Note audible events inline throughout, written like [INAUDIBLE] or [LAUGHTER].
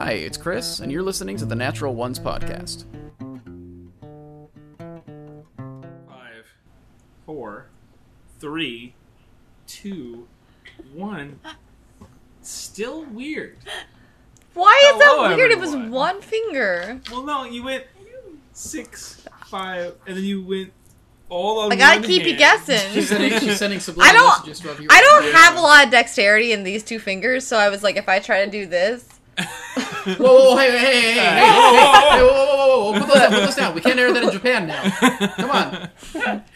Hi, it's Chris, and you're listening to the Natural Ones Podcast. Five, four, three, two, one. Still weird. Why is Hello, that weird? It was everyone. one finger. Well, no, you went six, five, and then you went all on I gotta one keep you hand. guessing. She's sending, she's sending [LAUGHS] subliminal I don't- messages throughout the I don't have a lot of dexterity in these two fingers, so I was like, if I try to do this, [LAUGHS] Whoa, whoa, whoa, hey, hey, hey, hey, hey, hey, Whoa, whoa, whoa, hey, whoa, whoa, whoa, whoa, put those down, put those down. We can't air that in Japan now. Come on. [LAUGHS]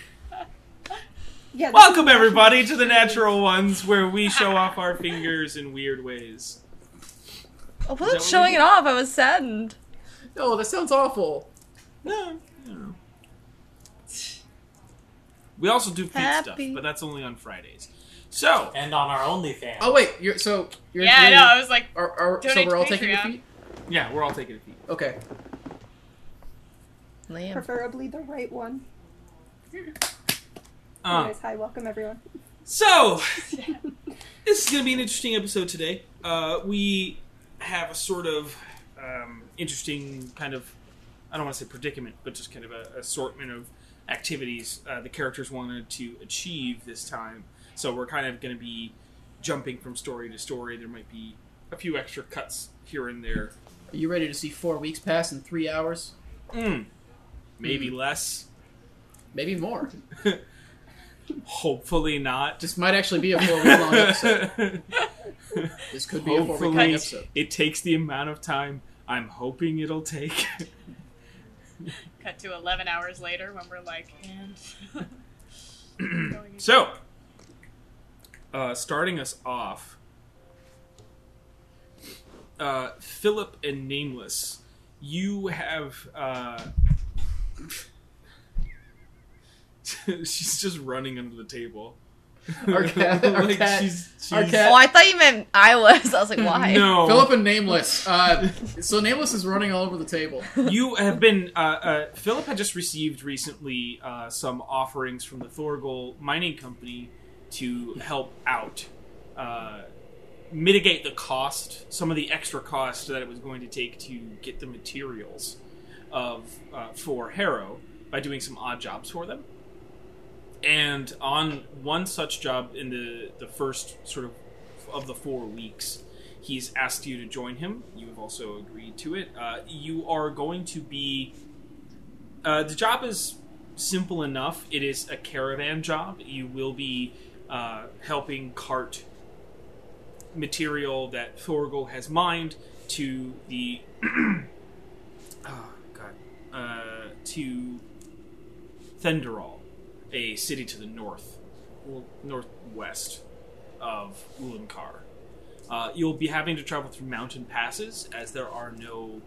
Yeah, Welcome everybody to the Natural Ones, where we show off our fingers in weird ways. Oh, I wasn't showing it off. I was saddened. No, that sounds awful. No, I. We also do feet stuff, but that's only on Fridays. So, and on our OnlyFans. Oh wait, you're so you're Yeah, I you're, know. I was like, Are, are, so we're all to taking your Patreon. feet. yeah, we're all taking a feet. Okay. Liam. preferably the right one. Uh, Anyways, hi, welcome everyone. So, [LAUGHS] this is going to be an interesting episode today. Uh, we have a sort of um, interesting kind of, I don't want to say predicament, but just kind of a assortment of activities uh, the characters wanted to achieve this time. So, we're kind of going to be jumping from story to story. There might be a few extra cuts here and there. Are you ready to see four weeks pass in three hours? Mm, maybe less. Maybe more. [LAUGHS] Hopefully not. This might actually be a four week long episode. [LAUGHS] This could be a four week long Hopefully, episode. it takes the amount of time I'm hoping it'll take. cut to 11 hours later when we're like, and. [LAUGHS] going [CLEARS THROAT] so, uh, starting us off, uh, Philip and Nameless, you have. Uh, [LAUGHS] she's just running under the table. Our [LAUGHS] cat- our cat- she's, she's, our cat- Oh, I thought you meant I was. I was like, why? No, Philip and Nameless. Uh, so Nameless is running all over the table. [LAUGHS] you have been uh, uh, Philip had just received recently uh, some offerings from the Thorgol Mining Company to help out uh, mitigate the cost, some of the extra cost that it was going to take to get the materials of uh, for Harrow by doing some odd jobs for them. And on one such job in the the first sort of of the four weeks, he's asked you to join him. You have also agreed to it. Uh, you are going to be. Uh, the job is simple enough. It is a caravan job. You will be uh, helping cart material that Thorgol has mined to the. oh [CLEARS THROAT] God. Uh, to Thenderall, a city to the north, well, northwest of Ulankar. Uh, you'll be having to travel through mountain passes as there are no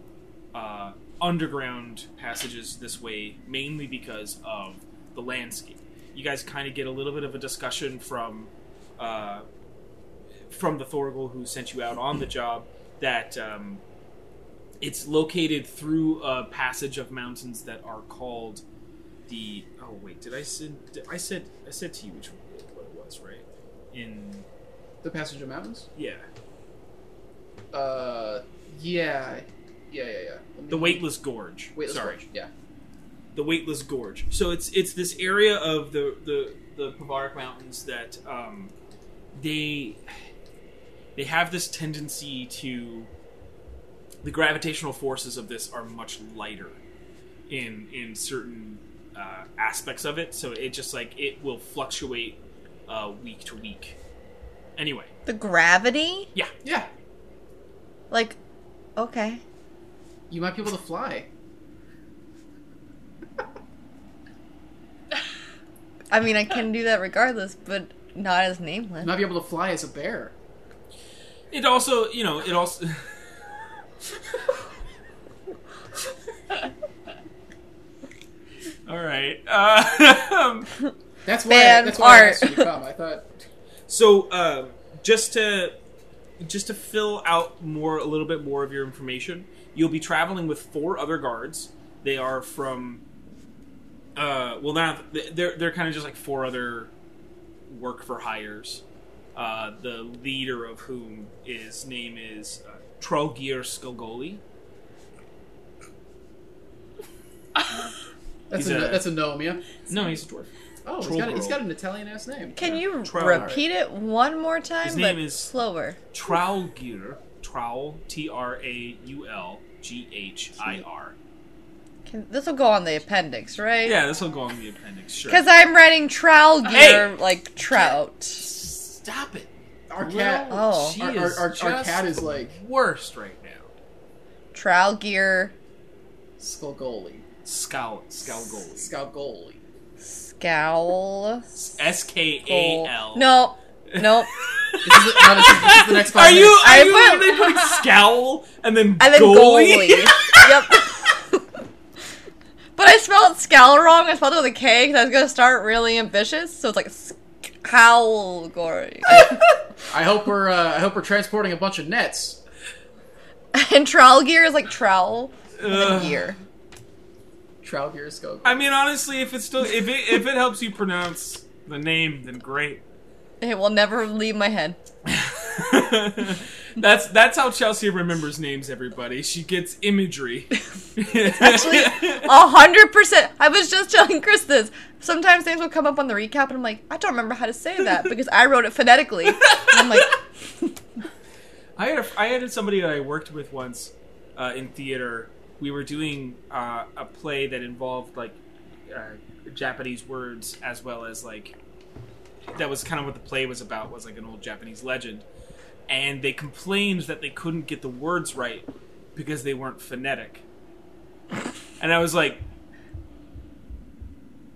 uh, underground passages this way, mainly because of the landscape. You guys kind of get a little bit of a discussion from uh, from the Thorgol who sent you out on the job that um, it's located through a passage of mountains that are called the. Oh wait, did I send? I said I said to you which one what it was, right? In The Passage of Mountains? yeah, Uh, yeah. Yeah, yeah, yeah. The Weightless Gorge. Weightless Sorry, Gorge, Yeah. The Weightless Gorge. So it's it's this area of the the the Pavaric Mountains that um, they they have this tendency to the gravitational forces of this are much lighter in in certain uh, aspects of it. So it just like it will fluctuate uh, week to week. Anyway, The gravity? yeah, Yeah. Like, okay. You might be able to fly. I mean, I can do that regardless, but not as nameless. might be able to fly as a bear. it also you know it also. [LAUGHS] All right. Uh, That's why. Fan that's why I asked you to come. I thought. So, uh, just to just to fill out more a little bit more of your information, you'll be traveling with four other guards. They are from. Uh, well, not they're they're kind of just like four other work for hires. Uh, the leader of whom his name is uh, Traulgir Skalgoli. [LAUGHS] That's a, a- that's a gnome, yeah. No, he's a dwarf. Oh, he's got, a, he's Trollgirl. got an Italian ass name. Can you Troll. repeat it one more time? His but name is- slower. Traulgir. Traul. T R A U L G H I R. Can, this will go on the appendix, right? Yeah, this will go on the appendix. Sure. Because I'm writing trowel gear Hey! like trout. Stop it. Our Little- cat. Oh. she Our, our, our, our cat is like worst right now. Trowel gear, Skolgoli. Scowl. Scowl Skolgoli. scowl. S K A L. No, nope. [LAUGHS] This is, no, this is, this is the next five Are you? Are I you put- literally putting scowl and then And then goalie? goalie. [LAUGHS] yep. But I spelled scowl wrong. I spelled it with a K because I was gonna start really ambitious. So it's like scowl gory. [LAUGHS] I hope we're uh, I hope we're transporting a bunch of nets. and trowel gear is like trowel Ugh. gear. is Skog. I mean, honestly, if it's still if it if it helps you pronounce the name, then great. It will never leave my head. [LAUGHS] [LAUGHS] that's that's how Chelsea remembers names. Everybody, she gets imagery. [LAUGHS] Actually, a hundred percent. I was just telling Chris this. Sometimes names will come up on the recap, and I'm like, I don't remember how to say that because I wrote it phonetically. And I'm like, [LAUGHS] I had a, I had somebody that I worked with once uh, in theater. We were doing uh, a play that involved like uh, Japanese words as well as like that was kind of what the play was about was like an old Japanese legend, and they complained that they couldn't get the words right because they weren't phonetic, and I was like,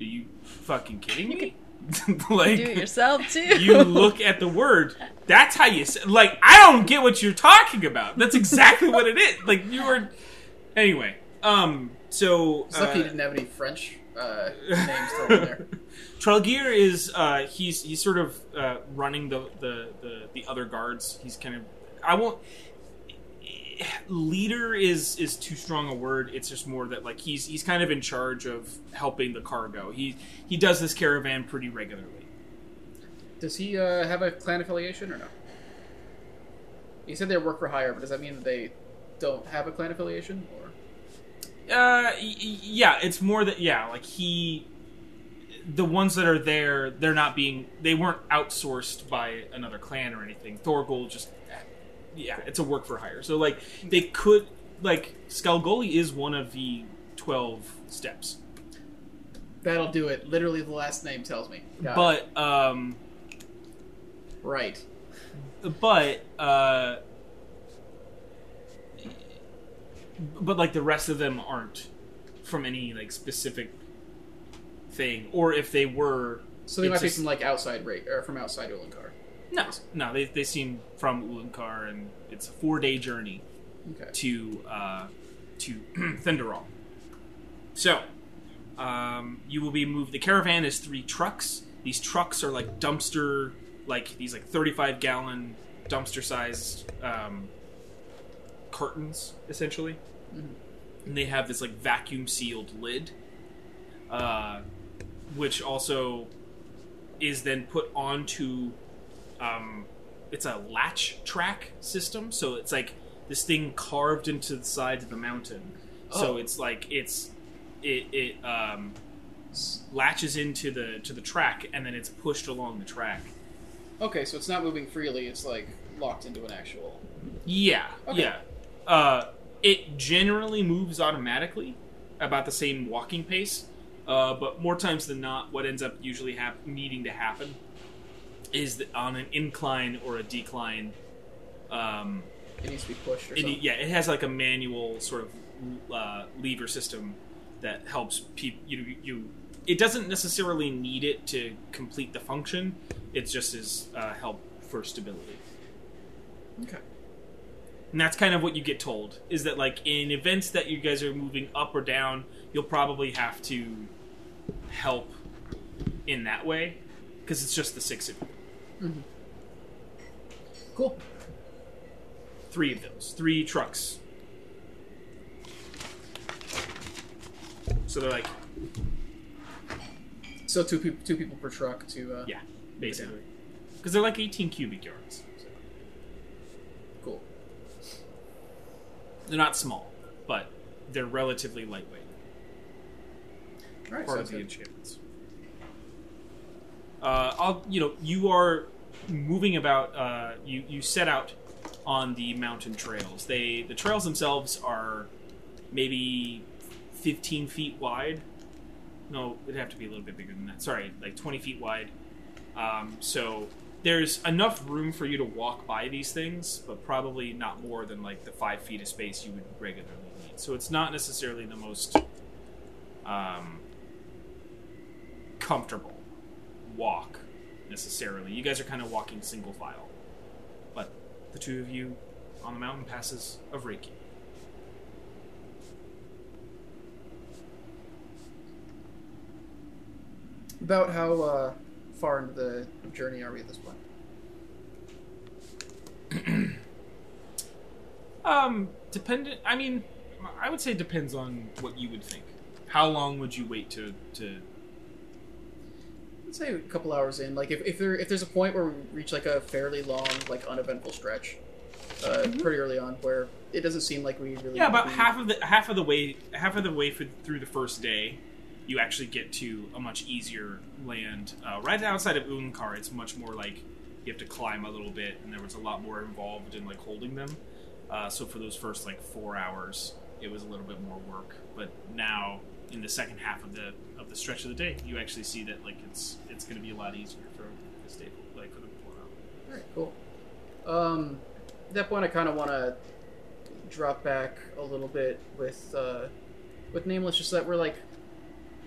"Are you fucking kidding me?" [LAUGHS] like do it yourself too. you look at the word. That's how you say. Like I don't get what you're talking about. That's exactly what it is. Like you were. Anyway, um. So It's lucky uh, you didn't have any French uh, names thrown in there. [LAUGHS] Tralgir is uh, he's he's sort of uh, running the, the the the other guards. He's kind of I won't. Leader is is too strong a word. It's just more that like he's he's kind of in charge of helping the cargo. He he does this caravan pretty regularly. Does he uh, have a clan affiliation or no? You said they work for hire, but does that mean that they don't have a clan affiliation? Or Uh, y- yeah, it's more that yeah, like he, the ones that are there, they're not being, they weren't outsourced by another clan or anything. Thorgol just, yeah, it's a work for hire. So like they could, like Skalgoli is one of the twelve steps, that'll do it. Literally, the last name tells me. Got it. but um, right. but uh, but like the rest of them aren't from any like specific thing, or if they were. So they might be just- from like outside rate or from outside Ulankar. No, no, they, they seem from Ulankar, and it's a four day journey Okay. to uh, to [CLEARS THROAT] Thunderall. So, um, you will be moved. The caravan is three trucks. These trucks are like dumpster, like these like thirty five gallon dumpster sized um, cartons, essentially. And they have this like vacuum sealed lid, uh, which also is then put onto um, it's a latch track system. So it's like this thing carved into the sides of the mountain. So Oh. it's like it's it it um, latches into the to the track and then it's pushed along the track. Okay, so it's not moving freely. It's like locked into an actual. Yeah, Okay. yeah. Uh, it generally moves automatically, about the same walking pace. Uh, but more times than not, what ends up usually hap- needing to happen is that on an incline or a decline. Um, It needs to be pushed or it, something. yeah, it has like a manual sort of uh, lever system that helps people. You, you, it doesn't necessarily need it to complete the function. It just is uh, help for stability. Okay. And that's kind of what you get told is that like in events that you guys are moving up or down, you'll probably have to help in that way because it's just the six of you. Cool. Three of those, three trucks. So they're like, So two people, two people per truck to. Uh, yeah, basically. because they're like 18 cubic yards. So Cool. they're not small, but they're relatively lightweight. Right, part of the good. enchantments. Uh, I'll, you know, you are moving about. Uh, you you set out on the mountain trails. They the trails themselves are maybe fifteen feet wide. No, it'd have to be a little bit bigger than that. Sorry, like twenty feet wide. Um, so there's enough room for you to walk by these things, but probably not more than like the five feet of space you would regularly need. So it's not necessarily the most um, comfortable walk necessarily. You guys are kind of walking single file, but the two of you on the mountain passes of Reiki. About how uh, far into the journey are we at this point? [CLEARS THROAT] Um, dependent. I mean, I would say depends on what you would think. How long would you wait to to? Let's say a couple hours in. Like if, if there if there's a point where we reach like a fairly long, like uneventful stretch, uh, pretty early on, where it doesn't seem like we really Mm-hmm. Yeah, about be- half of the half of the way half of the way for, through the first day, you actually get to a much easier land. Uh, right outside of Unkar, it's much more like you have to climb a little bit, and there was a lot more involved in like holding them. Uh, so for those first like four hours, it was a little bit more work. But now, in the second half of the of the stretch of the day, you actually see that like it's it's going to be a lot easier for the stable, like for them to pull out. Alright, cool. Um, at that point, I kind of want to drop back a little bit with uh, with nameless, just so that we're like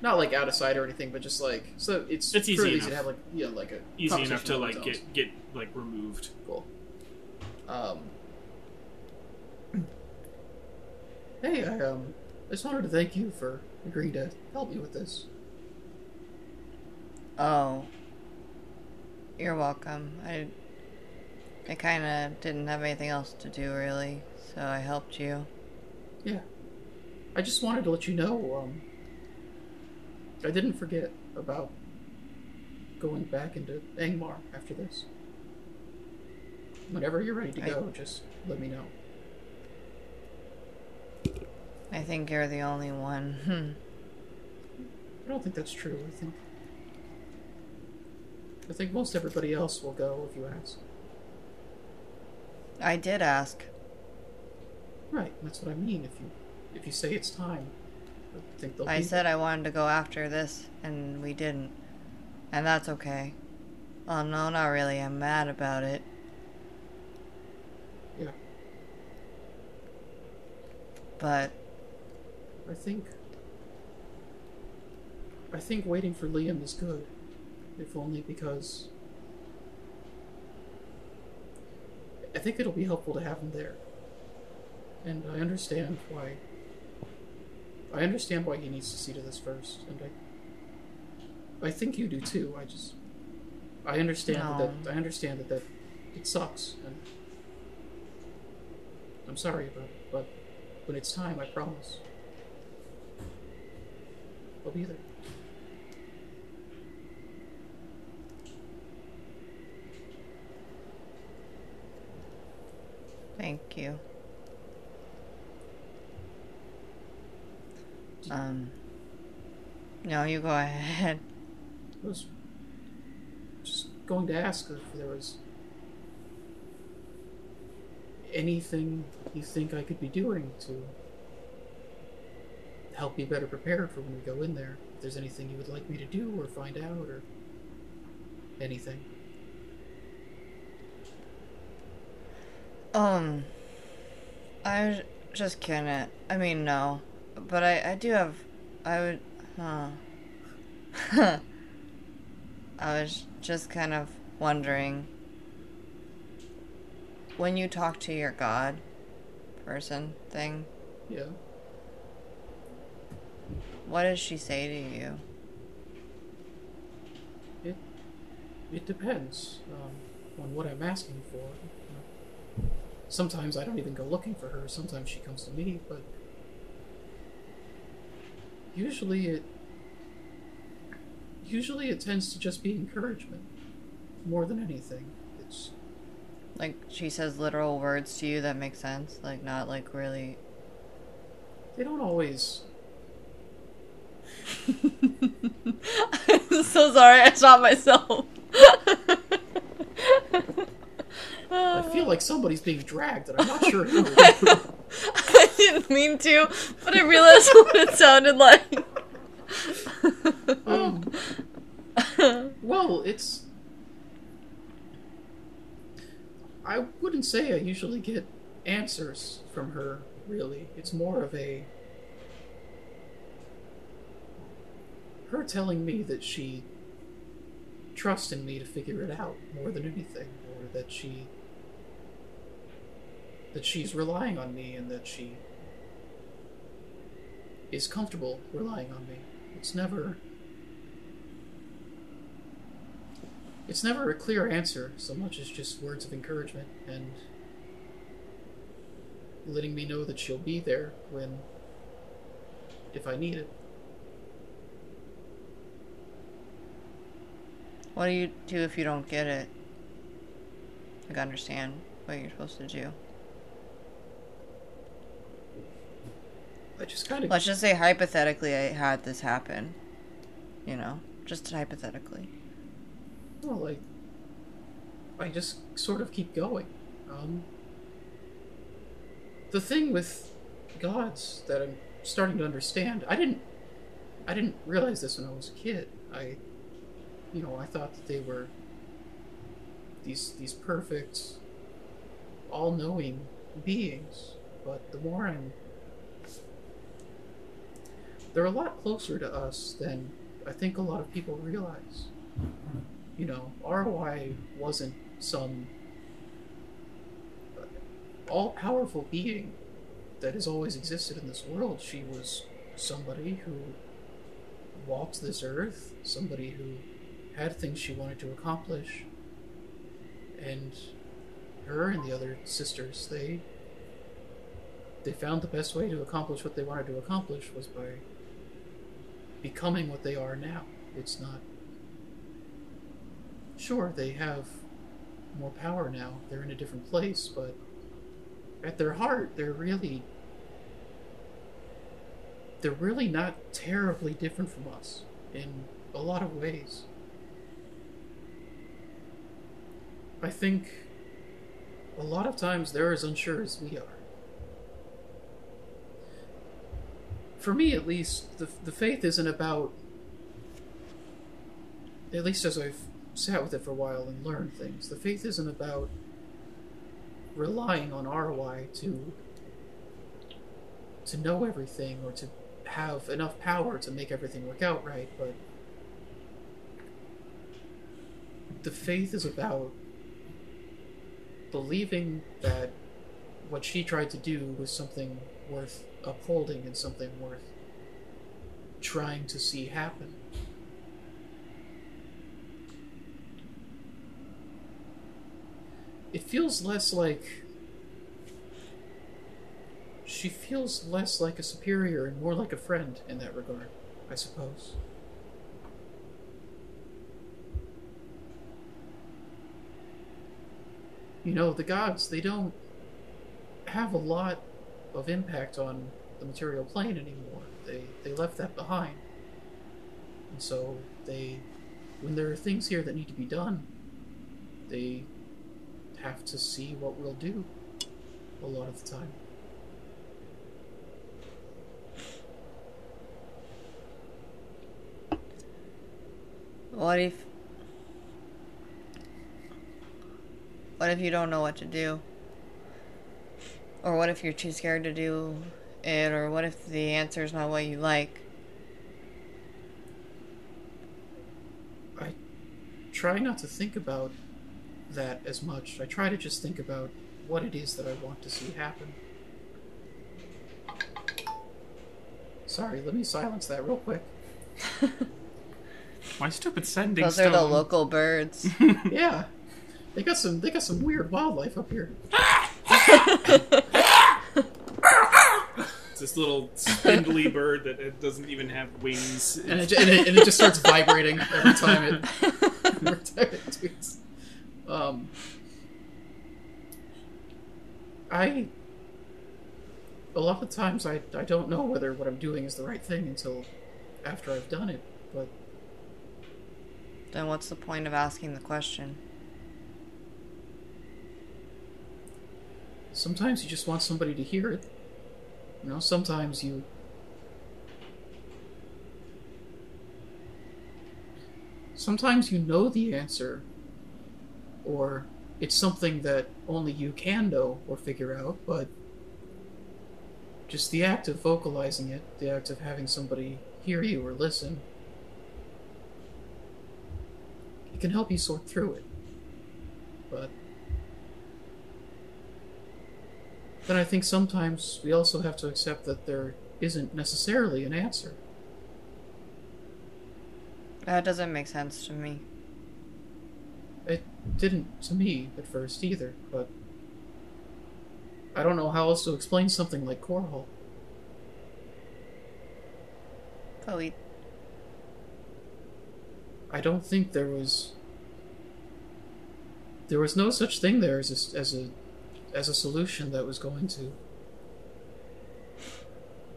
not like out of sight or anything, but just like so it's It's easy easy to have like you know like a Easy enough to like get get like removed. cool. Um, [CLEARS THROAT] hey, I um, I just wanted to thank you for agreeing to help you with this. Oh. You're welcome. I I kind of didn't have anything else to do really, so I helped you. Yeah. I just wanted to let you know, um, I didn't forget about going back into Angmar after this. Whenever you're ready to I- go, just let me know. I think you're the only one. Hmm. I don't think that's true. I think. I think most everybody else will go if you ask. I did ask. Right, that's what I mean. If you, if you say it's time, I think they'll. I said I wanted to go after this, and we didn't. And that's okay. Well, no, not really. I'm mad about it. Yeah, But I think. I think waiting for Liam is good, if only because. I think it'll be helpful to have him there. And I understand why. I understand why he needs to see to this first, and I. I think you do too. I just. I understand that, that. I understand that that it sucks, and. I'm sorry about it, but when it's time, I promise. Be there. thank you. Um. No, you go ahead. I was just going to ask if there was anything you think I could be doing to help be better prepared for when we go in there. If there's anything you would like me to do or find out or anything. Um, I just can't. I mean, no, but I I do have. I would. Huh. [LAUGHS] I was just kind of wondering. When you talk to your god person thing, Yeah. What does she say to you? It it depends um, on what I'm asking for. Sometimes I don't even go looking for her. Sometimes she comes to me, but usually it usually it tends to just be encouragement. more than anything. It's Like she says literal words to you that make sense, like not like really. they don't always. I'm so sorry, I shot myself. I feel like somebody's being dragged, and I'm not sure who. [LAUGHS] I didn't mean to, but I realized what it sounded like. Um, well, it's. I wouldn't say I usually get answers from her, really. It's more of a. Her telling me that she trusts in me to figure it out more than anything, or that she. that she's relying on me and that she is comfortable relying on me. It's never. It's never a clear answer so much as just words of encouragement and letting me know that she'll be there when. if I need it. What do you do if you don't get it? Like understand what you're supposed to do. I just kind of. Let's just say hypothetically I had this happen. You know, just hypothetically. Well, like. I just sort of keep going. Um. The thing with gods that I'm starting to understand, I didn't. I didn't realize this when I was a kid. I. You know, I thought that they were. These these perfect, all-knowing beings, but the more I'm they're a lot closer to us than I think a lot of people realize. You know, ROI wasn't some all powerful being that has always existed in this world. She was somebody who walked this earth, somebody who had things she wanted to accomplish. And her and the other sisters, they they found the best way to accomplish what they wanted to accomplish was by becoming what they are now. It's not. Sure, they have more power now. They're in a different place, but at their heart, they're really. They're really not terribly different from us in a lot of ways. I think a lot of times they're as unsure as we are. for me at least, the, the faith isn't about, at least as I've sat with it for a while and learned things, the faith isn't about relying on ROI to to know everything or to have enough power to make everything work out right, but the faith is about believing that what she tried to do was something worth upholding and something worth trying to see happen. It feels less like. She feels less like a superior and more like a friend in that regard, I suppose. You know, the gods, they don't have a lot of impact on the material plane anymore. They they left that behind. And so they when there are things here that need to be done, they have to see what we'll do a lot of the time. What if What if you don't know what to do? Or what if you're too scared to do it or what if the answer is not what you like? I try not to think about that as much. I try to just think about what it is that I want to see happen. Sorry, let me silence that real quick. [LAUGHS] My stupid sending Those are the local birds. [LAUGHS] Yeah. They got some they got some weird wildlife up here. It's this little spindly [LAUGHS] bird that it doesn't even have wings. And it, and it, and it just starts vibrating every time it [LAUGHS] every time it tweets. Um, I. A lot of times I, I don't know whether what I'm doing is the right thing until after I've done it, but Then what's the point of asking the question? Sometimes you just want somebody to hear it. You know, sometimes you. Sometimes you know the answer, or it's something that only you can know or figure out, but just the act of vocalizing it, the act of having somebody hear you or listen, it can help you sort through it. But then I think sometimes we also have to accept that there isn't necessarily an answer. That doesn't make sense to me. It didn't to me at first either, but I don't know how else to explain something like. But we I don't think there was there was no such thing there as a, as a as a solution that was going to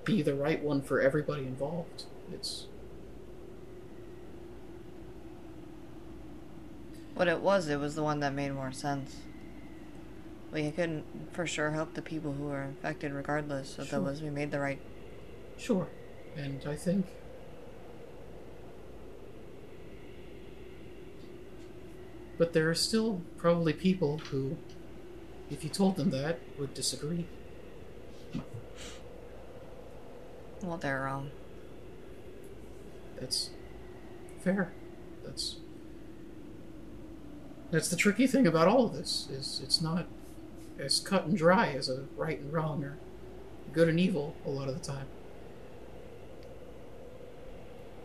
be the right one for everybody involved. It's what it was, it was the one that made more sense. We couldn't for sure help the people who were infected regardless, so Sure. that was we made the right Sure. And I think. But there are still probably people who, if you told them that, would disagree. well they're wrong. That's fair. That's. That's the tricky thing about all of this is it's not as cut and dry as a right and wrong or good and evil a lot of the time.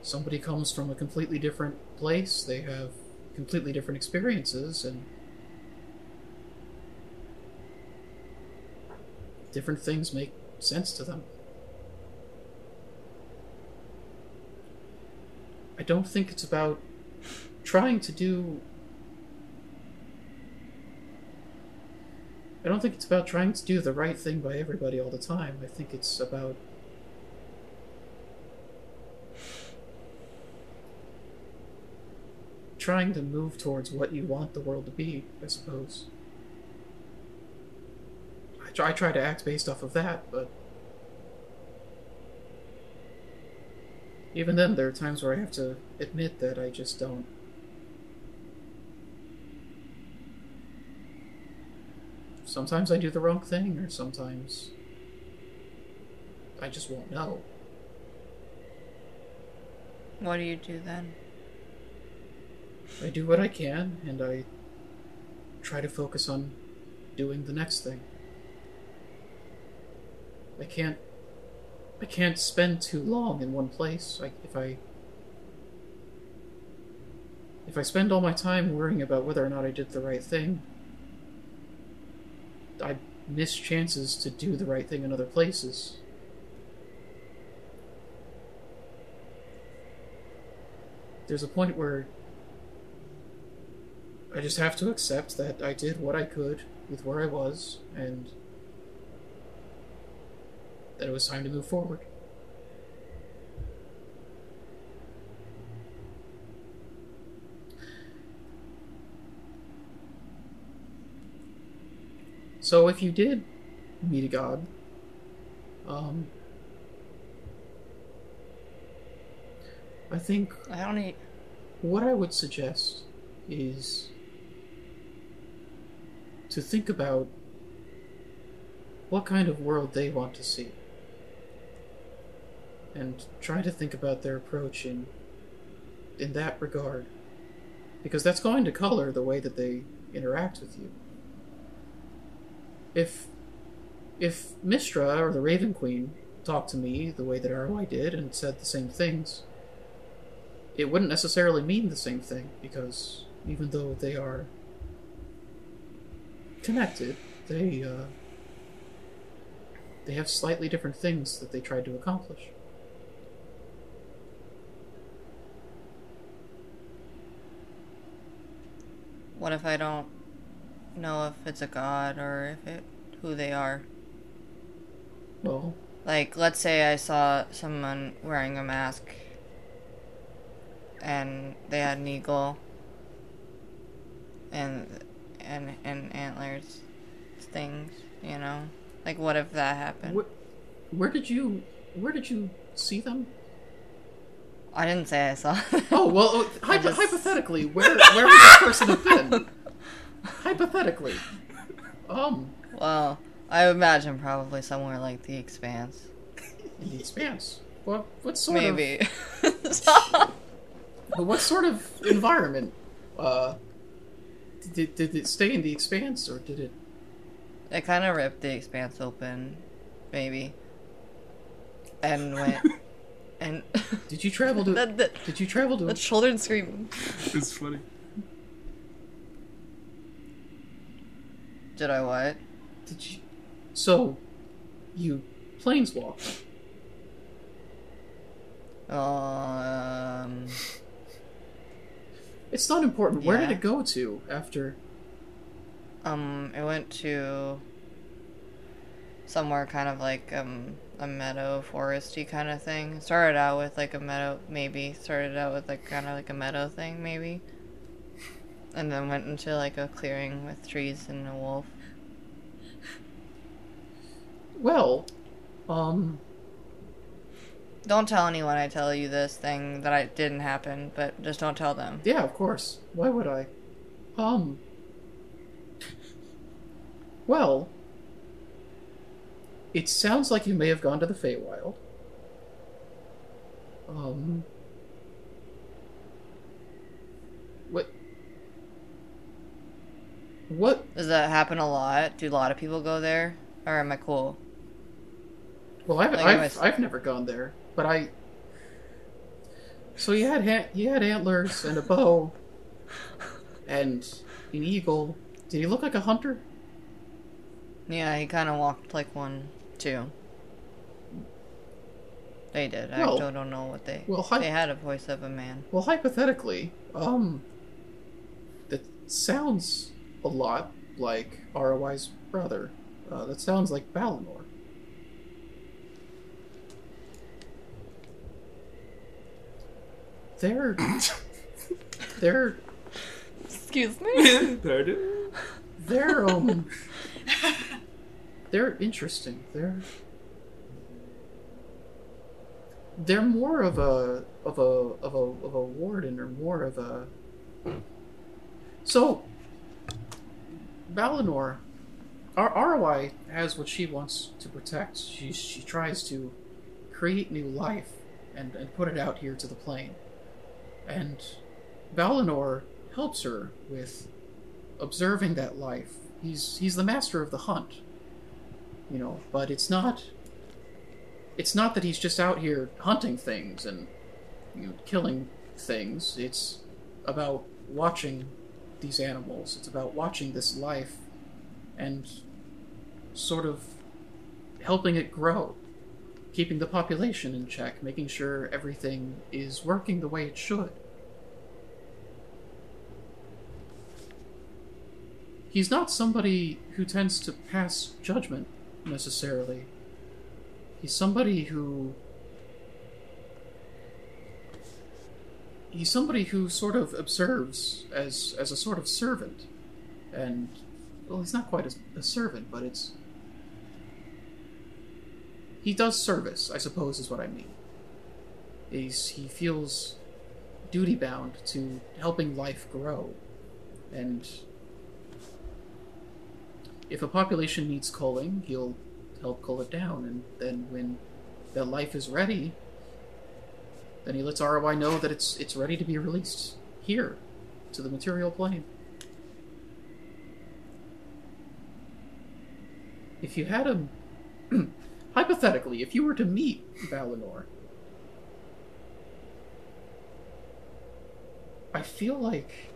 Somebody comes from a completely different place, they have completely different experiences and different things make sense to them. I don't think it's about trying to do. I don't think it's about trying to do the right thing by everybody all the time. I think it's about. trying to move towards what you want the world to be, I suppose. I try, I try to act based off of that, but. Even then, there are times where I have to admit that I just don't. Sometimes I do the wrong thing, or sometimes I just won't know. What do you do then? I do what I can, and I try to focus on doing the next thing. I can't. I can't spend too long in one place. If I. If I spend all my time worrying about whether or not I did the right thing, I miss chances to do the right thing in other places. There's a point where I just have to accept that I did what I could with where I was, and that it was time to move forward. So if you did meet a god, um, I think I don't need... what I would suggest is to think about what kind of world they want to see. And try to think about their approach in in that regard. Because that's going to color the way that they interact with you. If if Mistra or the Raven Queen talked to me the way that ROI did and said the same things, it wouldn't necessarily mean the same thing because even though they are connected, they uh, they have slightly different things that they tried to accomplish. What if I don't know if it's a god or if it who they are. Well, Like, let's say I saw someone wearing a mask and they had an eagle and and and antlers things, you know? Like what if that happened? wh- where did you where did you see them? I didn't say I saw. Oh well, [LAUGHS] uh, just- hypothetically, where where would this person have been? [LAUGHS] Hypothetically, um, well, I imagine probably somewhere like the expanse. in the expanse. What what sort of Maybe. [LAUGHS] of what sort of environment? Uh, did did it stay in the expanse or did it? It kind of ripped the expanse open, maybe, and went and [LAUGHS] Did you travel to? the, the, Did you travel to? the children scream. [LAUGHS] It's funny. Did I what? Did you? So, you planeswalked. Um, It's not important. Where did it go to after? um, it went to somewhere kind of like um a meadow foresty kind of thing. Started out with like a meadow, maybe. Started out with like kind of like a meadow thing, maybe. And then went into like a clearing with trees and a wolf. Well, um, Don't tell anyone I tell you this thing that I didn't happen, but just don't tell them. yeah, of course. Why would I? Um. Well, it sounds like you may have gone to the Feywild. Um. What? What? Does that happen a lot? Do a lot of people go there? Or am I cool? Well, I've Like, I've, anyways. I've never gone there, but I. So you had ha- you had antlers and a bow, [LAUGHS] and an eagle. Did he look like a hunter? Yeah, he kind of walked like one, too. They did. I Well- don't, don't know what they. well, hi- they had a voice of a man. Well, hypothetically, um, that sounds a lot like ROI's brother. Uh, that sounds like Balinor. They're [LAUGHS] they're Excuse me. [LAUGHS] Pardon? they're um [LAUGHS] they're interesting. They're they're more of a of a of a of a warden or more of a so Balinor our ROI has what she wants to protect. She she tries to create new life and, and put it out here to the plane. And Balinor helps her with observing that life. He's he's the master of the hunt. You know, but it's not it's not that he's just out here hunting things and you know, killing things. It's about watching these animals. It's about watching this life and sort of helping it grow, keeping the population in check, making sure everything is working the way it should. He's not somebody who tends to pass judgment necessarily. He's somebody who. He's somebody who sort of observes as as a sort of servant, and well, he's not quite a, a servant, but it's he does service, I suppose, is what I mean. He's he feels duty bound to helping life grow, and if a population needs culling, he'll help cull it down, and then when the life is ready, then he lets ROI know that it's it's ready to be released here to the material plane. If you had him [CLEARS THROAT] hypothetically, if you were to meet Balinor, I feel like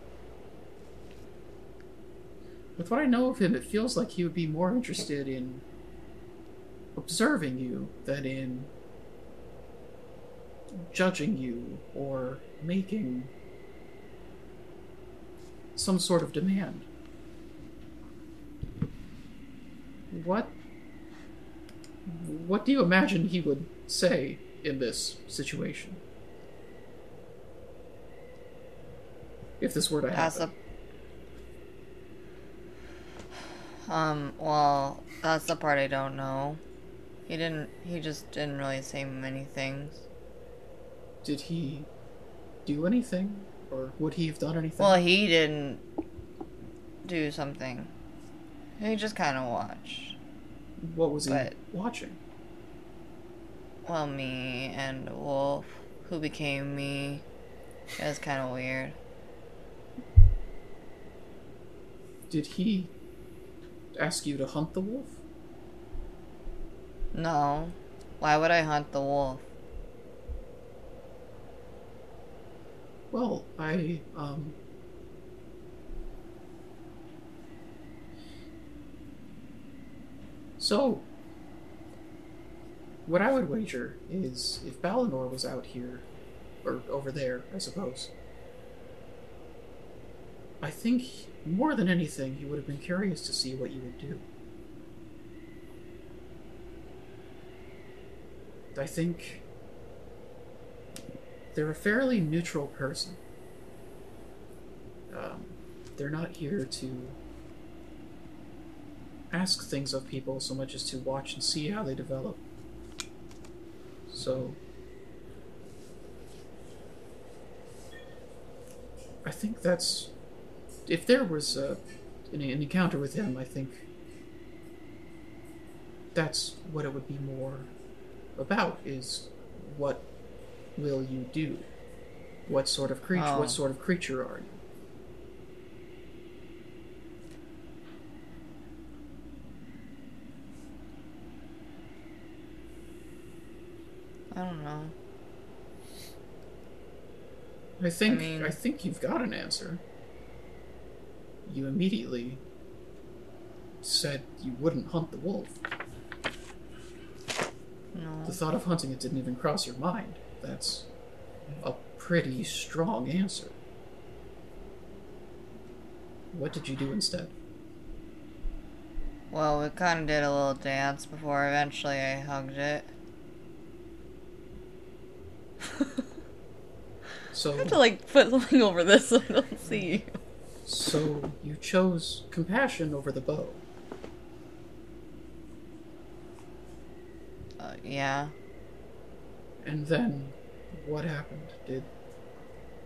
with what I know of him, it feels like he would be more interested in observing you than in judging you or making some sort of demand. what what do you imagine he would say in this situation? If this were to happen. Um. Well, that's the part I don't know. He didn't. He just didn't really say many things. Did he do anything? Or would he have done anything? Well, he didn't do something. He just kind of watched. what was he watching? Well, me and Wolf, who became me. It was kind of weird. Did he ask you to hunt the wolf? No. Why would I hunt the wolf? Well, I um So what I would wager is if Balinor was out here or over there, I suppose. I think more than anything he would have been curious to see what you would do. I think they're a fairly neutral person. Um, they're not here to ask things of people so much as to watch and see how they develop. So, I think that's. If there was a, an, an encounter with him, I think that's what it would be more about is what will you do? What sort of creature? Oh. What sort of creature are you? I don't know. I think I, mean- think you've got an answer. You immediately said you wouldn't hunt the wolf. No. The thought of hunting it didn't even cross your mind. That's a pretty strong answer. What did you do instead? Well, we kind of did a little dance before eventually I hugged it. So [LAUGHS] I have to like put something over this so I don't see hmm. you. So you chose compassion over the bow. Uh, yeah. And then what happened? Did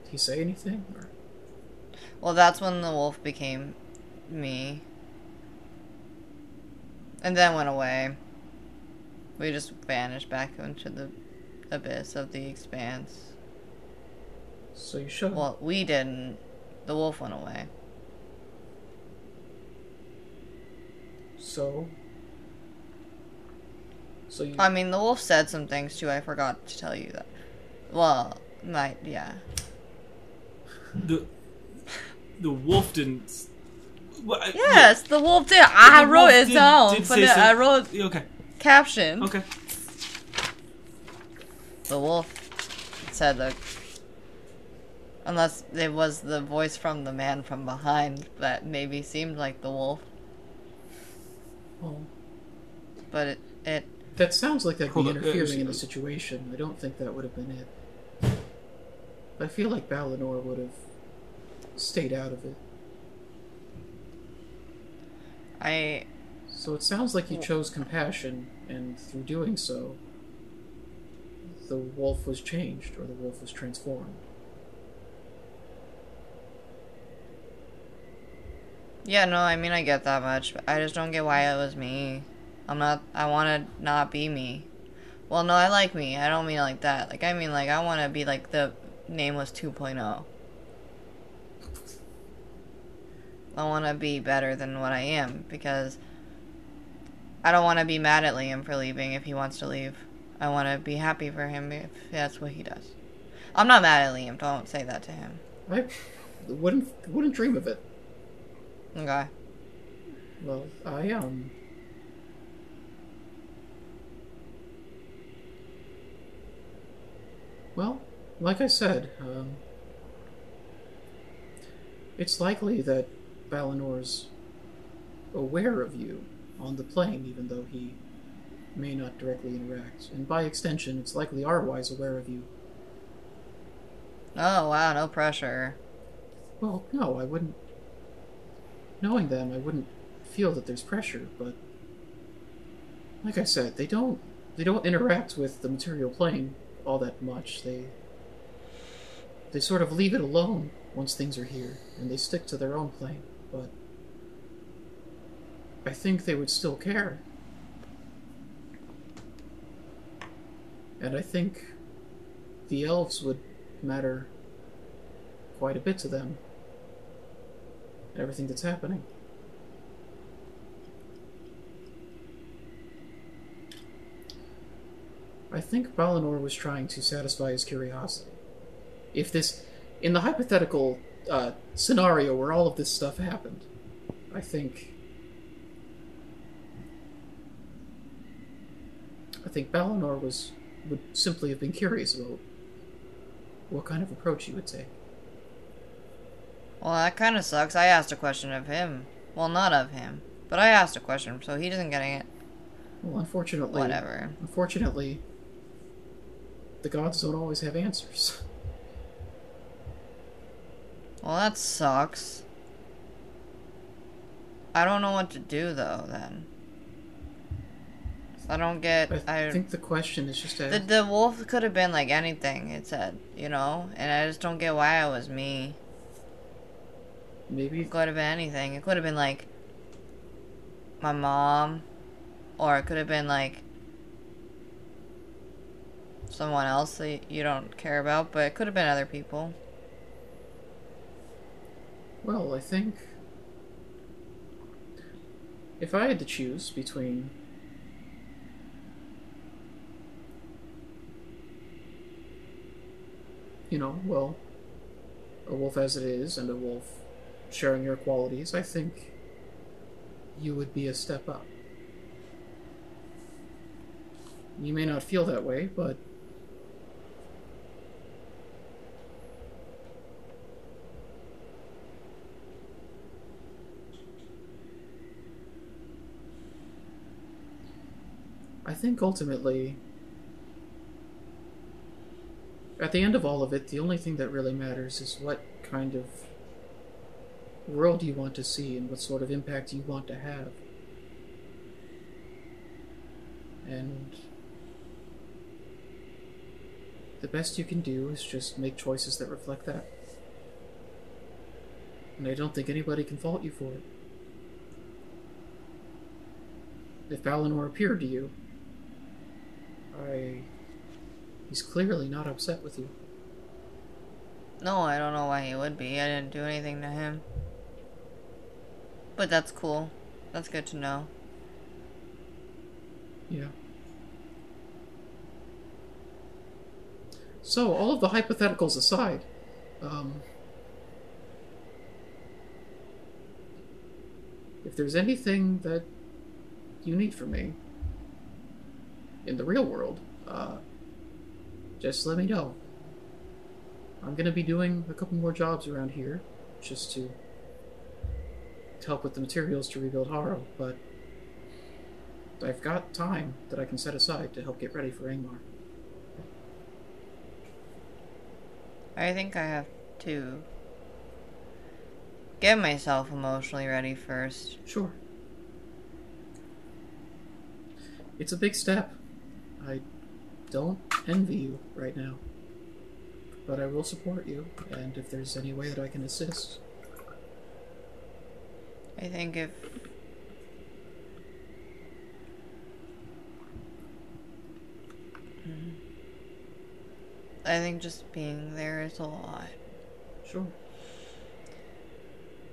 he say anything or Well, that's when the wolf became me. And then went away. We just vanished back into the abyss of the expanse. so you showed Well, we didn't. The wolf went away. so so you I mean, the wolf said some things too. I forgot to tell you that. Well, might yeah. The the wolf didn't. Well, I- Yes, the wolf did. I the wrote it did- down. did But say I some- wrote Okay. caption. Okay. The wolf said that. Unless it was the voice from the man from behind that maybe seemed like the wolf, well, but it it That sounds like that'd Hold be on, uh, interfering in the situation. I don't think that would have been it. I feel like Balinor would have stayed out of it. I So it sounds like you chose compassion, and through doing so, the wolf was changed, or the wolf was transformed. Yeah no I mean I get that much, but I just don't get why it was me. I'm not. I want to not be me. Well, no, I like me. I don't mean like that. Like I mean like I want to be like the nameless 2.0. I want to be better than what I am because I don't want to be mad at Liam for leaving if he wants to leave. I want to be happy for him if that's what he does. I'm not mad at Liam. Don't say that to him. I wouldn't wouldn't dream of it. Okay. Well, I um. Well, like I said, um, it's likely that Balinor's aware of you on the plane, even though he may not directly interact. And by extension, it's likely Arwise aware of you. Oh wow, no pressure. Well, no, I wouldn't. Knowing them, I wouldn't feel that there's pressure, but like I said, they don't they don't interact with the material plane all that much. They they sort of leave it alone once things are here, and they stick to their own plane. But I think they would still care. And I think the elves would matter quite a bit to them. Everything that's happening. I think Balinor was trying to satisfy his curiosity. If this, in the hypothetical uh, scenario where all of this stuff happened, I think. I think Balinor was would simply have been curious about what kind of approach he would take. Well, that kind of sucks. I asked a question of him. Well, not of him, but I asked a question, so he isn't getting it. Well, unfortunately, Whatever. Unfortunately, the gods don't always have answers. Well, that sucks. I don't know what to do though. Then I don't get. I, I, think the question is just the the wolf could have been like anything. It said, you know, and I just don't get why it was me. Maybe It could have been anything. It could have been like my mom, or it could have been like someone else that you don't care about, but it could have been other people. Well, I think if I had to choose between you know, well, a wolf as it is and a wolf sharing your qualities, I think you would be a step up. You may not feel that way, but I think ultimately, at the end of all of it, the only thing that really matters is what kind of world you want to see and what sort of impact you want to have. And the best you can do is just make choices that reflect that. And I don't think anybody can fault you for it. If Balinor appeared to you, I. He's clearly not upset with you. No, I don't know why he would be. I didn't do anything to him. But that's cool. That's good to know. Yeah. So, all of the hypotheticals aside, um, if there's anything that you need from me in the real world, uh, just let me know. I'm gonna be doing a couple more jobs around here, just to, to help with the materials to rebuild Harrow, but I've got time that I can set aside to help get ready for Angmar. I think I have to get myself emotionally ready first. Sure. It's a big step. I don't envy you right now. But I will support you, and if there's any way that I can assist. I think if. I think just being there is a lot. Sure.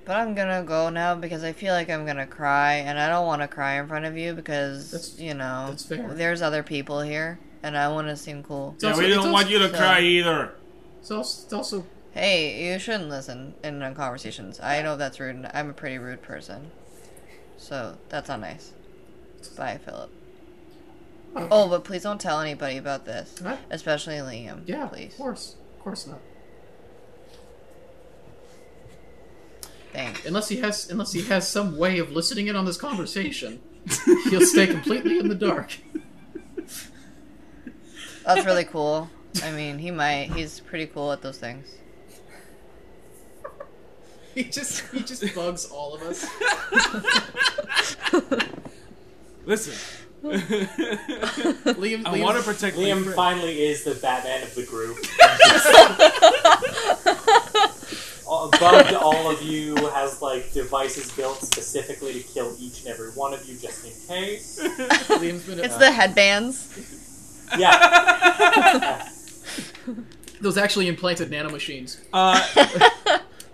But I'm gonna go now because I feel like I'm gonna cry, and I don't want to cry in front of you because That's- you know that's fair. there's other people here, and I want to seem cool. It's Yeah, also- we don't want you to so- cry either. It's also, it's also Hey, you shouldn't listen in uh, conversations. I know that's rude. and I'm a pretty rude person, so that's not nice. Bye, Philip. Oh, but please don't tell anybody about this, especially Liam. yeah, please. of course, of course not. Thanks. Unless he has, unless he has some way of listening in on this conversation. He'll stay completely in the dark. That's really cool. I mean, he might. He's pretty cool at those things. He just he just bugs all of us. Listen, Liam, I Liam's- want to protect my Liam finally is the Batman of the group. [LAUGHS] Bugged all of you has like devices built specifically to kill each and every one of you just in case. Liam's been It's uh, the headbands. [LAUGHS] Yeah. those actually implanted nanomachines. Uh,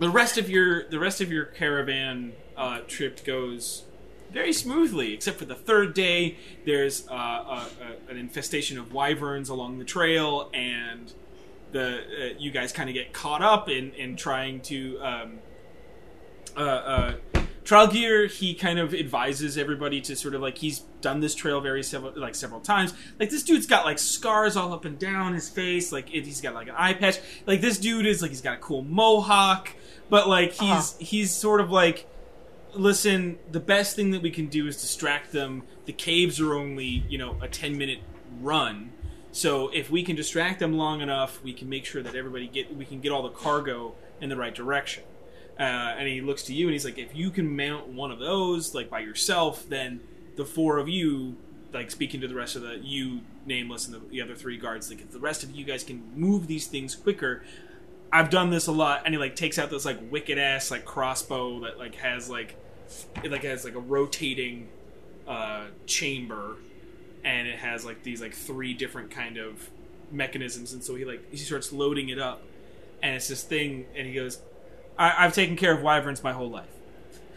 the rest of your the rest of your caravan uh, trip goes very smoothly, except for the third day. There's uh, a, a, an infestation of wyverns along the trail, and the uh, you guys kind of get caught up in in trying to. Um, uh, uh, he kind of advises everybody to sort of like he's done this trail very several like several times. Like this dude's got like scars all up and down his face. Like it, he's got like an eye patch. Like this dude is like he's got a cool mohawk, but like he's Uh-huh. he's sort of like listen. The best thing that we can do is distract them. The caves are only you know a ten minute run. So if we can distract them long enough, we can make sure that everybody get we can get all the cargo in the right direction. Uh, and he looks to you and he's like, if you can mount one of those like by yourself, then the four of you, like speaking to the rest of the you nameless and the, the other three guards, like if the rest of you guys can move these things quicker. I've done this a lot, and he like takes out this like wicked ass like crossbow that like has like it like has like a rotating uh, chamber, and it has like these like three different kind of mechanisms, and so he like he starts loading it up, and it's this thing, and he goes, I- "I've taken care of wyverns my whole life."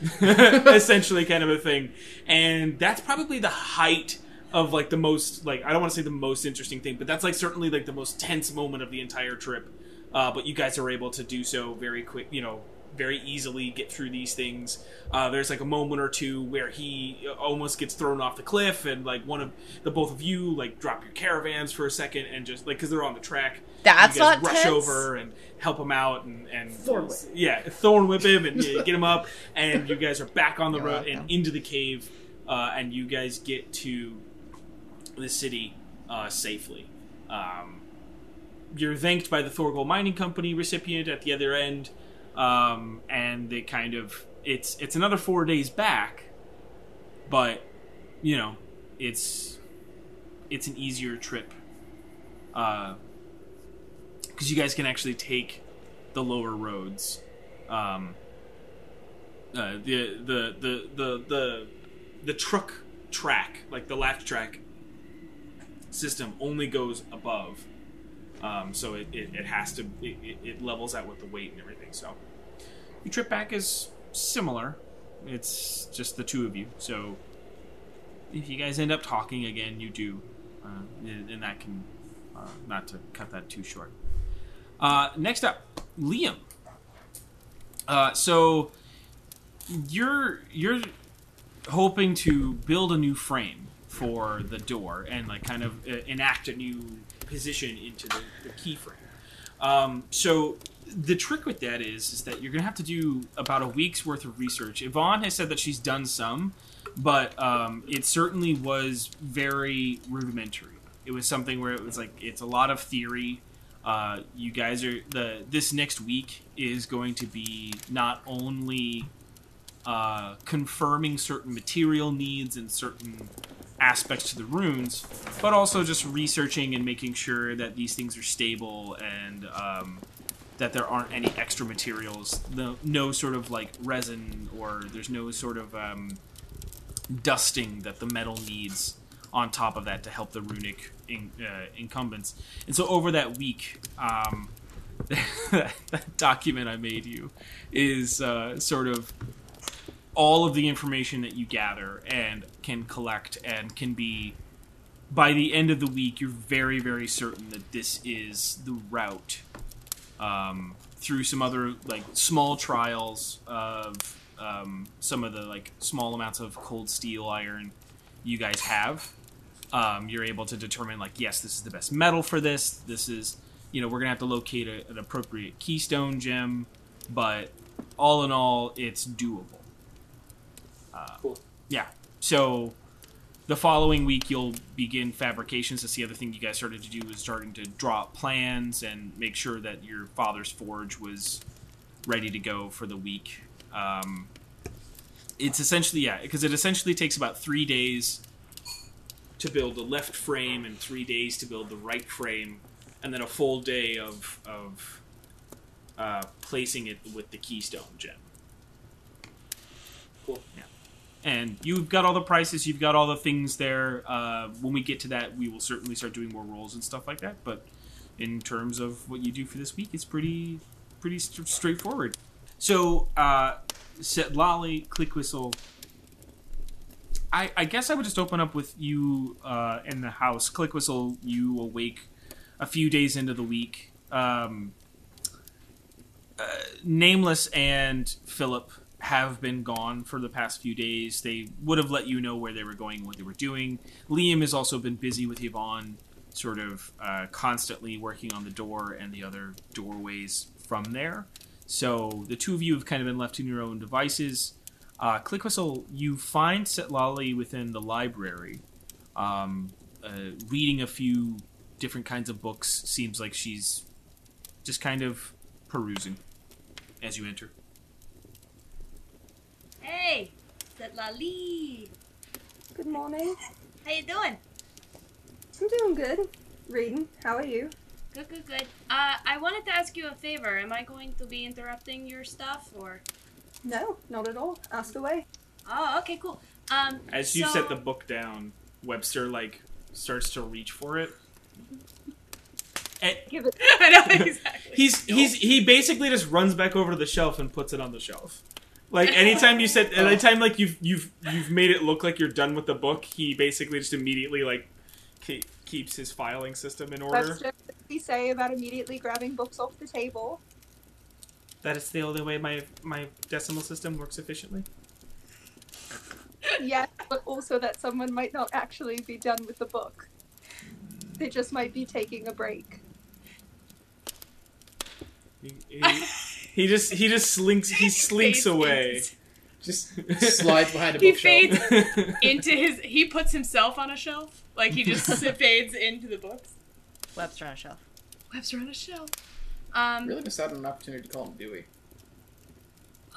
[LAUGHS] essentially kind of a thing and that's probably the height of like the most like i don't want to say the most interesting thing but that's like certainly like the most tense moment of the entire trip uh, but you guys are able to do so very quick you know very easily get through these things uh, there's like a moment or two where he almost gets thrown off the cliff and like one of the both of you like drop your caravans for a second and just like because they're on the track That's you guys not rush tense. over and help him out and, and Thorn whip. yeah thorn whip him and [LAUGHS] get him up and you guys are back on the You're road welcome. and into the cave uh, and you guys get to the city uh, safely um, you're thanked by the Thorgol Mining Company recipient at the other end um, and they kind of it's it's another four days back but you know it's it's an easier trip uh, because you guys can actually take the lower roads. Um, uh, the, the the the the the truck track, like the latch track system, only goes above, um, so it, it, it has to it, it- levels out with the weight and everything. So your trip back is similar. It's just the two of you. So if you guys end up talking again, you do, uh, and, and that can uh, not to cut that too short. Uh, next up, Liam. Uh, so you're you're hoping to build a new frame for the door and like kind of uh, enact a new position into the, the key frame. Um, so the trick with that is is that you're gonna have to do about a week's worth of research. Yvonne has said that she's done some, but um, it certainly was very rudimentary. It was something where it was like it's a lot of theory. Uh, you guys are the this next week is going to be not only uh, confirming certain material needs and certain aspects to the runes, but also just researching and making sure that these things are stable and um, that there aren't any extra materials, no, no sort of like resin or there's no sort of um, dusting that the metal needs on top of that to help the runic in, uh, incumbents. And so over that week, um, [LAUGHS] that document I made you is uh, sort of all of the information that you gather and can collect and can be by the end of the week you're very very certain that this is the route um, through some other like small trials of um, some of the like small amounts of cold steel iron you guys have. Um, you're able to determine like yes this is the best metal for this. This is you know we're gonna have to locate a, an appropriate keystone gem but all in all it's doable uh, Cool. yeah so the following week, you'll begin fabrications. That's the other thing you guys started to do was starting to draw up plans and make sure that your father's forge was ready to go for the week. Um, it's essentially yeah, because it essentially takes about three days to build the left frame and three days to build the right frame, and then a full day of of uh, placing it with the keystone gem. Cool. Yeah. And you've got all the prices, you've got all the things there. Uh, when we get to that, we will certainly start doing more rolls and stuff like that. But in terms of what you do for this week, it's pretty pretty st- straightforward. So, uh, Setlali, click whistle. I, I guess I would just open up with you uh, in the house. Click whistle. You awake a few days into the week. Um, uh, Nameless and Philip have been gone for the past few days. They would have let you know where they were going, what they were doing. Liam has also been busy with Yvonne, sort of uh, constantly working on the door and the other doorways from there. So the two of you have kind of been left to your own devices. Uh, Click Whistle, you find Setlali within the library, um, uh, reading a few different kinds of books. Seems like she's just kind of perusing as you enter. Hey, Setlali. Good morning. How you doing? I'm doing good. Reading. How are you? Good, good, good. Uh, I wanted to ask you a favor. Am I going to be interrupting your stuff, or? No, not at all. Ask away. Oh, okay, cool. Um, As you so- set the book down, Webster like starts to reach for it. And Give it. [LAUGHS] I know exactly. he's he's he basically just runs back over to the shelf and puts it on the shelf. Like anytime you said, oh. anytime like you've you've you've made it look like you're done with the book, he basically just immediately like ke- keeps his filing system in order. Webster, what did he say about immediately grabbing books off the table? That is the only way my my decimal system works efficiently. [LAUGHS] yes, but also that someone might not actually be done with the book. They just might be taking a break. He, he, he just he just slinks he slinks away. into- Just slides behind a He bookshelf. fades [LAUGHS] into his. He puts himself on a shelf. Like he just [LAUGHS] fades into the books. Webster on a shelf. Webster on a shelf. Um. Really missed out on an opportunity to call him Dewey.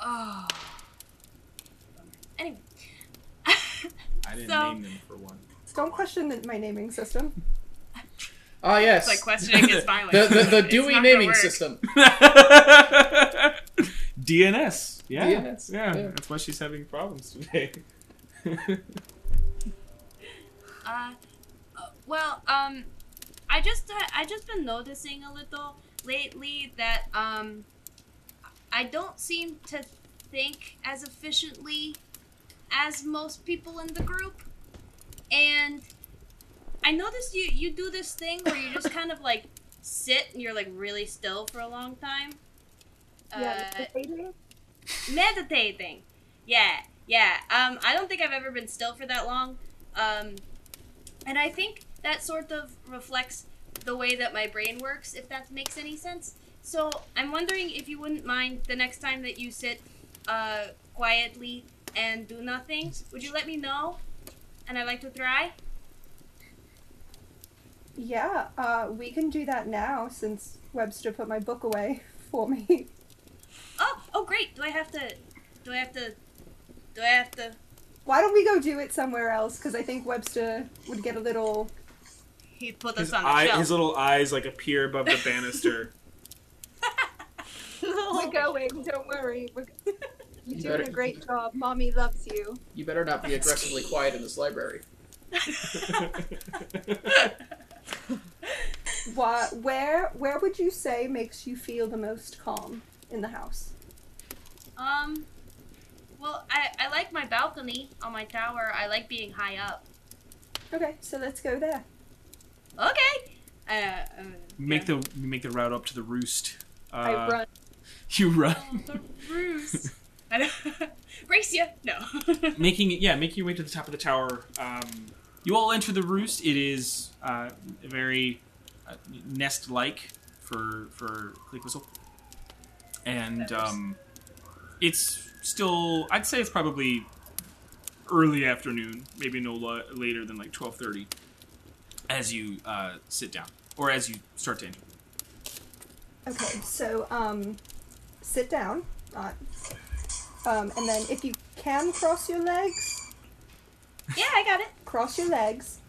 Oh. Anyway. I didn't [LAUGHS] So- name them for one. Don't question my naming system. Ah, yes. It's like questioning his filing. [LAUGHS] the the, the Dewey naming system. [LAUGHS] DNS. Yeah. DNS, Yeah. yeah. That's why she's having problems today. [LAUGHS] Uh, uh, well, um, I just uh, I just been noticing a little lately that um, I don't seem to think as efficiently as most people in the group, and I noticed you you do this thing where you just kind of like sit and you're like really still for a long time. Yeah, Uh, meditating. meditating. Yeah, yeah. Um, I don't think I've ever been still for that long. Um, and I think that sort of reflects the way that my brain works, if that makes any sense. So I'm wondering if you wouldn't mind the next time that you sit uh, quietly and do nothing, would you let me know? And I'd like to try. Yeah, uh, we can do that now since Webster put my book away [LAUGHS] for me. Oh, oh, great. Do I have to? Do I have to? Do I have to? Why don't we go do it somewhere else? Because I think Webster would get a little. He'd put His, us on the eye, shelf. his little eyes like appear above the banister. [LAUGHS] We're going. Don't worry. We're... You're doing better- a great job. Mommy loves you. You better not be aggressively quiet in this library. [LAUGHS] What? Where? Where would you say makes you feel the most calm in the house? Um, well, I, I like my balcony on my tower. I like being high up. Okay, so let's go there. Okay. Uh, um, make yeah. the make the route up to the roost. Uh, I run. [LAUGHS] You run, Oh, the roost. [LAUGHS] I know. [LAUGHS] Brace. No. making it. Yeah, making your way to the top of the tower. Um, you all enter the roost. It is uh, very uh, nest-like for for Click Whistle, and um, it's still. I'd say it's probably early afternoon, maybe no la- later than like twelve thirty, as you uh, sit down or as you start to enter. Okay, so um, sit down, uh, um, and then if you can cross your legs, Yeah, I got it. Cross your legs.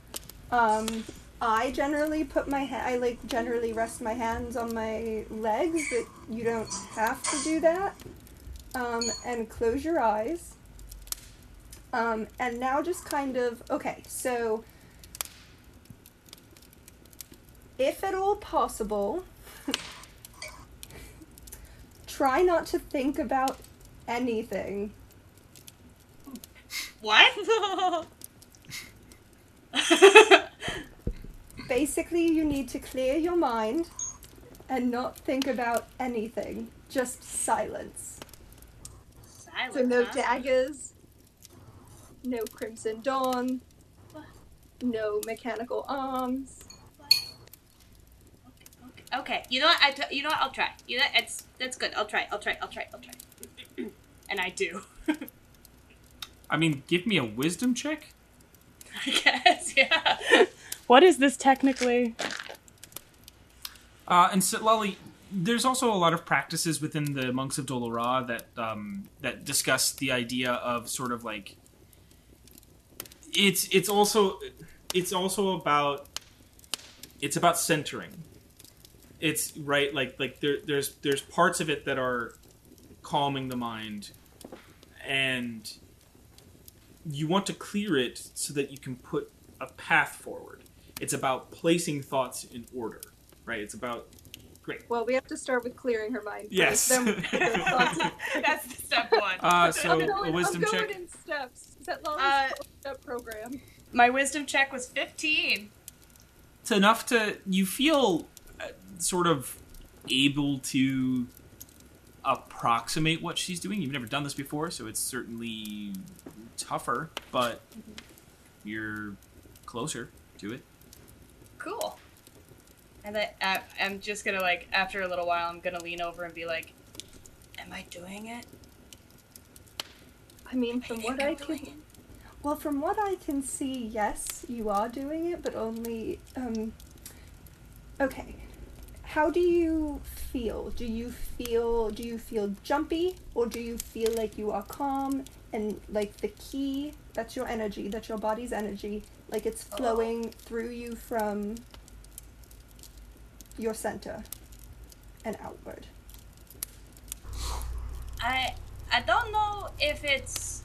Um, I generally put my ha- I like generally rest my hands on my legs, but you don't have to do that. Um, and close your eyes. Um, and now just kind of okay, so if at all possible, [LAUGHS] try not to think about anything. What? [LAUGHS] [LAUGHS] Basically, you need to clear your mind and not think about anything. Just silence. Silence. So no huh? daggers, no crimson dawn, no mechanical arms. Okay, you know what? I t- you know what? I'll try. You know it's that's good. I'll try. I'll try. I'll try. I'll try. [CLEARS THROAT] and I do. [LAUGHS] I mean, give me a wisdom check. [LAUGHS] I guess. Yeah. What is this technically? Uh, and so, Lolly, there's also a lot of practices within the monks of Dolora that um, that discuss the idea of sort of like it's it's also it's also about it's about centering. It's right like like there, there's there's parts of it that are calming the mind, and you want to clear it so that you can put a path forward. It's about placing thoughts in order, right? It's about great. Well, we have to start with clearing her mind. first, Yes. Then [LAUGHS] the thoughts That's step one. Uh, so I'm going, a wisdom I'm going check. in steps. Is that Lolly's Uh, step program? My wisdom check was 15. It's enough to you feel uh, sort of able to approximate what she's doing. You've never done this before, so it's certainly tougher, but you're closer to it. Cool. And I, I, I'm just gonna like after a little while, I'm gonna lean over and be like, "Am I doing it?" I mean, from what I can, well, from what I can see, yes, you are doing it, but only. Um, okay, how do you feel? Do you feel? Do you feel jumpy, or do you feel like you are calm and like the key? That's your energy. That's your body's energy. Like it's oh. flowing through you from your center and outward. I I don't know if it's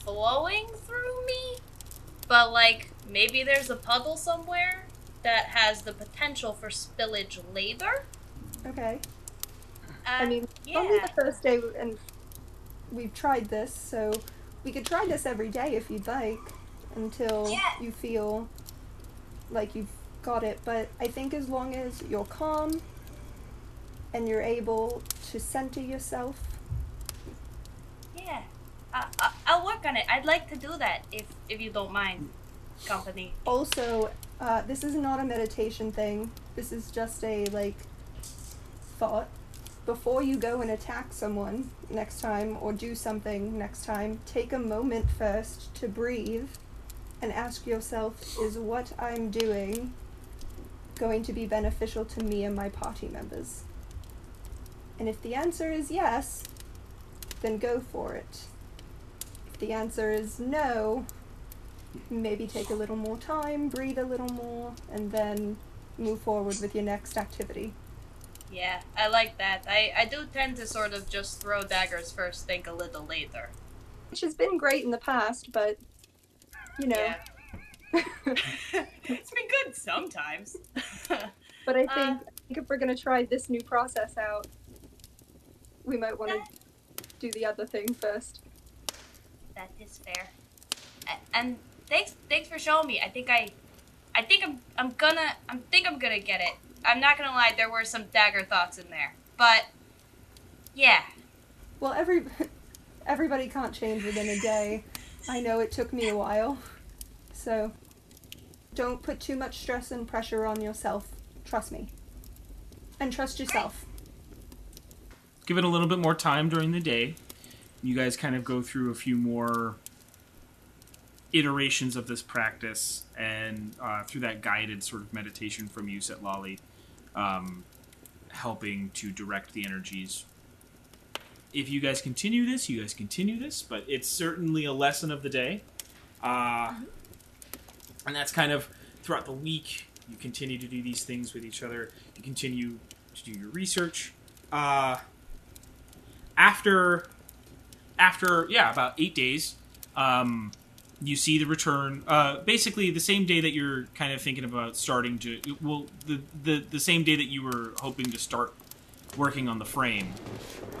flowing through me, but like maybe there's a puddle somewhere that has the potential for spillage later. Okay. Uh, I mean, yeah. only the first day, and we've tried this, so we could try this every day if you'd like, until Yeah. you feel like you've got it. But I think as long as you're calm and you're able to center yourself, yeah. I, I, I'll work on it. I'd like to do that if if you don't mind, company. also, uh, this is not a meditation thing. This is just a like thought. Before you go and attack someone next time or do something next time, take a moment first to breathe and ask yourself is what I'm doing going to be beneficial to me and my party members? And if the answer is yes, then go for it. If the answer is no, maybe take a little more time, breathe a little more, and then move forward with your next activity. Yeah, I like that. I I do tend to sort of just throw daggers first, think a little later. Which has been great in the past, but you know. Yeah. [LAUGHS] it's been good sometimes. [LAUGHS] But I think, Uh, I think if we're gonna try this new process out, we might want to do the other thing first. That is fair. And thanks thanks for showing me. I think I I think I'm I'm gonna I think I'm gonna get it. I'm not gonna lie, there were some dagger thoughts in there. But yeah. Well, every [LAUGHS] everybody can't change within a day. I know it took me a while. So don't put too much stress and pressure on yourself. Trust me. And trust yourself. Give it a little bit more time during the day. You guys kind of go through a few more iterations of this practice and uh, through that guided sort of meditation from you, Setlali, um, helping to direct the energies. If you guys continue this, you guys continue this, but it's certainly a lesson of the day. Uh, and that's kind of throughout the week. You continue to do these things with each other. You continue to do your research. Uh, after, after yeah, about eight days, um, you see the return. Uh, basically, the same day that you're kind of thinking about starting to. Well, the the the same day that you were hoping to start working on the frame,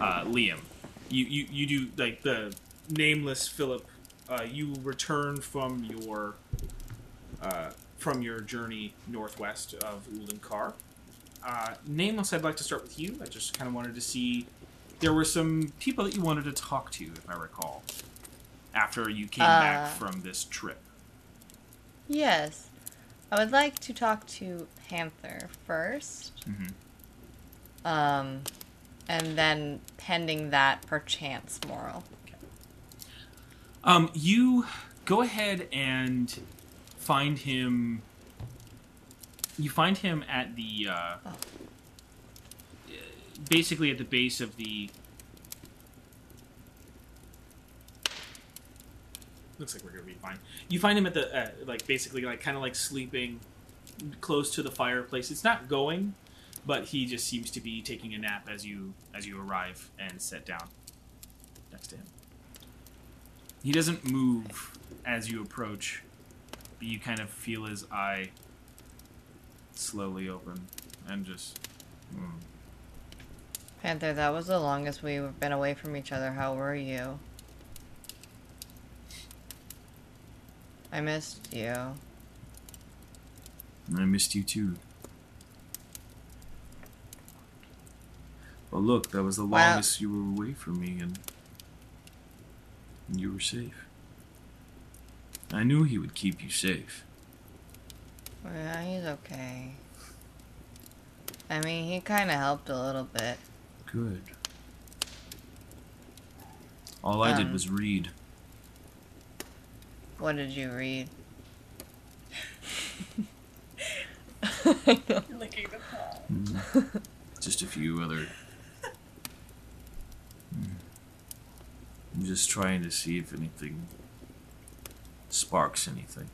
uh, Liam. You, you you do like the nameless Philip. Uh, you return from your uh, from your journey northwest of Ulankar. Uh, nameless, I'd like to start with you. I just kind of wanted to see there were some people that you wanted to talk to, if I recall, after you came Uh, back from this trip. Yes. I would like to talk to Panther 1st Mhm. Um, and then pending that, perchance Moral. Um, you go ahead and find him. You find him at the uh, Oh. basically at the base of the. Looks like we're gonna be fine. You find him at the uh, like basically like kind of like sleeping close to the fireplace. It's not going, but he just seems to be taking a nap as you as you arrive and sit down next to him. He doesn't move as you approach, but you kind of feel his eye slowly open and just. mm. Panther, that was the longest we've been away from each other. How were you? I missed you. I missed you too. Well, look, that was the Wow. longest you were away from me, and and you were safe. I knew he would keep you safe. Yeah, he's okay. I mean, he kind of helped a little bit. Good. All I did Um, was read. What did you read? [LAUGHS] [LAUGHS] Licking the paw. Mm. Just a few other. Mm. I'm just trying to see if anything sparks anything.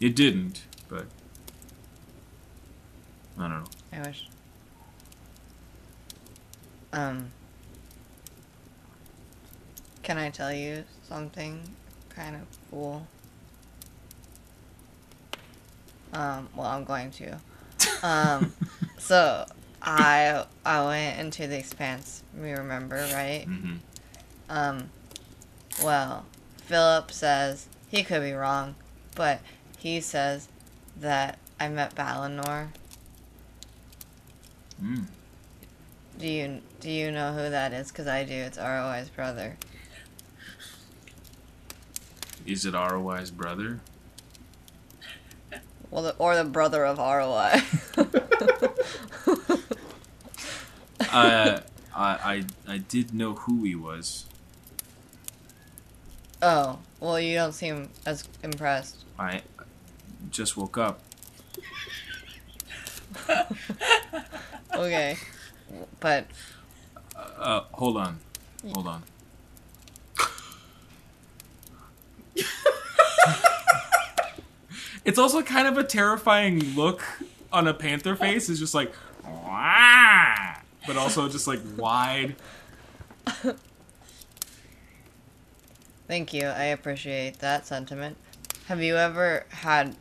It didn't, but I don't know. I wish. Um. Can I tell you something kind of cool? Um, well, I'm going to. Um, [LAUGHS] so I I went into the expanse. You remember, right? Mm-hmm. Um, well, Philip says he could be wrong, but he says that I met Balinor. Mm. Do you do you know who that is? Cause I do. It's ROI's brother. Is it ROI's brother? Well, the, or the brother of ROI. [LAUGHS] uh, I, I I did know who he was. oh, well, you don't seem as impressed. I just woke up. [LAUGHS] Okay, but Uh, hold on, hold on. It's also kind of a terrifying look on a panther face. It's just like, "Wah!" but also just like wide. thank you. I appreciate that sentiment. Have you ever had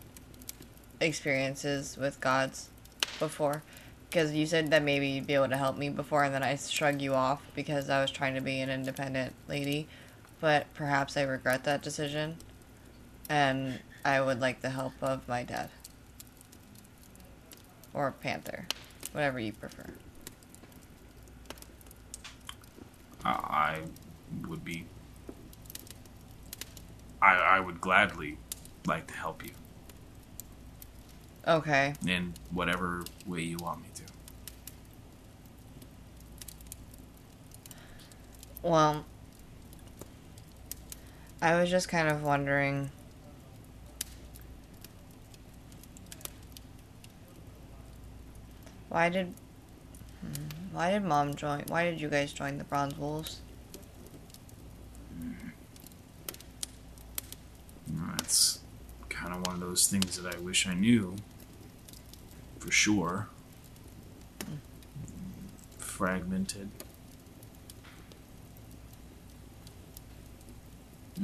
experiences with gods before? Because you said that maybe you'd be able to help me before, and then I shrug you off because I was trying to be an independent lady. But perhaps I regret that decision, and I would like the help of my dad. Or Panther. Whatever you prefer. I, I would be. I I would gladly like to help you Okay. in whatever way you want me to. Well, I was just kind of wondering. Why did. hmm, Why did mom join? Why did you guys join the Bronze Wolves? That's kind of one of those things that I wish I knew. For sure. Fragmented.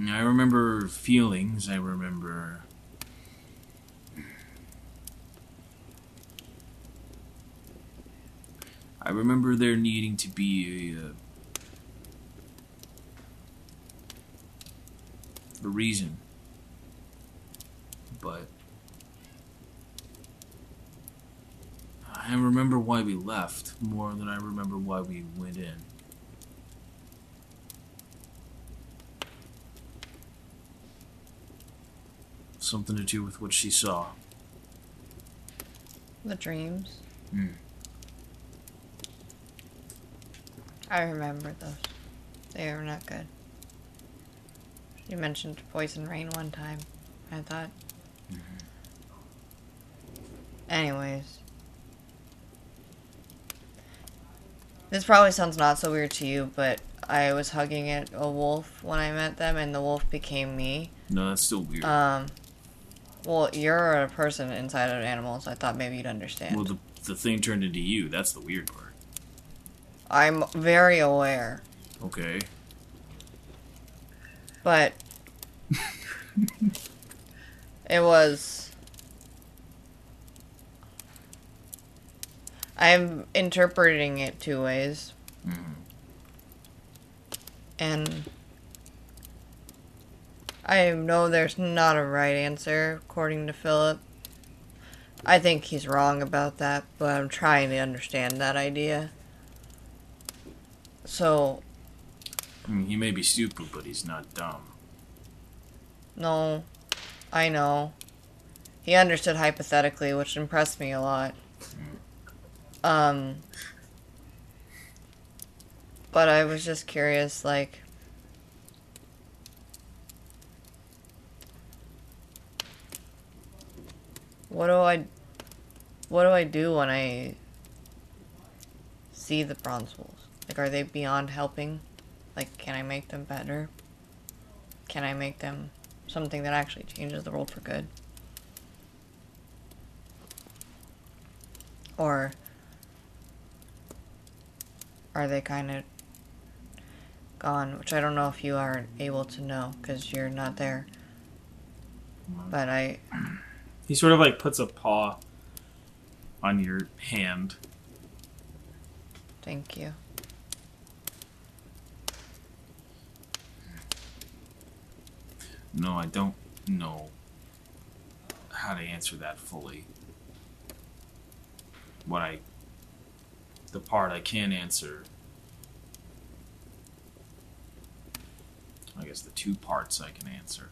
I remember feelings. I remember. I remember there needing to be a, uh, a reason but I remember why we left more than I remember why we went in. Something to do with what she saw. The dreams. Hmm. I remember those. They were not good. You mentioned poison rain one time. I thought. Anyways. This probably sounds not so weird to you, but I was hugging it a wolf when I met them, and the wolf became me. No, that's still weird. Um. Well, you're a person inside of animals. I thought maybe you'd understand. well, the, the thing turned into you. That's the weird part. I'm very aware, Okay. but [LAUGHS] it was. I'm interpreting it two ways, Mhm. and I know there's not a right answer according to Philip. I think he's wrong about that, but I'm trying to understand that idea. So, I mean, he may be stupid, but he's not dumb. No, I know. He understood hypothetically, which impressed me a lot. Um, but I was just curious, like, what do I, what do I do when I see the bronze wolves? Like, are they beyond helping? Like, can I make them better? Can I make them something that actually changes the world for good? Or are they kind of gone? Which I don't know if you are able to know because you're not there. But I, He sort of like puts a paw on your hand. thank you. No, I don't know how to answer that fully. What I. The part I can answer. I guess the two parts I can answer.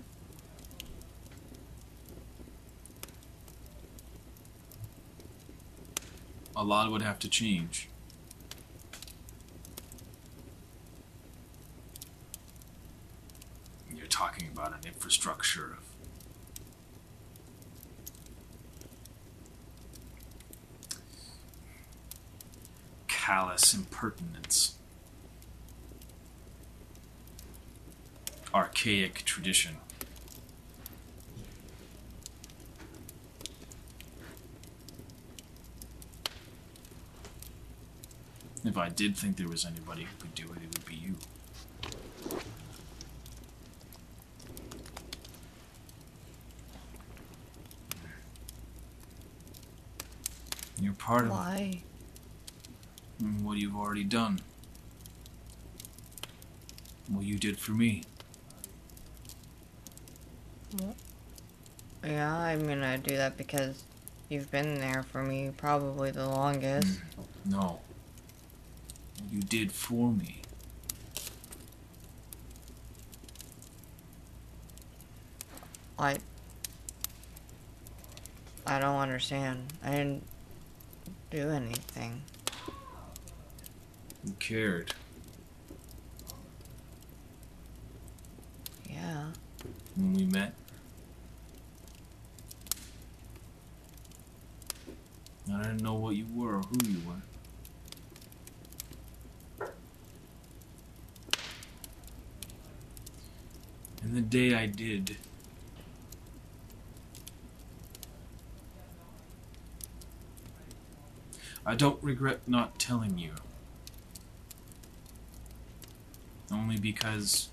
A lot would have to change. You're talking about an infrastructure of callous impertinence, archaic tradition. If I did think there was anybody who could do it, it would be you. You're part of Why? what you've already done. What you did for me. Yeah, I'm gonna do that because you've been there for me probably the longest. [CLEARS THROAT] No. What you did for me. I. I don't understand. I didn't do anything. You cared. Yeah. when we met. I didn't know what you were or who you were. And the day I did, I don't regret not telling you. Only because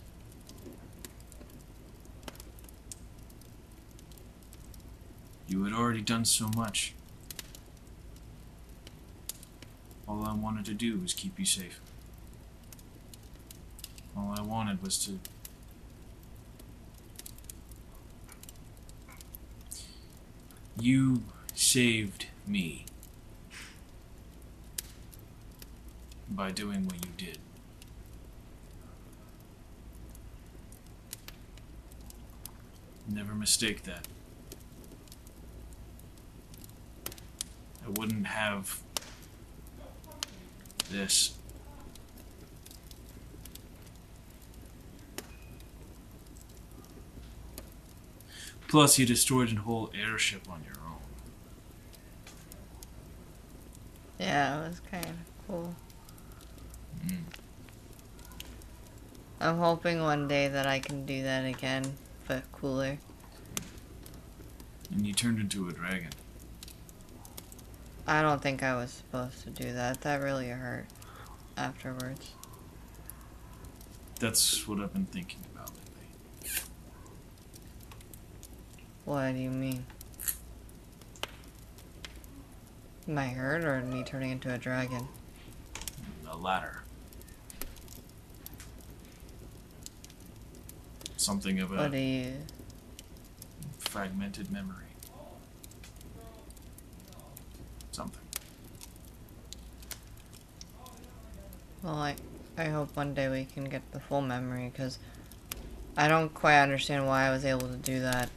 you had already done so much. All I wanted to do was keep you safe. All I wanted was to You saved me by doing what you did. Never mistake that. I wouldn't have this. Plus, you destroyed a whole airship on your own. Yeah, it was kind of cool. Mm. I'm hoping one day that I can do that again, but cooler. And you turned into a dragon. I don't think I was supposed to do that. That really hurt afterwards. That's what I've been thinking about lately. What do you mean? My hurt or me turning into a dragon? The latter. Something of a What do you. fragmented memory. Something. Well, I, I hope one day we can get the full memory because I don't quite understand why I was able to do that.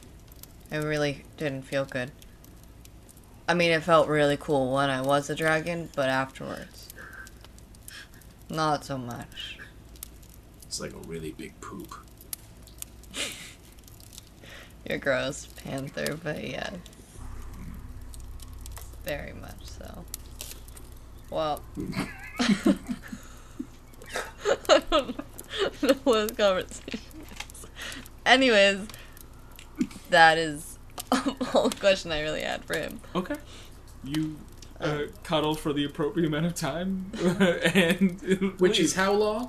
It really didn't feel good. I mean, it felt really cool when I was a dragon, but afterwards, not so much. It's like a really big poop. You're gross, Panther, but yeah. Very much so. Well. [LAUGHS] I don't know [LAUGHS] what this conversation is. Anyways, that is [LAUGHS] all the question I really had for him. Okay. You uh, cuddle for the appropriate amount of time, and Which is how long?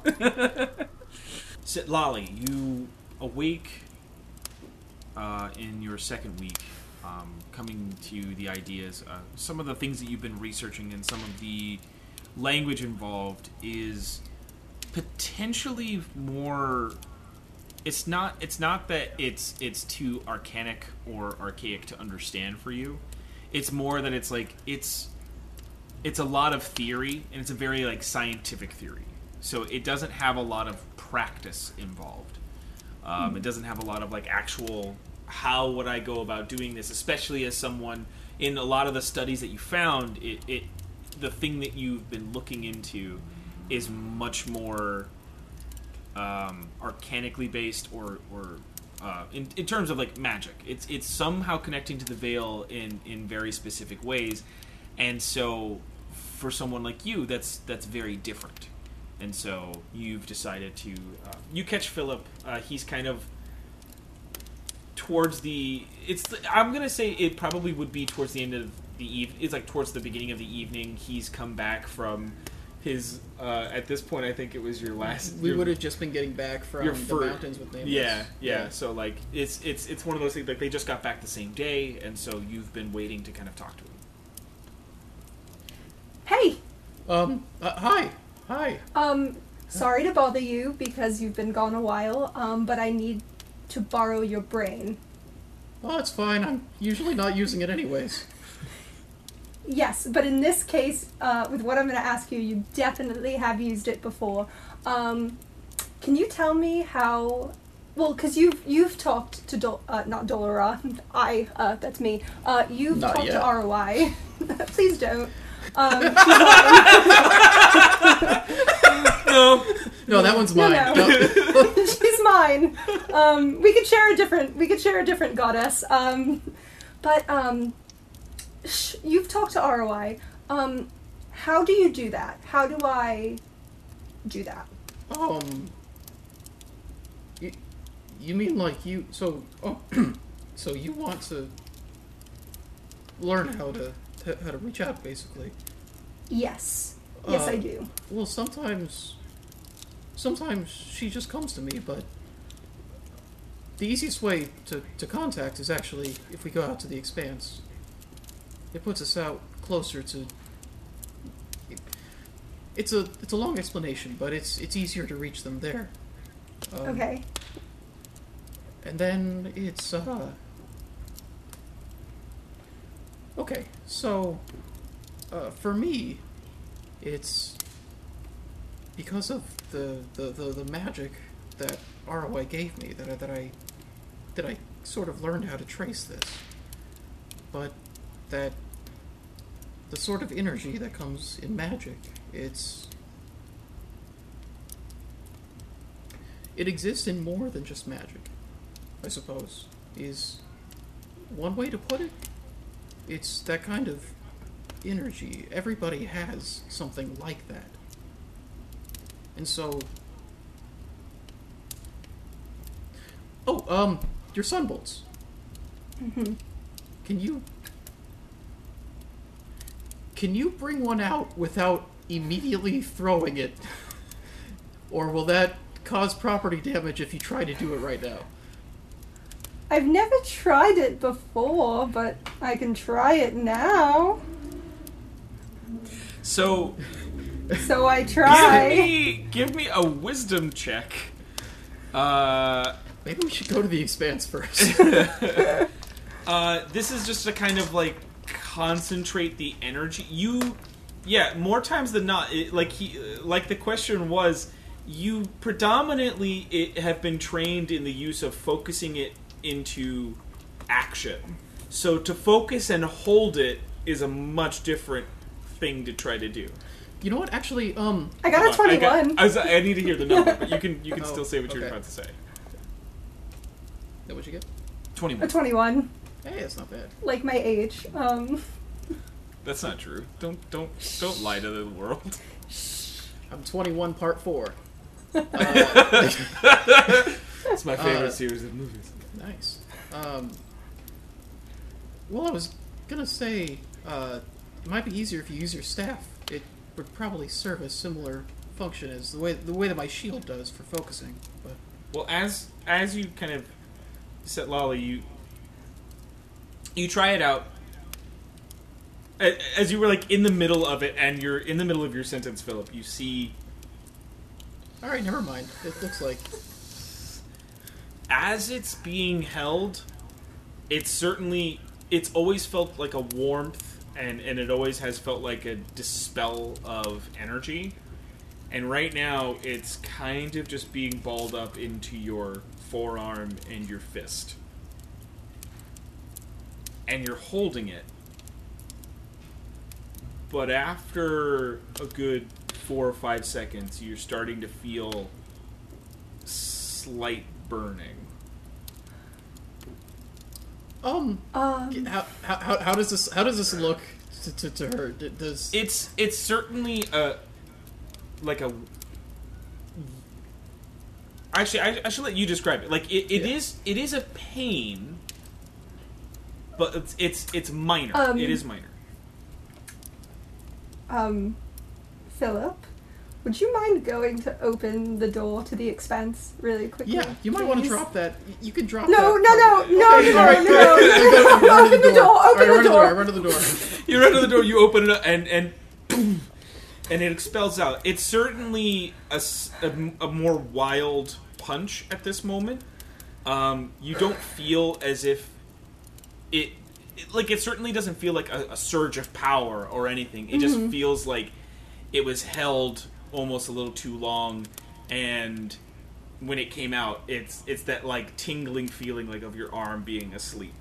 Setlali, you awake uh, in your second week, um, coming to the ideas. Uh, some of the things that you've been researching and some of the language involved is potentially more. It's not. It's not that it's it's too arcanic or archaic to understand for you. It's more that it's like it's it's a lot of theory and it's a very like scientific theory so it doesn't have a lot of practice involved um, it doesn't have a lot of like actual how would i go about doing this especially as someone in a lot of the studies that you found it, it the thing that you've been looking into is much more um, arcanically based or or uh, in, in terms of like magic. It's it's somehow connecting to the veil in in very specific ways. And so for someone like you that's that's very different and so you've decided to uh, you catch philip uh, he's kind of towards the it's the, i'm gonna say it probably would be towards the end of the eve it's like towards the beginning of the evening he's come back from his uh, at this point i think it was your last We your- would have just been getting back from Your the mountains with nameless. yeah, yeah. So like, it's it's it's one of those things. Like they just got back the same day, and so you've been waiting to kind of talk to him. Hey, Um. Uh, hi. Hi. um, sorry to bother you because you've been gone a while. Um, but I need to borrow your brain. Oh, it's fine. I'm usually not using it anyways. Yes, but in this case, uh, with what I'm going to ask you, you definitely have used it before. Um, can you tell me how? Well, because you've you've talked to Dol- uh, not Dolora, [LAUGHS] I uh, that's me. Uh, you've Not talked yet. to ROI. [LAUGHS] Please don't. Um, [LAUGHS] no, No, that one's mine. no. [LAUGHS] No. She's mine. Um, we could share a different. We could share a different goddess. Um, but um, sh- you've talked to ROI. Um, how do you do that? How do I do that? Um. You, you mean like you? So, oh, [CLEARS THROAT] so you want to learn how to, to how to reach out, basically? Yes. Yes, Uh, I do. Well, sometimes, sometimes she just comes to me, but the easiest way to, to contact is actually if we go out to the expanse. It puts us out closer to. It's a it's a long explanation, but it's it's easier to reach them there. Um, Okay. And then it's uh. Okay, so, uh, for me, it's because of the, the, the, the magic that ROI gave me that I, that I that I sort of learned how to trace this. But that the sort of energy that comes in magic, it's it exists in more than just magic, I suppose, is one way to put it. It's that kind of energy. Everybody has something like that. And so. Oh, um, your sunbolts. hmm Can you. Can you bring one out without immediately throwing it? or will that cause property damage if you try to do it right now? I've never tried it before, but I can try it now. So So I give try. me give me a wisdom check. Uh, Maybe we should go to the expanse first. [LAUGHS] uh, this is just to kind of like concentrate the energy. You, yeah, more times than not, it, like he, like the question was, you predominantly it, have been trained in the use of focusing it into action. So to focus and hold it is a much different thing to try to do. you know what? Actually, um, I got a Hold on, I got- 21. I, was- I need to hear the number, but you can you can [LAUGHS] Oh, still say what you're okay. about to say. that what you get? Twenty A one. 21, Hey, that's not bad. like my age. Um, That's not true. Don't don't don't lie to the world. I'm 21, part four. Uh, [LAUGHS] It's my favorite Uh, series of movies. Nice. Um, well, I was gonna say uh, it might be easier if you use your staff. It would probably serve a similar function as the way the way that my shield does for focusing. But Well, as as you kind of said, Lolly, you you try it out. As you were like in the middle of it, and you're in the middle of your sentence, Philip. You see, all right, never mind. It looks like as it's being held, it's certainly it's always felt like a warmth, and and it always has felt like a dispel of energy. And right now, it's kind of just being balled up into your forearm and your fist. And you're holding it. But after a good four or five seconds, you're starting to feel slight burning. Um. um, How, how, how, how does this how does this look to, to, to her? Does It's it's certainly a like a. Actually, I, I should let you describe it. Like it, it Yeah. is it is a pain, but it's it's it's minor. Um, it is minor. um, Philip, would you mind going to open the door to the expanse really quickly? yeah, you might want to drop that. You can drop No, that. no, no, Okay, no, no, all right, no, great. no, no, [LAUGHS] Run to open the door, open right, the run to door. Run to the door. [LAUGHS] You run to the door, you open it up, and and boom, and it expels out. It's certainly a a more wild punch at this moment. Um, you don't feel as if it, it- like it certainly doesn't feel like a, a surge of power or anything. It just feels like it was held almost a little too long, and when it came out, it's it's that like tingling feeling like of your arm being asleep.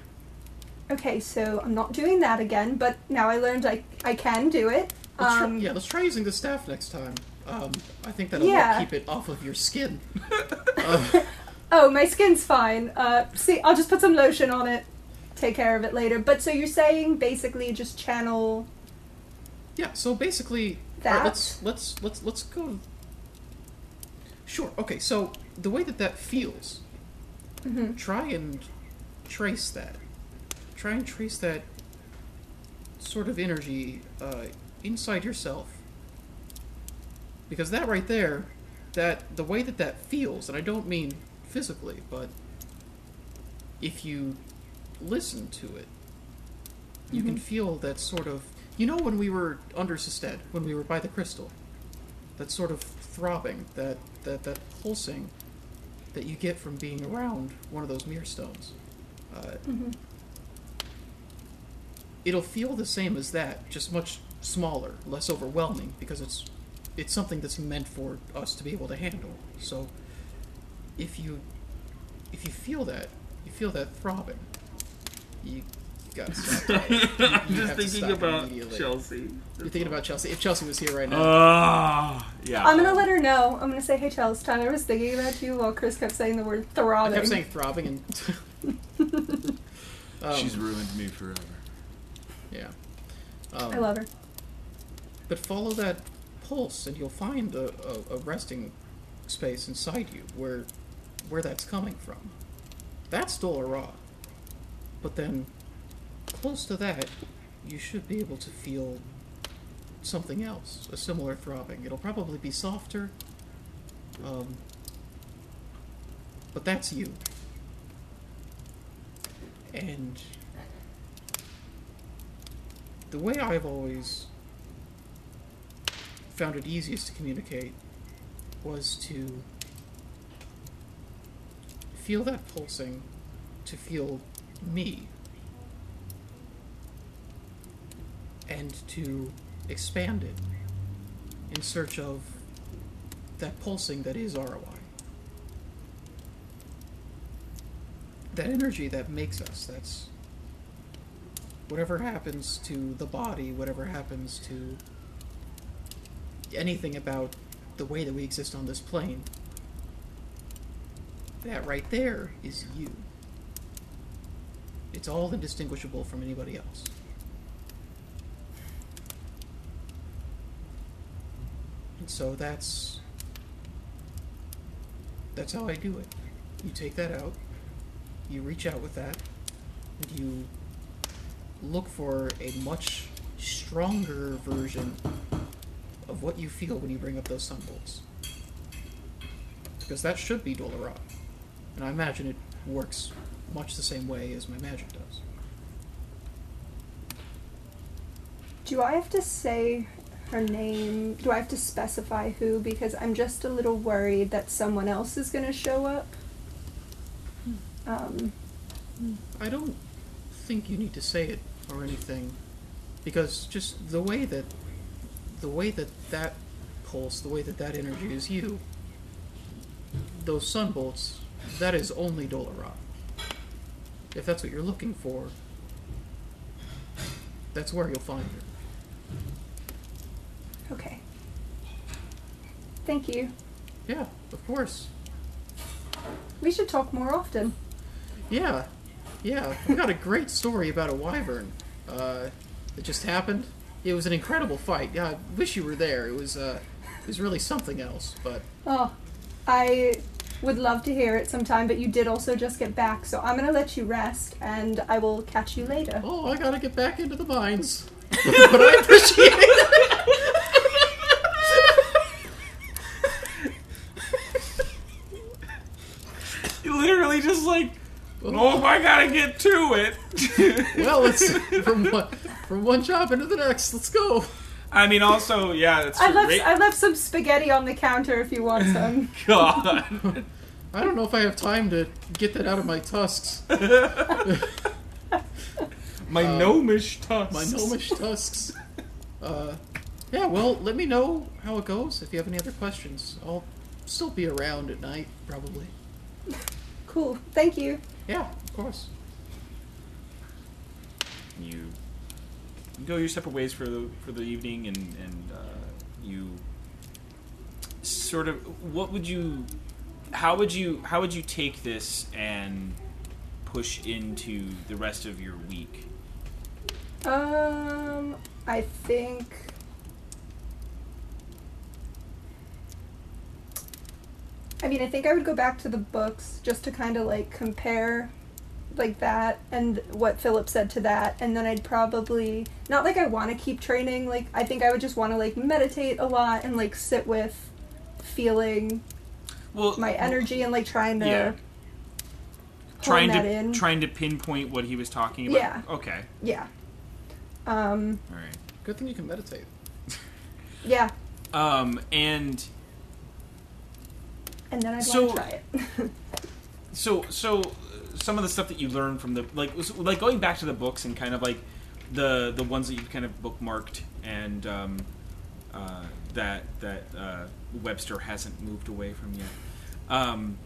Okay, so I'm not doing that again, but now I learned I I can do it. Let's try, Um, yeah, let's try using the staff next time. Um, I think that'll Yeah. help keep it off of your skin. uh, [LAUGHS] Oh, my skin's fine. Uh, see, I'll just put some lotion on it. Take care of it later. But so you're saying basically just channel yeah. So basically, that? alright, let's let's let's let's go. Sure. Okay. So the way that that feels, Mhm. try and trace that. Try and trace that sort of energy uh, inside yourself. Because that right there, that the way that that feels, and I don't mean physically, but if you listen to it, you can feel that sort of. You know, when we were under Sested, when we were by the crystal, that sort of throbbing, that that that pulsing that you get from being around one of those mirror stones. Uh, It'll feel the same as that, just much smaller, less overwhelming, because it's it's something that's meant for us to be able to handle. So, if you if you feel that, you feel that throbbing, you got [LAUGHS] to stop. I'm just thinking about immediately. Chelsea. You're thinking about Chelsea. If Chelsea was here right now, Ah, yeah. I'm gonna let her know. I'm gonna say, hey, Chels, Tyler was thinking about you while Chris kept saying the word I throbbing. kept saying throbbing, and [LAUGHS] um, She's ruined me forever. yeah. Um, I love her. But follow that pulse, and you'll find a, a, a resting space inside you where where that's coming from. That's Dolorah. But then, close to that, you should be able to feel something else, a similar throbbing. It'll probably be softer, um, but that's you. And the way I've always found it easiest to communicate was to feel that pulsing, to feel me, and to expand it in search of that pulsing that is ROI. That energy that makes us, that's whatever happens to the body, whatever happens to anything about the way that we exist on this plane, that right there is you. It's all indistinguishable from anybody else. And so that's that's how I do it. You take that out, you reach out with that, and you look for a much stronger version of what you feel when you bring up those sun bolts. Because that should be Dolorah. And I imagine it works much the same way as my magic does. Do I have to say her name? Do I have to specify who? Because I'm just a little worried that someone else is gonna show up. Um, I don't think you need to say it or anything, because just the way that the way that that pulse, the way that that energy is you, those sun bolts, that is only Dolorah. If that's what you're looking for, that's where you'll find her. Okay. Thank you. Yeah, of course. We should talk more often. Yeah, yeah. We got a great story about a wyvern. Uh, that just happened. It was an incredible fight. Yeah, I wish you were there. It was uh, it was really something else. But Oh, I would love to hear it sometime, but you did also just get back, so I'm gonna let you rest, and I will catch you later. oh, I gotta get back into the mines. [LAUGHS] but I appreciate it. [LAUGHS] literally just like, oh, I gotta get to it. [LAUGHS] well, let's from [LAUGHS] one from one job into the next. Let's go. I mean, also, yeah, that's I left great. I left some spaghetti on the counter if you want [LAUGHS] some. God. I don't know if I have time to get that out of my tusks. My Uh, gnomish tusks. My gnomish tusks. Uh, yeah, well, let me know how it goes. If you have any other questions, I'll still be around at night, probably. Cool. Thank you. Yeah, of course. You go your separate ways for the for the evening, and and uh, you sort of what would you how would you how would you take this and push into the rest of your week? Um, I think. I mean, I think I would go back to the books just to kind of like compare like that and what Philip said to that and then I'd probably not like I want to keep training like I think I would just want to like meditate a lot and like sit with feeling Well, my energy and like trying to Yeah. trying to in. trying to pinpoint what he was talking about. Yeah. Okay. yeah um All right. Good thing you can meditate. yeah Um, and and then I'd So- want to try it [LAUGHS] so so uh, some of the stuff that you learned from the like like going back to the books and kind of like the the ones that you've kind of bookmarked and um, uh, that that uh, Webster hasn't moved away from yet. Um,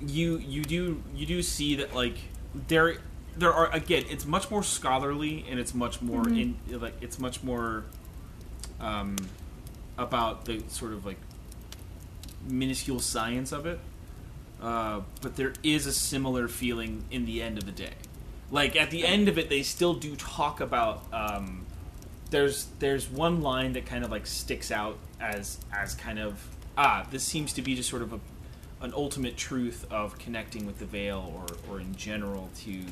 you you do you do see that like there there are again it's much more scholarly and it's much more in like it's much more um, about the sort of like minuscule science of it uh, but there is a similar feeling in the end of the day. Like at the end of it, they still do talk about. Um, there's there's one line that kind of like sticks out as as kind of ah this seems to be just sort of a an ultimate truth of connecting with the veil or or in general to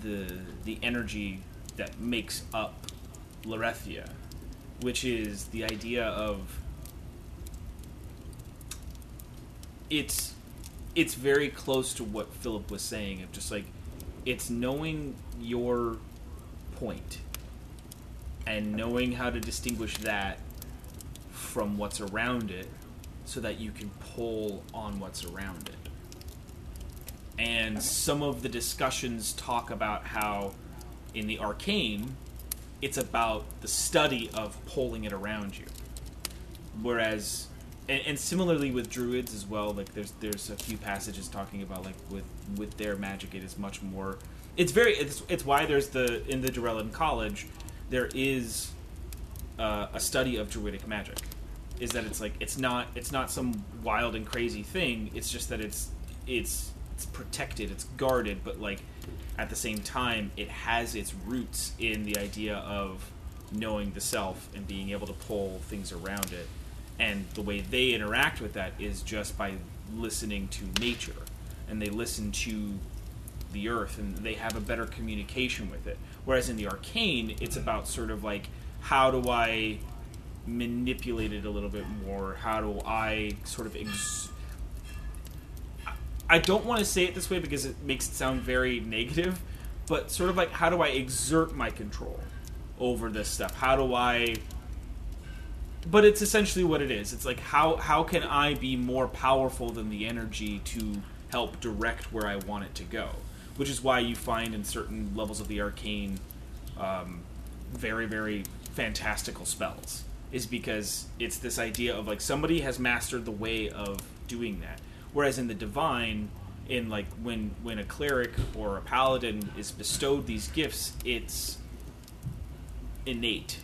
the the energy that makes up Lorethia, which is the idea of it's it's very close to what Philip was saying of just like it's knowing your point and knowing how to distinguish that from what's around it so that you can pull on what's around it. And some of the discussions talk about how in the arcane it's about the study of pulling it around you. Whereas and, and similarly with druids as well like there's there's a few passages talking about like with with their magic it is much more it's very it's, it's why there's the in the Durellan College there is uh, a study of druidic magic. Is that it's like it's not it's not some wild and crazy thing it's just that it's it's it's protected it's guarded but like at the same time it has its roots in the idea of knowing the self and being able to pull things around it and the way they interact with that is just by listening to nature. And they listen to the earth and they have a better communication with it. Whereas in the arcane it's about sort of like how do i manipulate it a little bit more? How do i sort of ex- i don't want to say it this way because it makes it sound very negative but sort of like how do i exert my control over this stuff? How do i but it's essentially what it is. It's like how how can I be more powerful than the energy to help direct where I want it to go? Which is why you find in certain levels of the arcane, um, very very fantastical spells. Is because it's this idea of like somebody has mastered the way of doing that. Whereas in the divine, in like when when a cleric or a paladin is bestowed these gifts, it's innate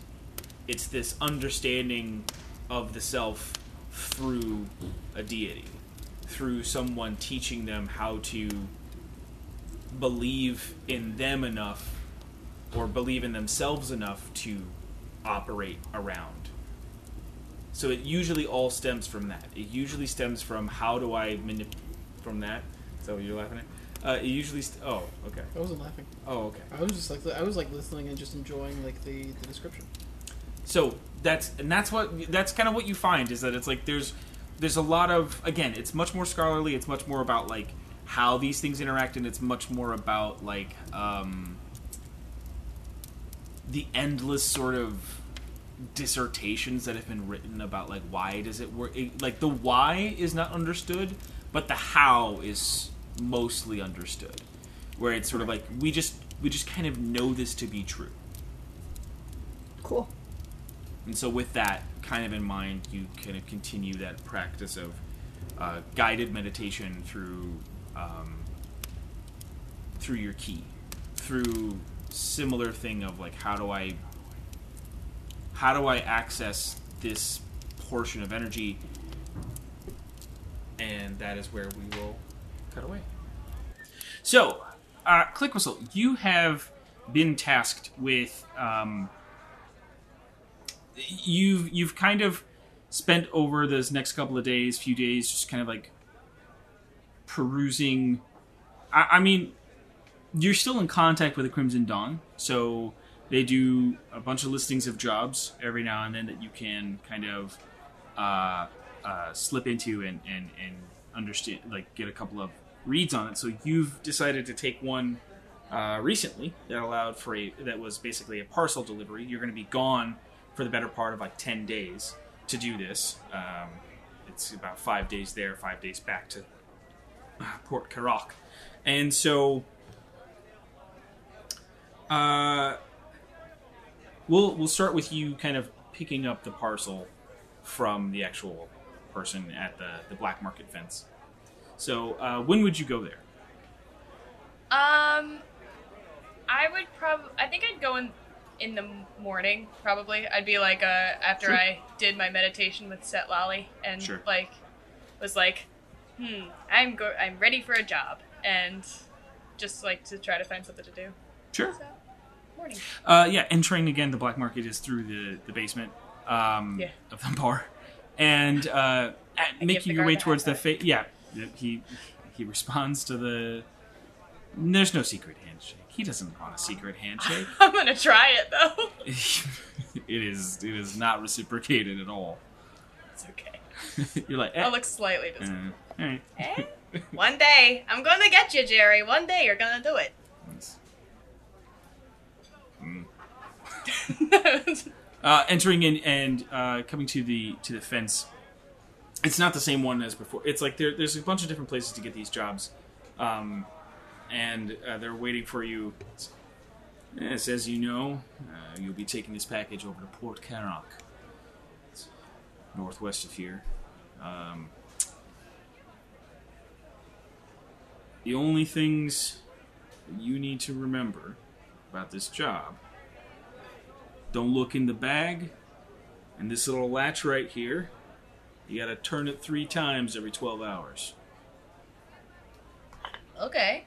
it's this understanding of the self through a deity, through someone teaching them how to believe in them enough or believe in themselves enough to operate around. So it usually all stems from that. It usually stems from how do I manip- from that. Is that what you're laughing at? Uh, it usually. St- oh, okay. I wasn't laughing. Oh, okay. I was just like I was like listening and just enjoying like the, the description. So that's and that's what that's kind of what you find is that it's like there's there's a lot of again it's much more scholarly it's much more about like how these things interact and it's much more about like um the endless sort of dissertations that have been written about like why does it work it, like the why is not understood but the how is mostly understood. Where it's sort of like we just we just kind of know this to be true. Cool and so, with that kind of in mind, you kind of continue that practice of uh, guided meditation through um, through your key, through similar thing of like how do I how do I access this portion of energy, and that is where we will cut away. So, uh, Click Whistle, you have been tasked with. Um, you've you've kind of spent over those next couple of days, few days, just kind of like perusing. I, I mean, you're still in contact with the Crimson Dawn, so they do a bunch of listings of jobs every now and then that you can kind of uh, uh, slip into and, and, and understand, like get a couple of reads on it. So you've decided to take one uh, recently that allowed for a that was basically a parcel delivery. You're going to be gone for the better part of like ten days to do this. Um, it's about five days there, five days back to uh, Port Karak, and so uh, we'll we'll start with you kind of picking up the parcel from the actual person at the the black market fence. So uh, when would you go there? Um, I would probably. I think I'd go in in the morning. Probably, I'd be like, uh, after Sure. I did my meditation with Setlali, and Sure. like, was like, hmm, I'm go, I'm ready for a job, and just like to try to find something to do. Sure. So, morning. Uh, yeah, entering again the black market is through the the basement um, Yeah. of the bar, and uh, making your way towards the fa- yeah, he he responds to the. There's no secret handshake. He doesn't want a secret handshake. [LAUGHS] I'm gonna try it though. [LAUGHS] it is it is not reciprocated at all. It's okay. [LAUGHS] You're like, eh, I'll look slightly uh, disappointed. all right. Eh? One day, I'm gonna get you, Jerry. One day, you're gonna do it. Nice. uh, entering in and uh, coming to the to the fence. It's not the same one as before. It's like there, there's a bunch of different places to get these jobs, um, and uh, they're waiting for you. Yes, as you know, uh, you'll be taking this package over to Port. It's northwest of here. Um, the only things you need to remember about this job don't look in the bag and this little latch right here you gotta turn it three times every 12 hours Okay.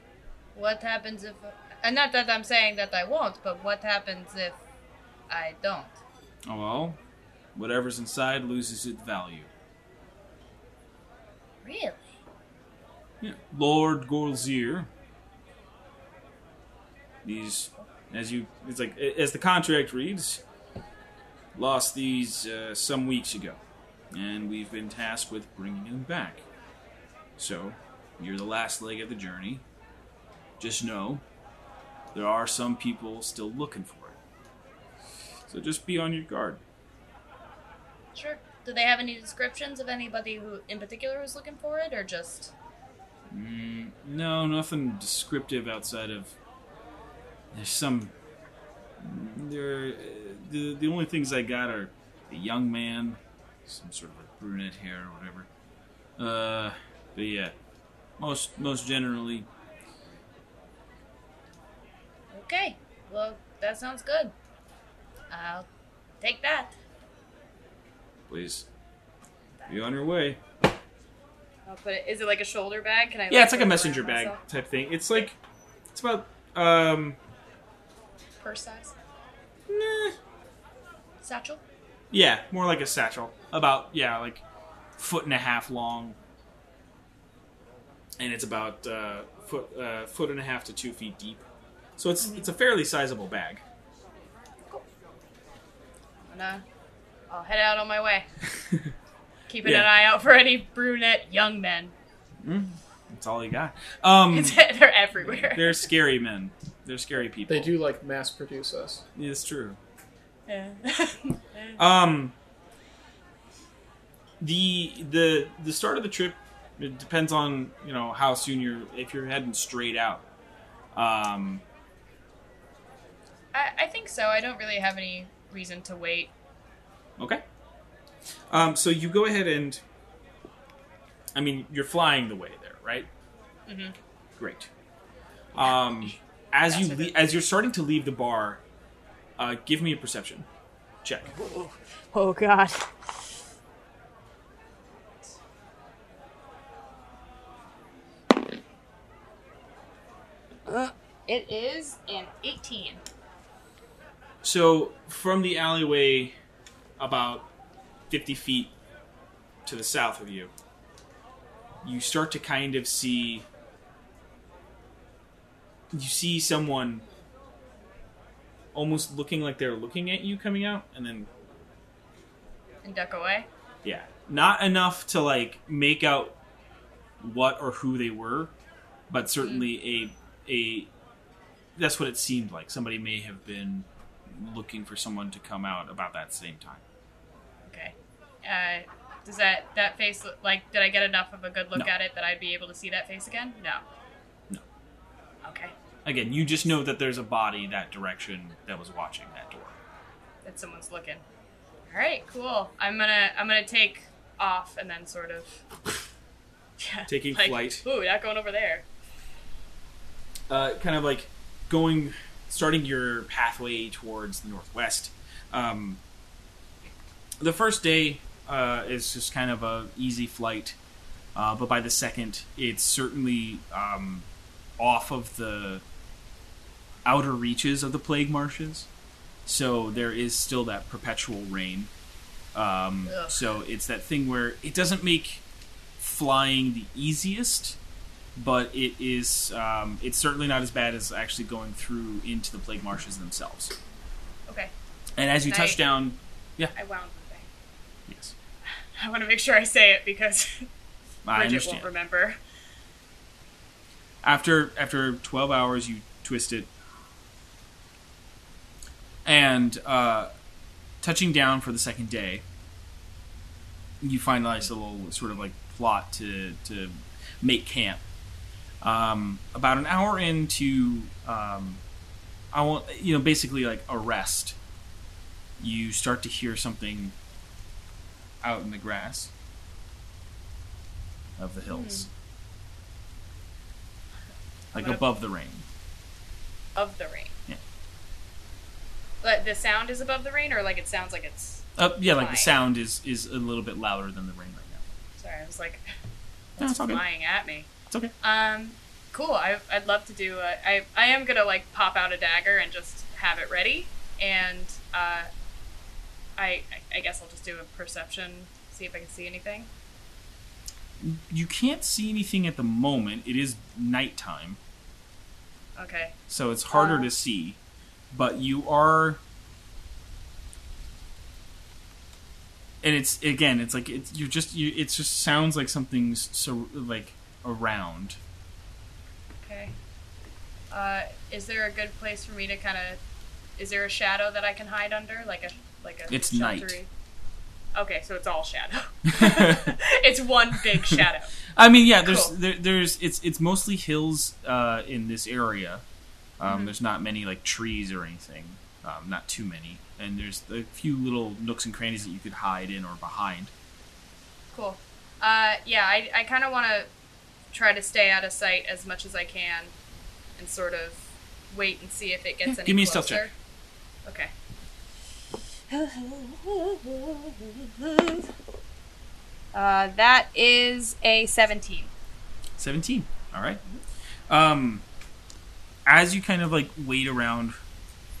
What happens if? And not that I'm saying that I won't, but what happens if I don't? oh well whatever's inside loses its value Really? yeah. lord golzir these as you it's like as the contract reads lost these uh, some weeks ago and we've been tasked with bringing them back so you're the last leg of the journey just know there are some people still looking for it so just be on your guard Sure. Do they have any descriptions of anybody who, in particular, who's looking for it, or just? Mm, no, nothing descriptive outside of. There's some. There, the the only things I got are a young man, some sort of like brunette hair or whatever. Uh, but yeah, most most generally, Okay. Well, that sounds good. I'll take that. please be on your way. I'll put it. Is it like a shoulder bag? Can I? Yeah, it's like a messenger bag myself? type thing. It's like it's about um. Purse size. Nah, Satchel. Yeah, more like a satchel. About yeah, like foot and a half long, and it's about uh, foot uh, foot and a half to two feet deep. So it's it's a fairly sizable bag. I'm gonna. I'll head out on my way. [LAUGHS] Keeping Yeah. an eye out for any brunette young men. That's all you got. Um, [LAUGHS] They're everywhere. they're scary men. They're scary people. They do like mass produce us. It's true. Yeah. [LAUGHS] Um, the the the start of the trip it depends on you know how soon you're if you're heading straight out. Um, I, I think so. I don't really have any reason to wait. Okay. Um, so you go ahead and, I mean, you're flying the way there, right? Mm-hmm. Great. Um, as That's you le- as you're starting to leave the bar, uh, give me a perception check. Oh, oh God. Uh, it is an 18. So from the alleyway, about fifty feet to the south of you, you start to kind of see. You see someone almost looking like they're looking at you coming out, and then And duck away. yeah, not enough to like make out what or who they were, but certainly a a that's what it seemed like. Somebody may have been looking for someone to come out about that same time. Okay. Uh, does that that face look like? Did I get enough of a good look No. at it that I'd be able to see that face again? No. No. Okay. Again, you just know that there's a body that direction that was watching that door. That someone's looking. All right. Cool. I'm gonna I'm gonna take off and then sort of. [LAUGHS] Yeah, Taking like, flight. Ooh, not going over there. uh, kind of like going, starting your pathway towards the northwest. Um, the first day uh, is just kind of a easy flight, uh, but by the second, it's certainly um, off of the outer reaches of the plague marshes. So there is still that perpetual rain. Um, so it's that thing where it doesn't make flying the easiest, but it is um, it's certainly not as bad as actually going through into the plague marshes themselves. Okay. And as you touch Nice. down, I wound the thing. yes, [LAUGHS] I want to make sure I say it because I Bridget understand. won't remember. After after twelve hours, you twist it, and uh, touching down for the second day, you find a nice little sort of like plot to to make camp. Um, about an hour into, um, I want you know basically like a rest. You start to hear something out in the grass of the hills, like gonna- above the rain. Of the rain. Yeah. But the sound is above the rain, or like it sounds like it's. Uh, yeah, like the sound is is a little bit louder than the rain right now. Sorry, I was like, No, it's it's all [LAUGHS] good. flying at me. It's okay. Um, cool. I, I'd love to do. A, I I am gonna like pop out a dagger and just have it ready, and uh, I I guess I'll just do a perception, see if I can see anything. You can't see anything at the moment. It is nighttime, Okay. so it's harder Uh. to see. But you are, and it's again, it's like it's you're just you. It just sounds like something's so like around. Okay. Uh, is there a good place for me to kind of? Is there a shadow that I can hide under, like a like a? It's night. Okay, so it's all shadow. [LAUGHS] [LAUGHS] it's one big shadow. [LAUGHS] I mean, yeah, there's Cool. there, there's it's it's mostly hills uh, in this area. Um, Mhm. There's not many like trees or anything, um, not too many, and there's a few little nooks and crannies that you could hide in or behind. Cool. Uh, yeah, I, I kind of want to try to stay out of sight as much as I can, and sort of wait and see if it gets Yeah, any give me a closer. stealth check. Okay. Uh, that is a seventeen. 17 all right um as you kind of like wait around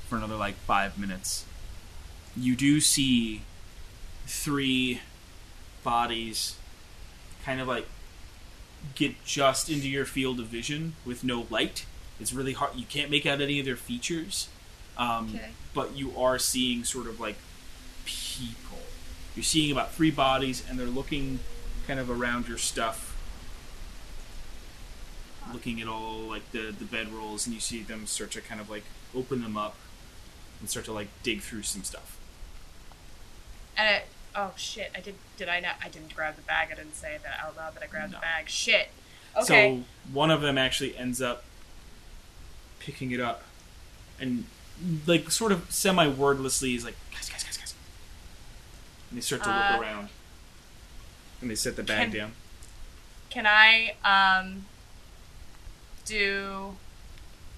for another like five minutes you do see three bodies kind of like get just into your field of vision with no light. It's really hard you can't make out any of their features. Um, Okay. but you are seeing sort of like people. You're seeing about three bodies and they're looking kind of around your stuff. Looking at all like the the bed rolls and you see them start to kind of like open them up and start to like dig through some stuff. And it, oh shit! I did. Did I not? I didn't grab the bag. I didn't say that out loud that I grabbed No. the bag. Shit. Okay. so one of them actually ends up picking it up and like sort of semi wordlessly is like guys guys guys guys and they start to Uh, look around and they set the bag can- down Can I um do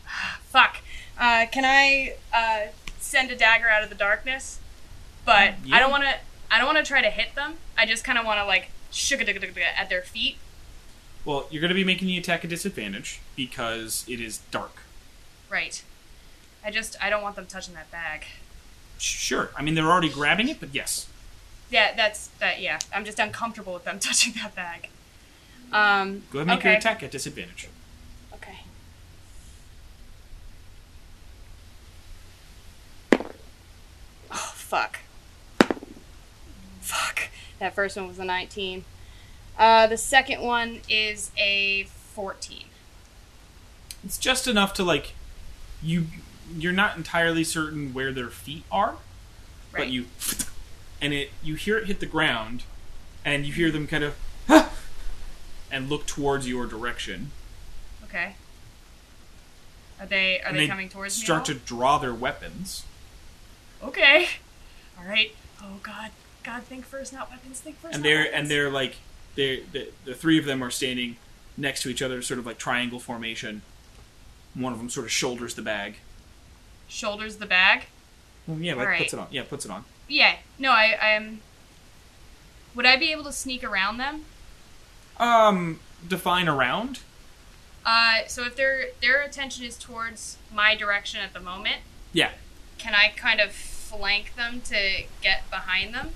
[SIGHS] fuck? Uh, can I uh, send a dagger out of the darkness? But Yeah. I don't want to. I don't want to try to hit them. I just kind of want to like shook at their feet. well you're going to be making the attack a disadvantage because it is dark Right. I just I don't want them touching that bag. Sure. I mean, they're already grabbing it, but yes. Yeah, that's that. Yeah, I'm just uncomfortable with them [LAUGHS] touching that bag. Um. Go ahead and make okay. your attack at disadvantage. Okay. Oh fuck. Fuck. That first one was a 19. Uh, the second one is a 14. It's just enough to like you. You're not entirely certain where their feet are, Right. but you [LAUGHS] and it you hear it hit the ground, and you hear them kind of [LAUGHS] and look towards your direction. Okay. Are they are and they, coming towards you? start me? to draw their weapons. Okay. All right. Oh god. God, think first, not weapons. Think first. and they're weapons. and they're like they the, the three of them are standing next to each other, sort of like triangle formation. One of them sort of shoulders the bag. shoulders the bag. Well, yeah, like Alright. puts it on. Yeah, puts it on. Yeah. No, I I'm. Would I be able to sneak around them? Um, define around. Uh, so if their their attention is towards my direction at the moment, Yeah, can I kind of flank them to get behind them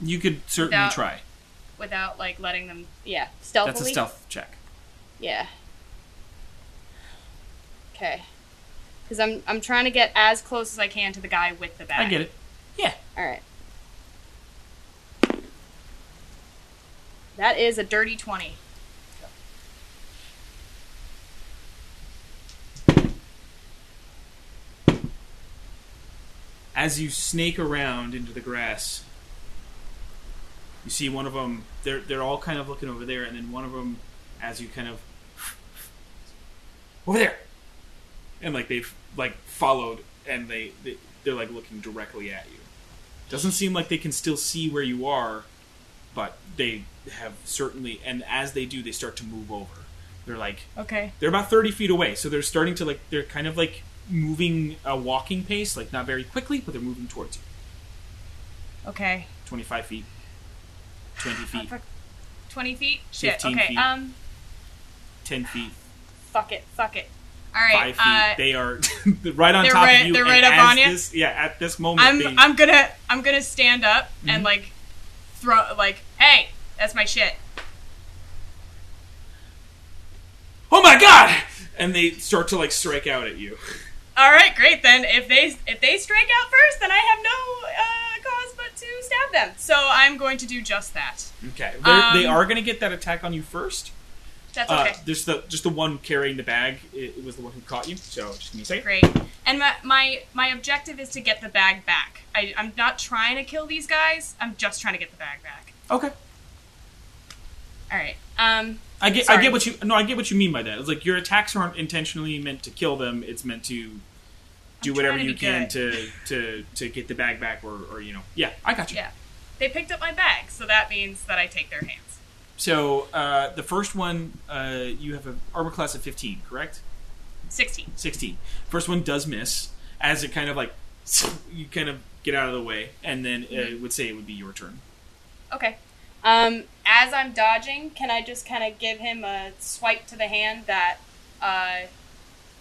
you could certainly Without- try. without like letting them? Yeah, stealthily. That's a stealth check. Yeah. Okay. Because I'm I'm trying to get as close as I can to the guy with the bag. I get it. Yeah. All right. That is a dirty twenty. As you snake around into the grass, you see one of them. They're they're all kind of looking over there, and then one of them, as you kind of over there, and like they've like followed, and they, they they're like looking directly at you. Doesn't seem like they can still see where you are, but they have certainly. And as they do, they start to move over. They're like Okay. they're about 30 feet away so they're starting to like they're kind of like moving a walking pace like not very quickly but they're moving towards you Okay. 25 feet 20 feet. Twenty feet. Shit. 15 Okay. feet. Um. 10 feet Fuck it. Fuck it. All right. 5 feet Uh, they are [LAUGHS] right on top right- of you they're right up on you? this, yeah at this moment I'm they, I'm gonna I'm gonna stand up Mm-hmm. and like throw like hey that's my shit. oh my god and they start to like strike out at you All right, great then. If they if they strike out first, then I have no uh, cause but to stab them. So I'm going to do just that. okay They're- they Um, are going to get that attack on you first That's uh, okay. just the just the one carrying the bag it, it was the one who caught you so just give me a second Great. And my, my my objective is to get the bag back. I, I'm not trying to kill these guys. I'm just trying to get the bag back. okay All right. Um. I get, I get what you no, I get what you mean by that. It's like your attacks aren't intentionally meant to kill them. It's meant to do whatever you can good. to, to to get the bag back, or, or you know, yeah, I got you. Yeah. They picked up my bag, so that means that I take their hands. So uh, the first one, uh, you have an armor class of fifteen, correct? Sixteen. Sixteen. First one does miss, as it kind of like [LAUGHS] you kind of get out of the way, and then Mm-hmm. it would say it would be your turn. Okay. Um, as I'm dodging, can I just kind of give him a swipe to the hand that, uh,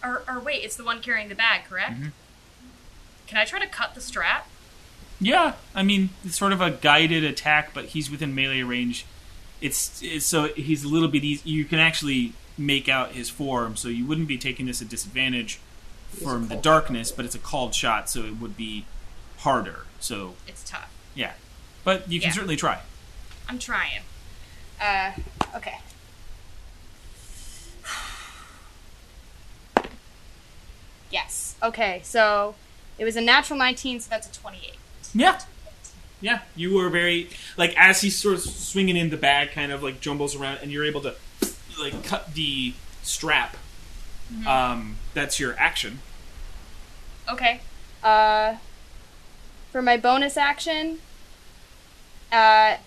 or, or wait, it's the one carrying the bag, correct? Mhm. Can I try to cut the strap? Yeah, I mean it's sort of a guided attack, but he's within melee range. It's, it's so he's a little bit easy. You can actually make out his form, so you wouldn't be taking this at disadvantage from the called darkness, but it's a called shot, so it would be harder. So It's tough. yeah, but you can Yeah. certainly try. I'm trying. Uh, okay. Yes. Okay, so it was a natural 19, so that's a 28. Yeah, yeah. You were very like as he's sort of swinging in the bag, kind of like jumbles around, and you're able to like cut the strap. Um, that's your action. Okay. Uh, for my bonus action, uh,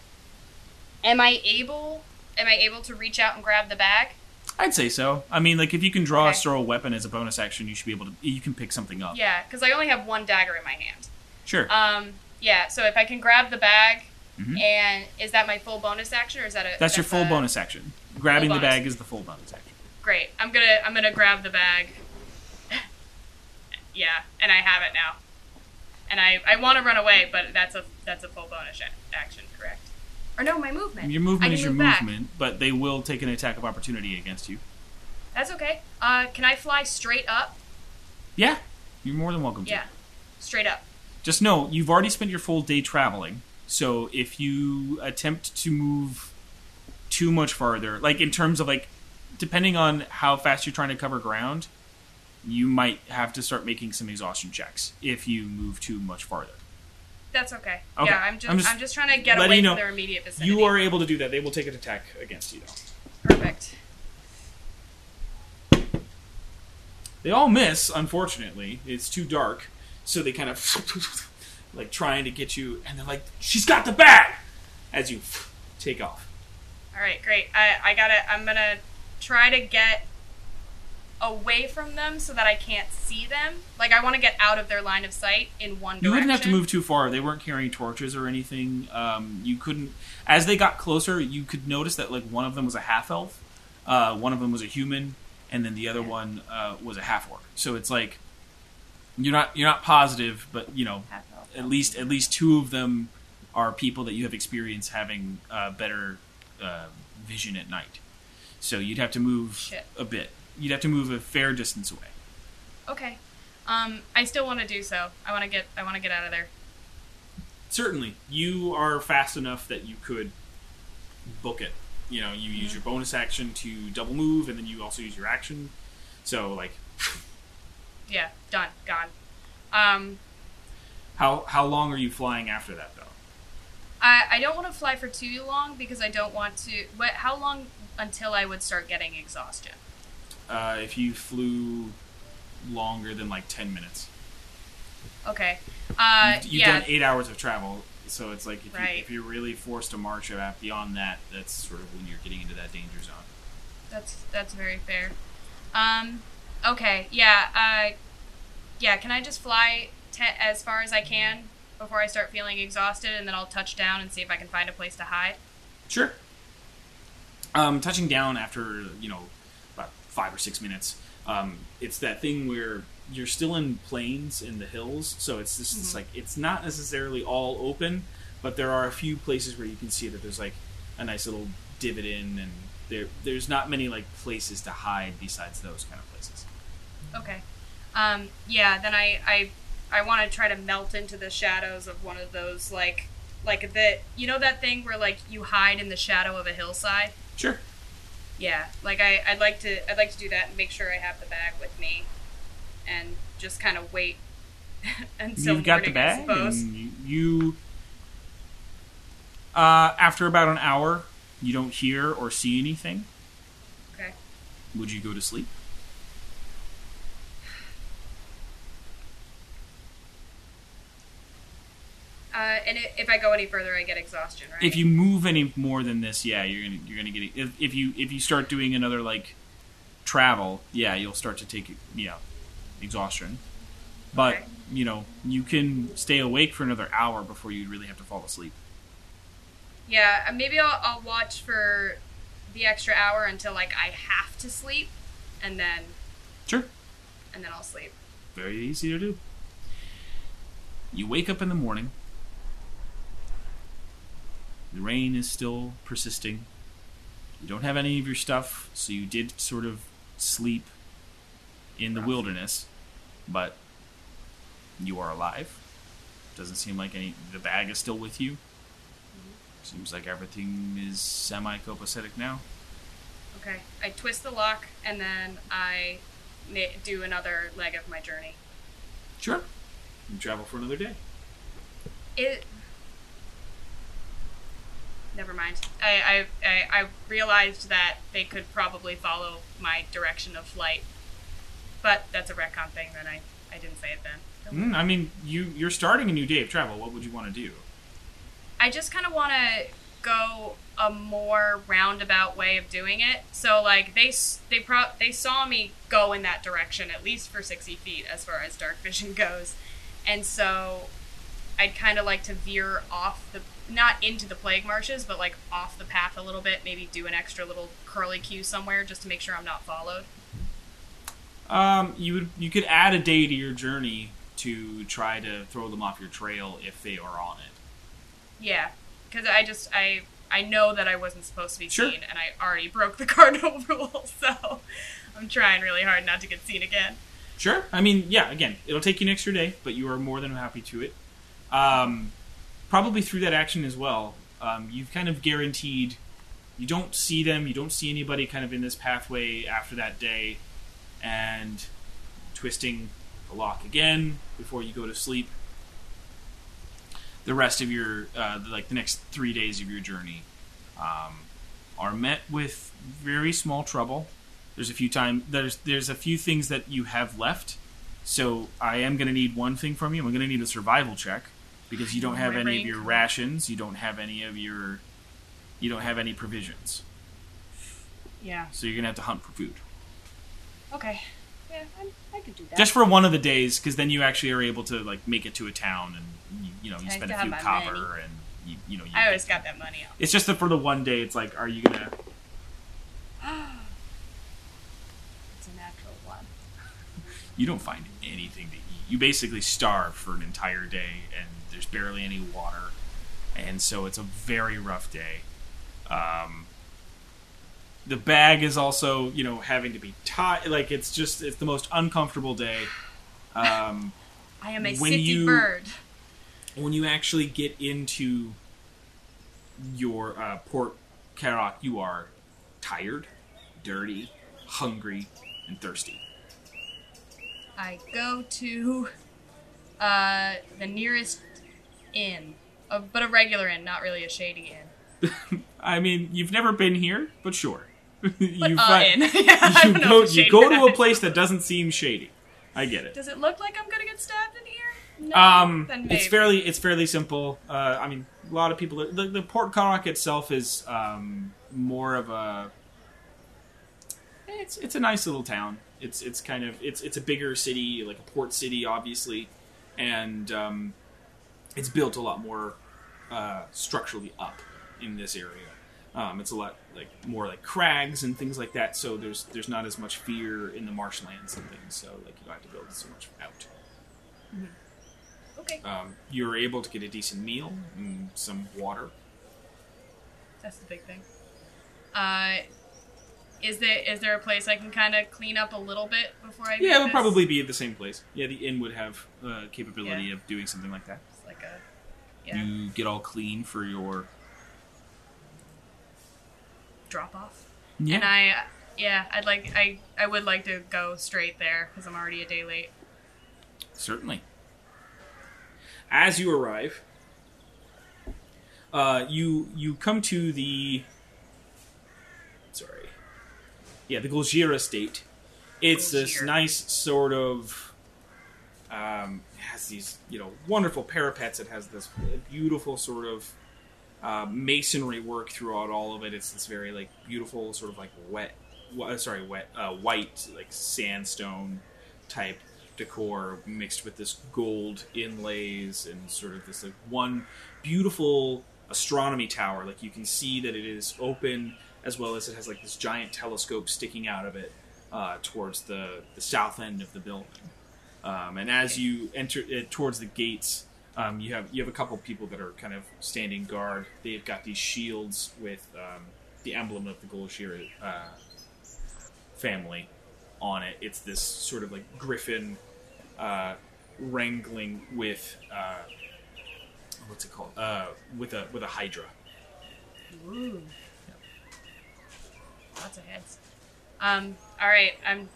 am I able? Am I able to reach out and grab the bag? I'd say so. I mean, like if you can draw a Okay. a weapon as a bonus action, you should be able to. You can pick something up. Yeah, because I only have one dagger in my hand. Sure. Um, yeah. So if I can grab the bag, Mhm. and is that my full bonus action, or is that a? that's your full bonus action. Grabbing the bag is the full bonus action. Great. I'm gonna I'm gonna grab the bag. [LAUGHS] yeah, and I have it now. And I, I want to run away, but that's a that's a full bonus a- action, correct? Or no, my movement. Your movement is your move back. movement, but they will take an attack of opportunity against you. That's okay. Uh, can I fly straight up? Yeah, you're more than welcome to. Yeah, straight up. Just know you've already spent your full day traveling, so if you attempt to move too much farther, like in terms of like, depending on how fast you're trying to cover ground, you might have to start making some exhaustion checks if you move too much farther. That's okay. Okay. Yeah, I'm just, I'm I'm just just trying to get away you from their immediate vicinity. You are able to do that. They will take an attack against you, though. perfect. They all miss, unfortunately. It's too dark, so they kind of [LAUGHS] like trying to get you, and they're like, "She's got the bag!" As you take off. All right, great. I I gotta. I'm gonna try to get away from them so that I can't see them. Like I want to get out of their line of sight in one direction. You wouldn't have to move too far. They weren't carrying torches or anything. Um, you couldn't. As they got closer, you could notice that like one of them was a half elf, uh, one of them was a human, and then the other one uh, was a half orc. So it's like you're not you're not positive, but you know Half elf. at least at least two of them are people that you have experience having uh, better uh, vision at night. So you'd have to move Shit. a bit. You'd have to move a fair distance away. Okay. Um, I still want to do so. I want to get. I want to get out of there. Certainly, you are fast enough that you could book it. You know, you use your bonus action to double move, and then you also use your action. So, like, [LAUGHS] Yeah, done, gone. Um, how how long are you flying after that, though? I I don't want to fly for too long because I don't want to. What? How long until I would start getting exhaustion? Uh, if you flew longer than like ten minutes, Okay. Uh, you've, you've yeah. done eight hours of travel. So it's like if, Right. you, if you're really forced to march out beyond that, that's sort of when you're getting into that danger zone. That's that's very fair. Um, okay, yeah, uh, yeah. Can I just fly te- as far as I can before I start feeling exhausted, and then I'll touch down and see if I can find a place to hide? Sure. Um, touching down after you know about five or six minutes, um, it's that thing where you're still in plains in the hills, so it's just it's like it's not necessarily all open, but there are a few places where you can see that there's like a nice little divot in, and there there's not many like places to hide besides those kind of places. Okay. Um, yeah. Then I I I want to try to melt into the shadows of one of those like like the you know that thing where like you hide in the shadow of a hillside. Sure. Yeah, like I, I'd like to, I'd like to do that and make sure I have the bag with me, and just kind of wait [LAUGHS] until You've got the morning, bag, and you, you uh, after about an hour, you don't hear or see anything. Okay. Would you go to sleep? Uh, and if I go any further, I get exhaustion, right? If you move any more than this, yeah, you're gonna you're gonna get if, if you if you start doing another like travel, yeah, you'll start to take you know exhaustion. But Okay. you know you can stay awake for another hour before you really have to fall asleep. yeah, uh, maybe I'll, I'll watch for the extra hour until like I have to sleep, and then Sure. and then I'll sleep. Very easy to do. You wake up in the morning. The rain is still persisting. You don't have any of your stuff, so you did sort of sleep in the wilderness, but you are alive. Doesn't seem like any. The bag is still with you. Mm-hmm. Seems like everything is semi copacetic now. Okay. I twist the lock, and then I do another leg of my journey. Sure. You travel for another day. It. Never mind. I, I, I, I realized that they could probably follow my direction of flight. But that's a retcon thing, then I, I didn't say it then. Mm, I mean, you you're starting a new day of travel. What would you want to do? I just kind of want to go a more roundabout way of doing it. So like they they pro- they saw me go in that direction at least for 60 feet as far as dark vision [LAUGHS] goes. And so I'd kind of like to veer off the not into the plague marshes, but like off the path a little bit, maybe do an extra little curly cue somewhere just to make sure I'm not followed. Um, you would you could add a day to your journey to try to throw them off your trail if they are on it. Yeah, because I just I I know that I wasn't supposed to be Sure. seen, and I already broke the [LAUGHS] cardinal rule, so I'm trying really hard not to get seen again. Sure. I mean, yeah. Again, it'll take you an extra day, but you are more than happy to it. Um, probably through that action as well, um, you've kind of guaranteed you don't see them, you don't see anybody kind of in this pathway after that day, and twisting the lock again before you go to sleep. The rest of your, uh, like the next three days of your journey, um, are met with very small trouble. There's a few time there's there's a few things that you have left. So I am going to need one thing from you. I'm going to need a survival check because you don't have any of your rations. You don't have any of your you don't have any provisions. Yeah. So you're going to have to hunt for food. Okay. Yeah, I'm, I could do that. Just for one of the days cuz then you actually are able to like make it to a town and you, you know, you I spend a few copper money. and you, you know, you I always got that money out. It's just that for the one day it's like are you going [GASPS] to It's a natural one. you don't find anything to eat. You basically starve for an entire day, and there's barely any water, and so it's a very rough day. Um, the bag is also, you know, having to be tied. Like it's just, it's the most uncomfortable day. Um, I am a When city you- bird. when you actually get into your uh, Port Karak, you are tired, dirty, hungry, and thirsty. I go to uh, the nearest inn, uh, but a regular inn, not really a shady inn. [LAUGHS] I mean, you've never been here, but sure. [LAUGHS] But [LAUGHS] you uh, fi- inn. yeah, you go, you go to a place that doesn't seem shady. I get it. Does it look like I'm gonna get stabbed in here? No. Um, it's fairly it's fairly simple. Uh, I mean, a lot of people. The, the Port Karak itself is um, more of a. It's it's a nice little town. It's it's kind of it's it's a bigger city, like a port city, obviously, and um, it's built a lot more uh, structurally up in this area. Um, it's a lot like more like crags and things like that. So there's there's not as much fear in the marshlands and things. So like you don't have to build so much out. Okay, Um, you're able to get a decent meal and some water. that's the big thing. Uh, is there is there a place I can kind of clean up a little bit before I? Yeah, it would this? probably be at the same place. Yeah, the inn would have uh, capability Yeah. of doing something like that. Like a yeah You get all clean for your drop off. yeah. And I yeah I'd like I I would like to go straight there because I'm already a day late. Certainly. As you arrive, uh, you you come to the sorry, yeah, the Golgira estate. It's this nice sort of um, has these you know wonderful parapets. It has this beautiful sort of uh, masonry work throughout all of it. It's this very like beautiful sort of like wet, wa- sorry, wet, uh, white like sandstone type decor mixed with this gold inlays and sort of this like one beautiful astronomy tower. Like you can see that it is open as well as it has like this giant telescope sticking out of it uh, towards the the south end of the building. Um, and as you enter uh, towards the gates, um, you have you have a couple people that are kind of standing guard. They've got these shields with um, the emblem of the Golshir uh, family on it. It's this sort of like griffin uh, wrangling with uh, what's it called? Uh, with a with a hydra. Ooh. Lots of heads. Um. All right. I'm.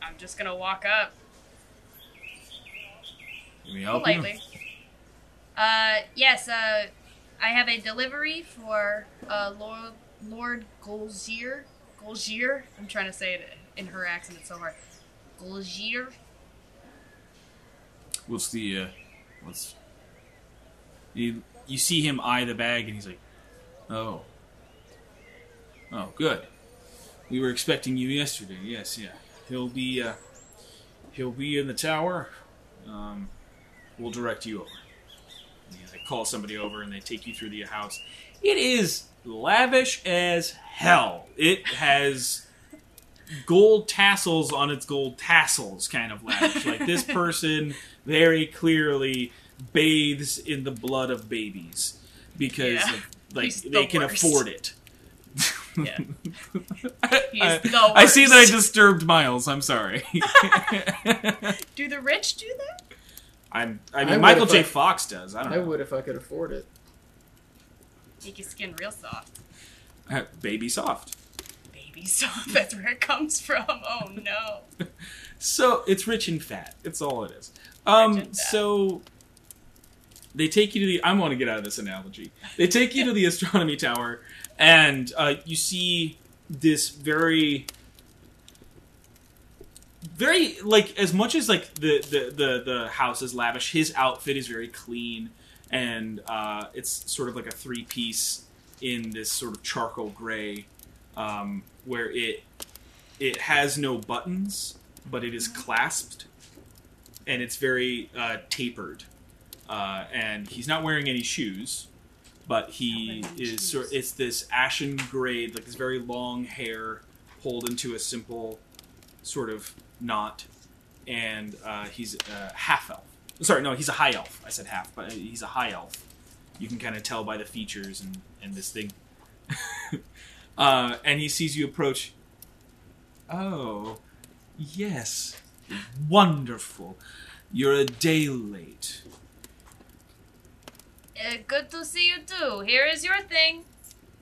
I'm just gonna walk up Let me help you. Uh. Yes. Uh. I have a delivery for uh Lord Lord Golgier. Golgier. I'm trying to say it in her accent. It's so hard. Golgier. What's the uh, what's you you see him eye the bag and he's like, oh, oh, good. We were expecting you yesterday. Yes, yeah. He'll be uh, he'll be in the tower. Um, we'll direct you over. And they call somebody over and they take you through the house. It is lavish as hell. It has gold tassels on its gold tassels kind of lavish. like this [LAUGHS] person very clearly bathes in the blood of babies because Yeah. of, like He's the they can worst. afford it. Yeah. [LAUGHS] I, I see that I disturbed Miles. I'm sorry. [LAUGHS] Do the rich do that? I'm. I I mean, would Michael if J. I- Fox does. I don't I know. would if I could afford it. Make your skin real soft. Uh, Baby soft. Baby soft. [LAUGHS] That's where it comes from. Oh no. [LAUGHS] So it's rich and fat. It's all it is. Um. Rich and fat. So they take you to the. I want to get out of this analogy. They take you to the [LAUGHS] astronomy tower, and uh, you see this very, very like as much as like the the the the house is lavish. His outfit is very clean, and uh, it's sort of like a three piece in this sort of charcoal gray, um, where it it has no buttons, but it is clasped, and it's very uh, tapered. Uh, and he's not wearing any shoes, but he is sort. It's this ashen gray, like this very long hair pulled into a simple sort of knot, and uh, he's a half elf. Sorry, no, he's a high elf. I said half, but he's a high elf. You can kind of tell by the features and, and this thing. [LAUGHS] uh, and he sees you approach. Oh, yes. Wonderful. You're a day late. Uh, good to see you too. Here is your thing.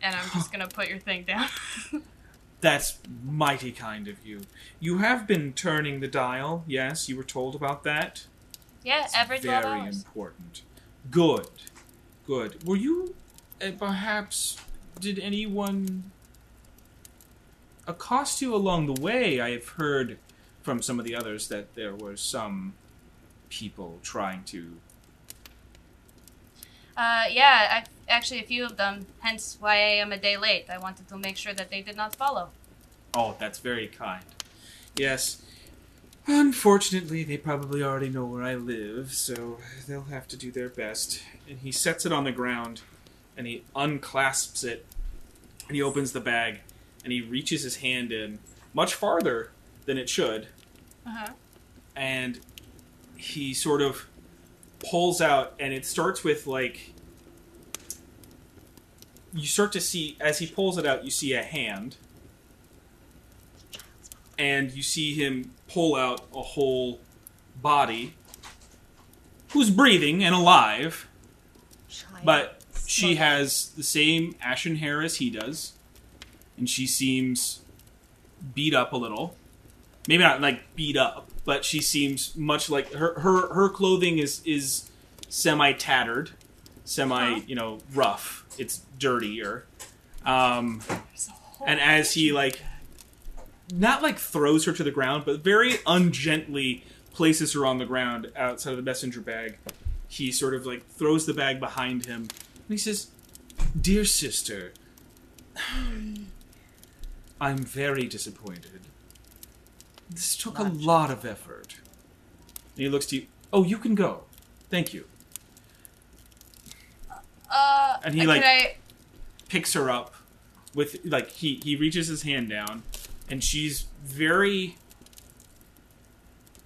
And I'm just [LAUGHS] gonna put your thing down. [LAUGHS] That's mighty kind of you. You have been turning the dial, yes? You were told about that? yeah, It's every 12 very hours. important. Good. Good. Were you uh, perhaps did anyone accost you along the way? I have heard from some of the others that there were some people trying to Uh, yeah, I, actually, a few of them. Hence why I am a day late. I wanted to make sure that they did not follow. Oh, that's very kind. Yes. Unfortunately, they probably already know where I live, so they'll have to do their best. And he sets it on the ground, and he unclasps it, and he opens the bag, and he reaches his hand in much farther than it should, Uh huh. and he sort of pulls out, and it starts with like. You start to see, as he pulls it out, you see a hand. And you see him pull out a whole body who's breathing and alive, but she has the same ashen hair as he does, and she seems beat up a little. Maybe not like beat up, but she seems much like her her, her clothing is is semi tattered, semi you know rough. It's dirtier. Um, and as he like not like throws her to the ground, but very ungently places her on the ground outside of the messenger bag. He sort of like throws the bag behind him and he says, Dear sister, [SIGHS] I'm very disappointed. This took a lot of effort. And he looks to you. Oh, you can go. Thank you. Uh, And he, like- I, Picks her up with like he he reaches his hand down and she's very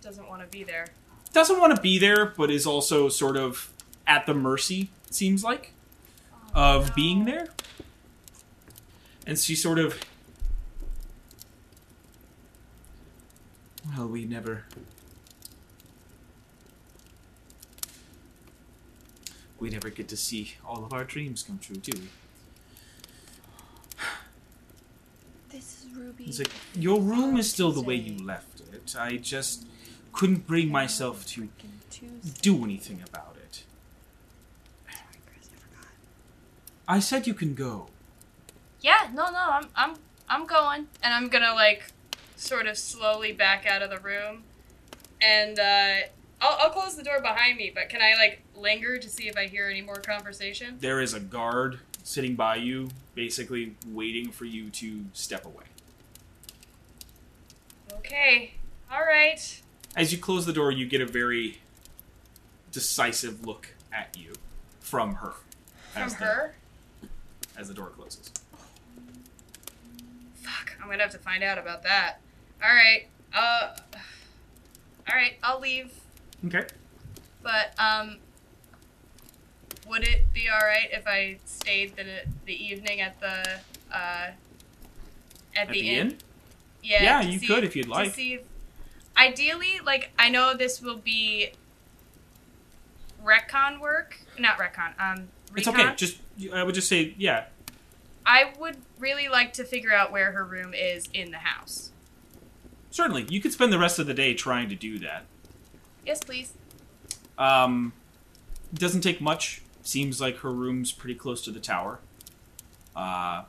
doesn't want to be there. doesn't want to be there, but is also sort of at the mercy, it seems like, of being there. And she sort of. Well, we never. We never get to see all of our dreams come true, do we? This is Ruby. He's like, Your room is still the way you left it. I just couldn't bring myself to do anything about it. I said you can go. Yeah, no, no, I'm, I'm, I'm going, and I'm gonna like, sort of slowly back out of the room, and uh, I'll, I'll close the door behind me. But can I like linger to see if I hear any more conversation? There is a guard sitting by you, basically waiting for you to step away. Okay, all right. As you close the door, you get a very decisive look at you from her. From as the- her. as the door closes. Fuck, I'm gonna have to find out about that. All right. Uh. All right. I'll leave. Okay. But um. Would it be all right if I stayed the the evening at the uh at, At the inn? Yeah. Yeah, you see could if- you'd like. to see if- ideally, like I know this will be retcon work, not retcon. Um, It's okay. Just I would just say yeah. I would really like to figure out where her room is in the house. Certainly, you could spend the rest of the day trying to do that. Yes, please. Um, doesn't take much. Seems like her room's pretty close to the tower. Uh,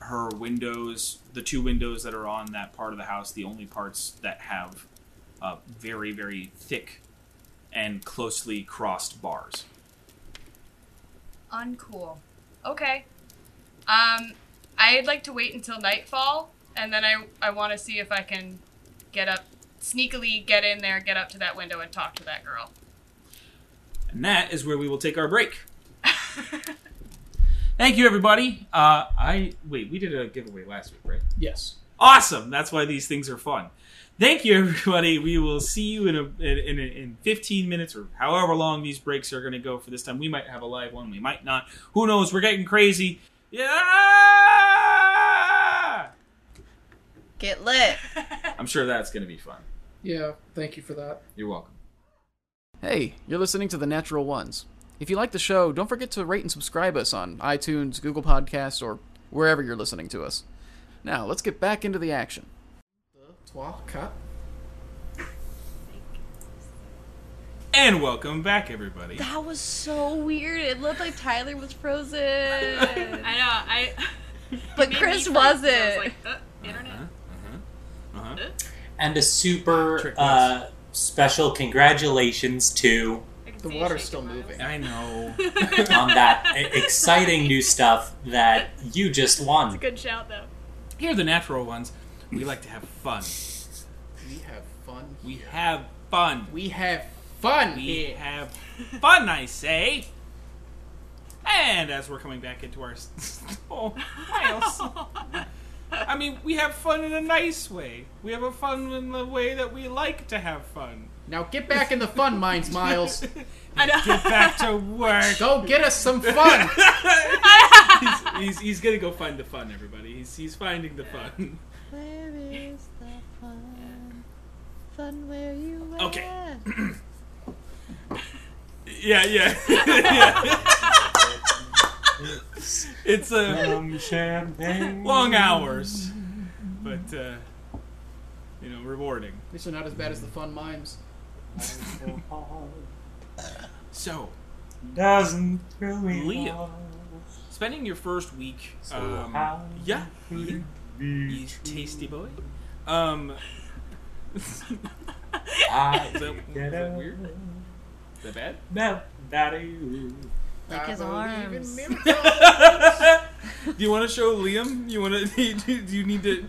her windows, the two windows that are on that part of the house, the only parts that have uh, very, very thick and closely crossed bars. Uncool. Okay. Um, I'd like to wait until nightfall, and then I I want to see if I can get up, sneakily get in there, get up to that window, and talk to that girl. And that is where we will take our break. [LAUGHS] Thank you, everybody. Uh, I wait. We did a giveaway last week, right? Yes. Awesome. That's why these things are fun. Thank you, everybody. We will see you in a in, in, in 15 minutes or however long these breaks are going to go for this time. We might have a live one. We might not. Who knows? We're getting crazy. Yeah. Get lit. I'm sure that's going to be fun. Yeah. Thank you for that. You're welcome. Hey, you're listening to The Natural Ones. If you like the show, don't forget to rate and subscribe us on iTunes, Google Podcasts, or wherever you're listening to us. Now, let's get back into the action. Trois, quatre. And welcome back, everybody. That was so weird. It looked like Tyler was frozen. [LAUGHS] I know. I. But [LAUGHS] Chris wasn't. I was like, uh, internet. Uh-huh. And a super uh, special congratulations to The water's still moving. I know. [LAUGHS] on that exciting new stuff that you just won. It's a good shout though. Here are the natural ones. We like to have fun. We have fun. We have fun. We have fun We here. have fun, I say. And as we're coming back into our [LAUGHS] oh, Miles. [LAUGHS] I mean, we have fun in a nice way. We have a fun in the way that we like to have fun. Now get back in the fun minds, Miles. [LAUGHS] I know. Get back to work. Go get us some fun. [LAUGHS] he's, he's, he's gonna go find the fun, everybody. He's, he's finding the fun. Where is the fun? Fun where you Okay. at? [CLEARS THROAT] Yeah, yeah. [LAUGHS] yeah. It's a Um, champagne. long hours, but uh, you know, rewarding. These are not as bad as the fun mimes. So, Doesn't really Liam. spending your first week, So um, yeah, could you, you tasty boy. Um, I [LAUGHS] is that, is that weird? Is that bad? No, that is. Like I his arms. [LAUGHS] [LAUGHS] do you want to show Liam? You want to? [LAUGHS] Do you need to?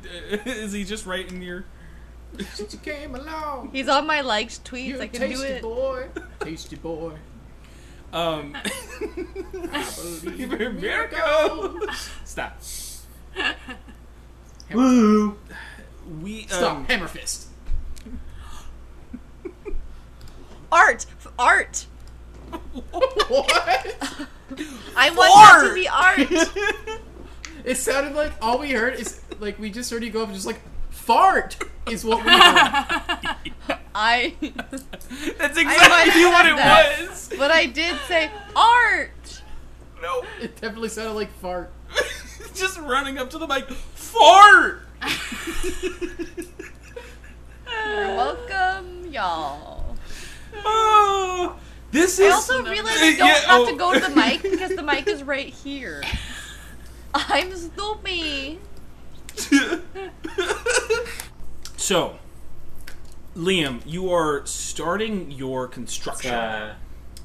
is he just right in your? Since you came along, He's on my likes tweets. you I can do tasty it. boy. Tasty boy. Um, I believe in miracles. Stop. Woo! We Stop. um, Hammer fist. Art! Art! [LAUGHS] what? I want that to be art! [LAUGHS] It sounded like all we heard is like we just heard you go up and just like fart is what we heard. [LAUGHS] I. That's exactly might what it that. was. But I did say art! No, It definitely sounded like fart. just running up to the mic, fart. You're welcome, y'all. Oh, this I is. also realized I don't Yeah, have oh. to go to the mic [LAUGHS] because the mic is right here. [LAUGHS] I'm stupid. [LAUGHS] so, Liam, you are starting your construction Uh,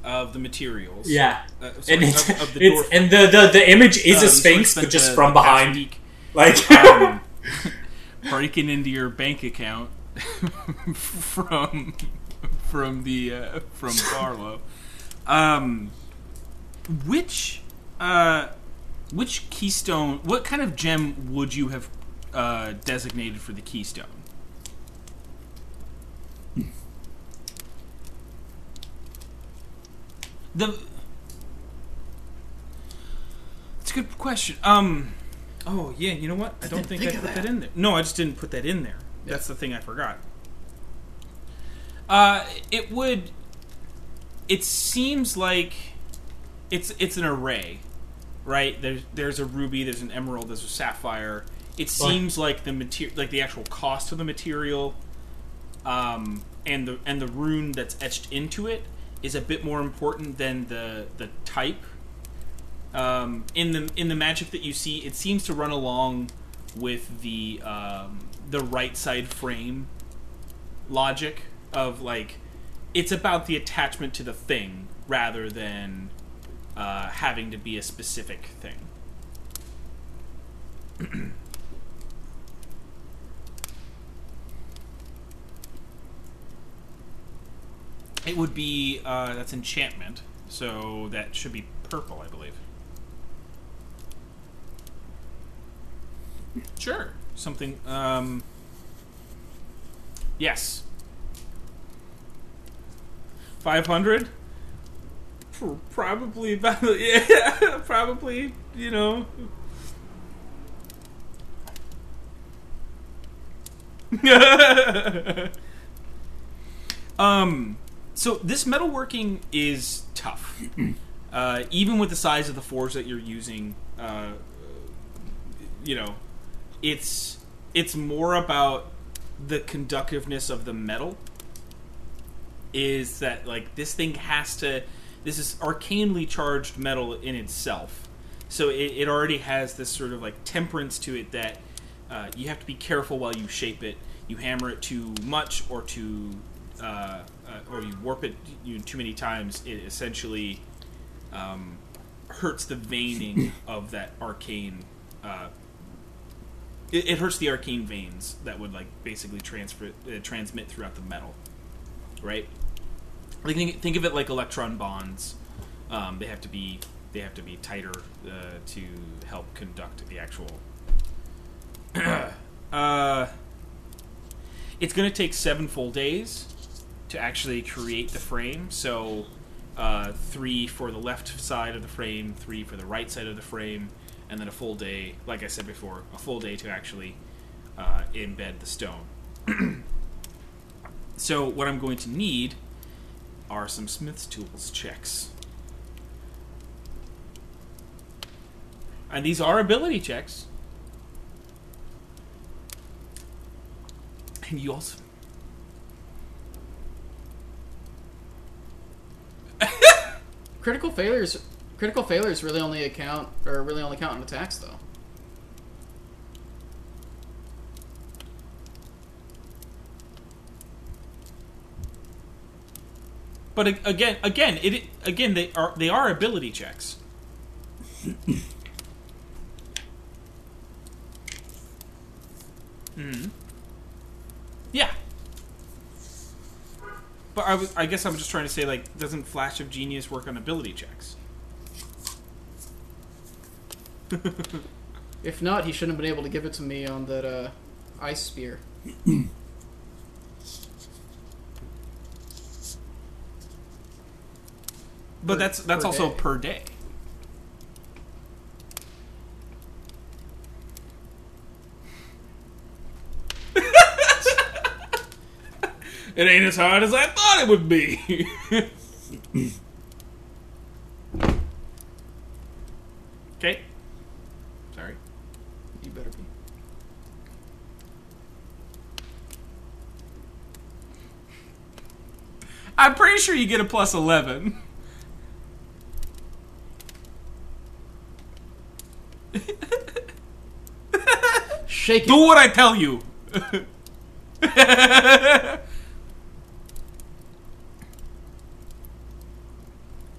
of the materials. yeah. Uh, sorry, And it's, of, of the it's door. and the, the, the image is Uh, a you sort of sphinx, but just the- from the behind. week, Like um, breaking into your bank account from from the uh, from Barlow. Um, which uh, which keystone? What kind of gem would you have uh, designated for the keystone? The that's a good question. Um, oh yeah, you know what? I don't think, think I put that. that in there. No, I just didn't put that in there. That's the thing I forgot. Uh, it would. It seems like it's it's an array, right? There's there's a ruby, there's an emerald, there's a sapphire. It seems like the material, like the actual cost of the material, um, and the and the rune that's etched into it is a bit more important than the the type. Um, in the in the magic that you see, it seems to run along with the um, the right side frame logic of like it's about the attachment to the thing rather than uh, having to be a specific thing. [CLEARS THROAT] it would be uh, that's enchantment, so that should be purple, I believe. Sure, something. Um, yes, five hundred. Probably about [LAUGHS] yeah, probably you know. [LAUGHS] um, so this metalworking is tough. [CLEARS THROAT] uh, even with the size of the fours that you're using, uh, you know, it's it's more about the conductiveness of the metal. Is that like this thing has to? This is arcanely charged metal in itself, so it, it already has this sort of like temperance to it that uh, you have to be careful while you shape it. You hammer it too much or too, uh, uh, or you warp it you too many times. It essentially um, hurts the veining [LAUGHS] of that arcane. Uh, it, it hurts the arcane veins that would like basically transfer uh, transmit throughout the metal, right? Like think, think of it like electron bonds. Um, they have to be they have to be tighter uh, to help conduct the actual. [CLEARS THROAT] uh, it's going to take seven full days to actually create the frame. So, uh, three for the left side of the frame, three for the right side of the frame, and then a full day, like I said before, a full day to actually uh, embed the stone. [CLEARS THROAT] so, what I'm going to need are some Smith's Tools checks. And these are ability checks. And you also. [LAUGHS] Critical failures. Critical failures really only account or really only count in attacks though. But again, again, it again they are they are ability checks. hmm Yeah. But I, was, I guess I'm just trying to say, like, doesn't Flash of Genius work on ability checks? [LAUGHS] If not, he shouldn't have been able to give it to me on that uh, ice spear. [CLEARS THROAT] But Per- that's that's per also day. per day. [LAUGHS] it ain't as hard as I thought it would be. [LAUGHS] okay. Sorry. You better be. I'm pretty sure you get a plus 11. Shake it. Do what I tell you. [LAUGHS]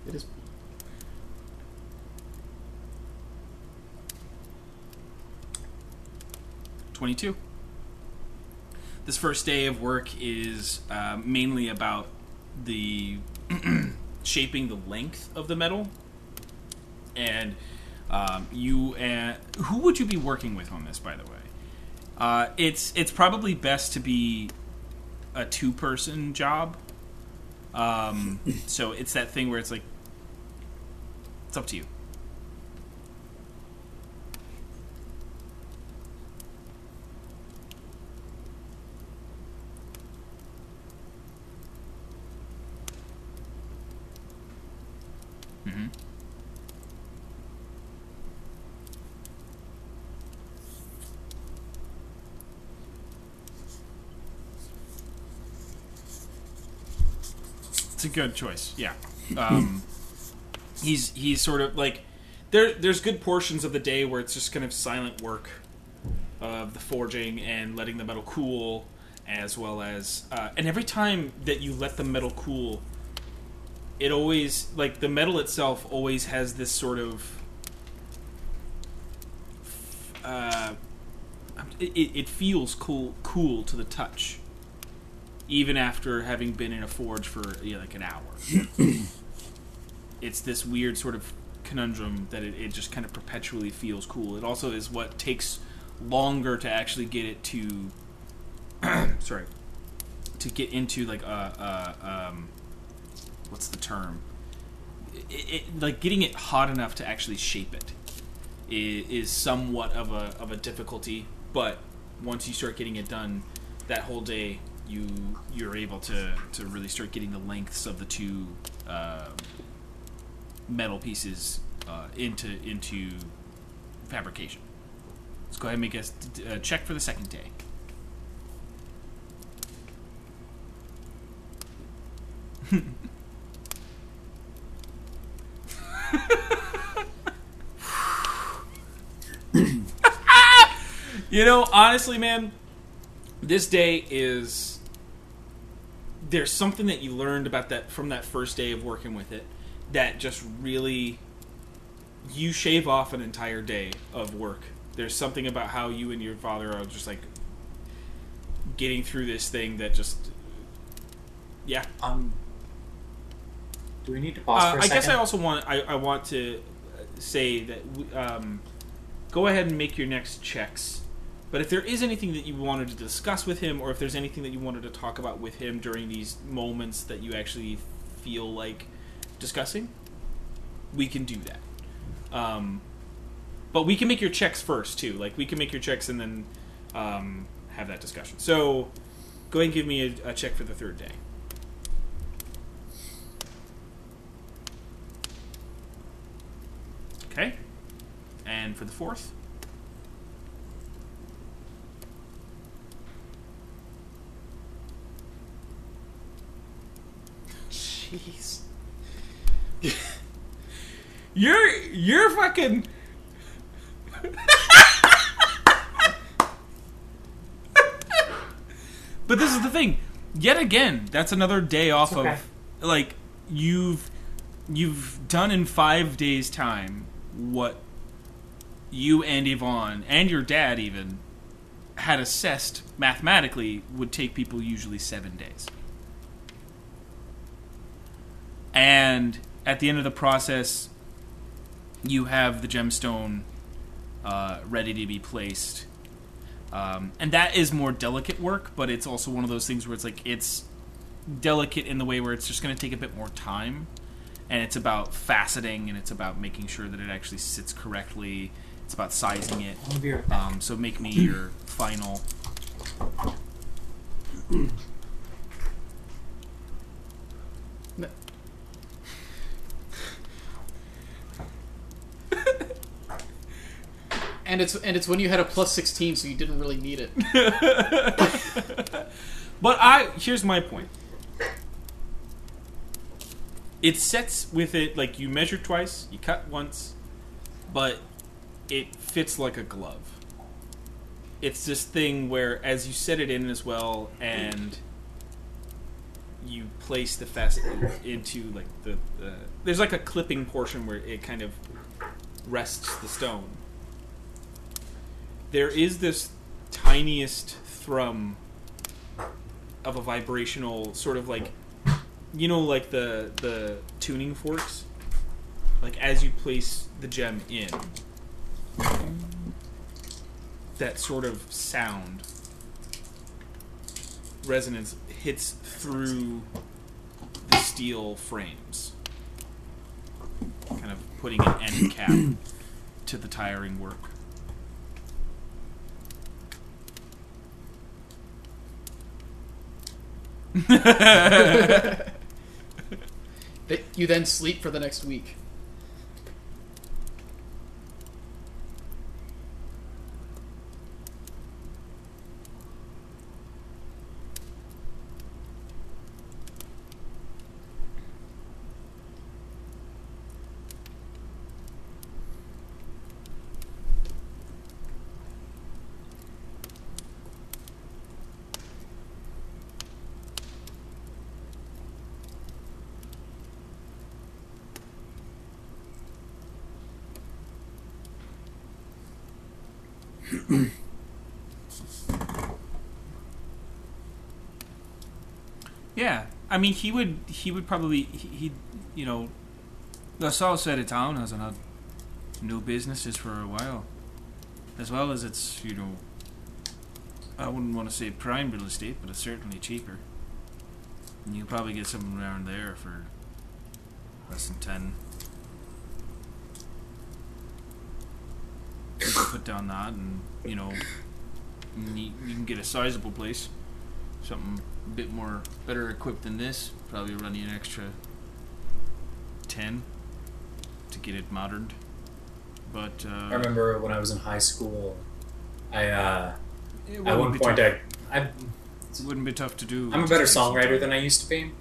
It is. Twenty-two. This first day of work is uh, mainly about the [CLEARS THROAT] shaping the length of the metal, and um, you and who would you be working with on this? By the way, uh, it's it's probably best to be a two-person job. Um, [LAUGHS] so it's that thing where it's like It's up to you. hmm good choice. Yeah. Um, he's he's sort of like there. There's good portions of the day where it's just kind of silent work of the forging and letting the metal cool, as well as uh, and every time that you let the metal cool, it always like the metal itself always has this sort of uh, it, it feels cool cool to the touch even after having been in a forge for you know, like an hour [COUGHS] it's this weird sort of conundrum that it, it just kind of perpetually feels cool it also is what takes longer to actually get it to [COUGHS] sorry to get into like a, a um, what's the term it, it, like getting it hot enough to actually shape it is, is somewhat of a of a difficulty. But once you start getting it done, that whole day you you're able to to really start getting the lengths of the two uh, metal pieces uh, into into fabrication. Let's go ahead and make a, a check for the second day. [LAUGHS] You know, honestly, man, this day is there's something that you learned about that from that first day of working with it that just really you shave off an entire day of work. There's something about how you and your father are just like getting through this thing that just yeah. Um, do we need to pause Uh, I guess I also want I, I want to say that we- um, go ahead and make your next checks. But if there is anything that you wanted to discuss with him, or if there's anything that you wanted to talk about with him during these moments that you actually feel like discussing, we can do that. Um, but we can make your checks first too. Like we can make your checks and then um, have that discussion. So go ahead and give me a, a check for the third day. Okay. And for the fourth? Jeez. you're you're fucking But this is the thing. Yet again, that's another day off okay. of like you've you've done in 5 days time what you and Yvonne and your dad even had assessed mathematically would take people usually 7 days. And at the end of the process, you have the gemstone uh, ready to be placed. Um, and that is more delicate work, but it's also one of those things where it's like it's delicate in the way where it's just going to take a bit more time. And it's about faceting and it's about making sure that it actually sits correctly. It's about sizing it. Right. Um, so make me your final. [CLEARS THROAT] And it's and it's when you had a plus sixteen, so you didn't really need it. [LAUGHS] But I here's my point. It sets with it like you measure twice, you cut once, but it fits like a glove. It's this thing where as you set it in as well and you place the facet into like the, the there's like a clipping portion where it kind of rests the stone. There is this tiniest thrum of a vibrational sort of like you know like the the tuning forks like as you place the gem in that sort of sound resonance hits through the steel frames kind of putting an end cap to the tiring work. [LAUGHS] you then sleep for the next week. Yeah, I mean, he would he would probably he, he you know, the south side of town hasn't had no businesses for a while, as well as it's you know, I wouldn't want to say prime real estate, but it's certainly cheaper. And you probably get something around there for less than ten. You put down that, and you know, you, you can get a sizable place something a bit more better equipped than this. Probably run you an extra ten to get it moderned. But uh, I remember when I was in high school, I uh, at wouldn't one be point tough. I, I wouldn't be tough to do. I'm a better songwriter than I used to be.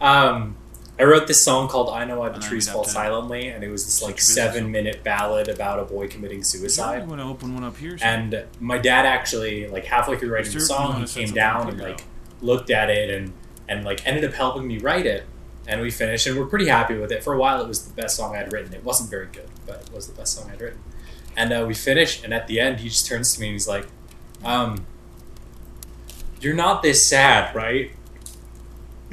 Um, I wrote this song called "I Know Why the And Trees Fall Silently," and it was this like seven minute ballad about a boy committing suicide. want to open one up here? so- And my dad actually, like halfway through writing the song, he came down and like. Looked at it and and like ended up helping me write it. And we finished, and we're pretty happy with it. For a while, it was the best song I'd written. It wasn't very good, but it was the best song I'd written. And uh, we finished, and at the end, he just turns to me and he's like, um, "You're not this sad, right?"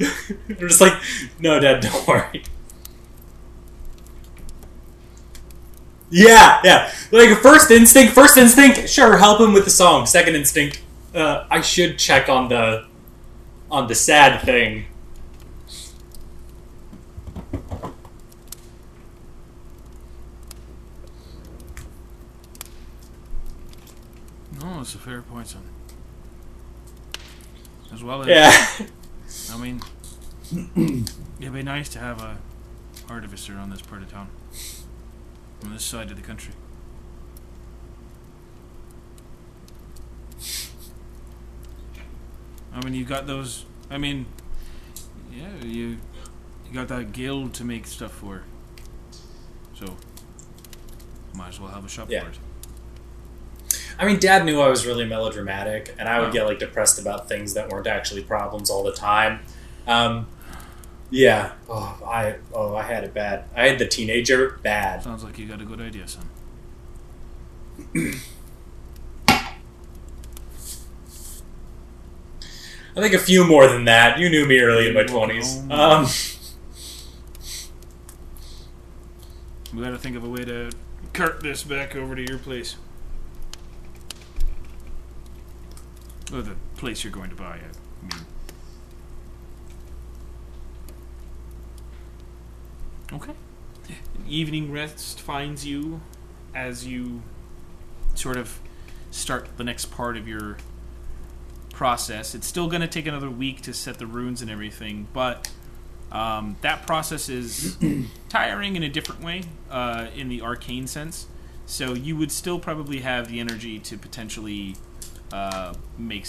[LAUGHS] I'm just like, "No, Dad, don't [LAUGHS] worry." Yeah, yeah. Like first instinct, first instinct, sure, help him with the song. Second instinct, uh, I should check on the on the sad thing. no, it's a fair point, son. As well as Yeah. I mean, it'd be nice to have a artificer on this part of town, on this side of the country. I mean, you got those. I mean, yeah, you you got that guild to make stuff for. So, might as well have a shop Yeah. for it. I mean, Dad knew I was really melodramatic, and I would Oh. get like depressed about things that weren't actually problems all the time. Um, yeah. Oh, I oh I had it bad. I had the teenager bad. Sounds like you got a good idea, son. [CLEARS THROAT] I think a few more than that. You knew me early in my twenties. Um, We gotta think of a way to cart this back over to your place. Or the place you're going to buy, I mean. Okay. Evening rest finds you as you sort of start the next part of your process. It's still going to take another week to set the runes and everything, but um, that process is [CLEARS THROAT] tiring in a different way, uh, in the arcane sense. So you would still probably have the energy to potentially uh, make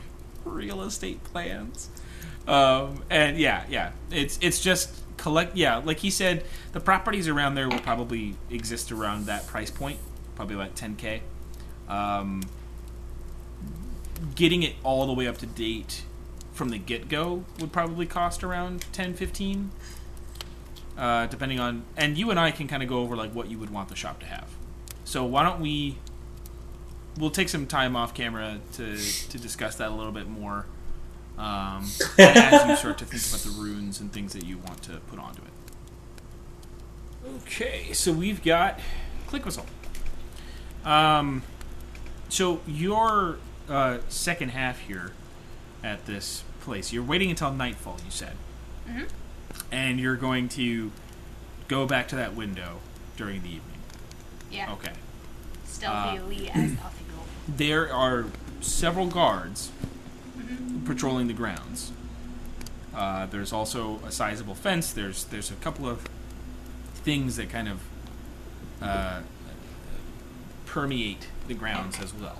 [LAUGHS] real estate plans. Um, and yeah, yeah, it's it's just collect. Yeah, like he said, the properties around there will probably exist around that price point, probably like 10k. Um, getting it all the way up to date from the get go would probably cost around 10 15 uh, depending on and you and i can kind of go over like what you would want the shop to have. So why don't we we'll take some time off camera to to discuss that a little bit more um, [LAUGHS] as you start to think about the runes and things that you want to put onto it. Okay so we've got click whistle. Um, so your uh, second half here at this place, you're waiting until nightfall. You said, Mhm. and you're going to go back to that window during the evening. Yeah. Okay. Stealthily as possible. [CLEARS THROAT] There are several guards patrolling the grounds. Uh, there's also a sizable fence. There's there's a couple of things that kind of uh, permeate the grounds as well.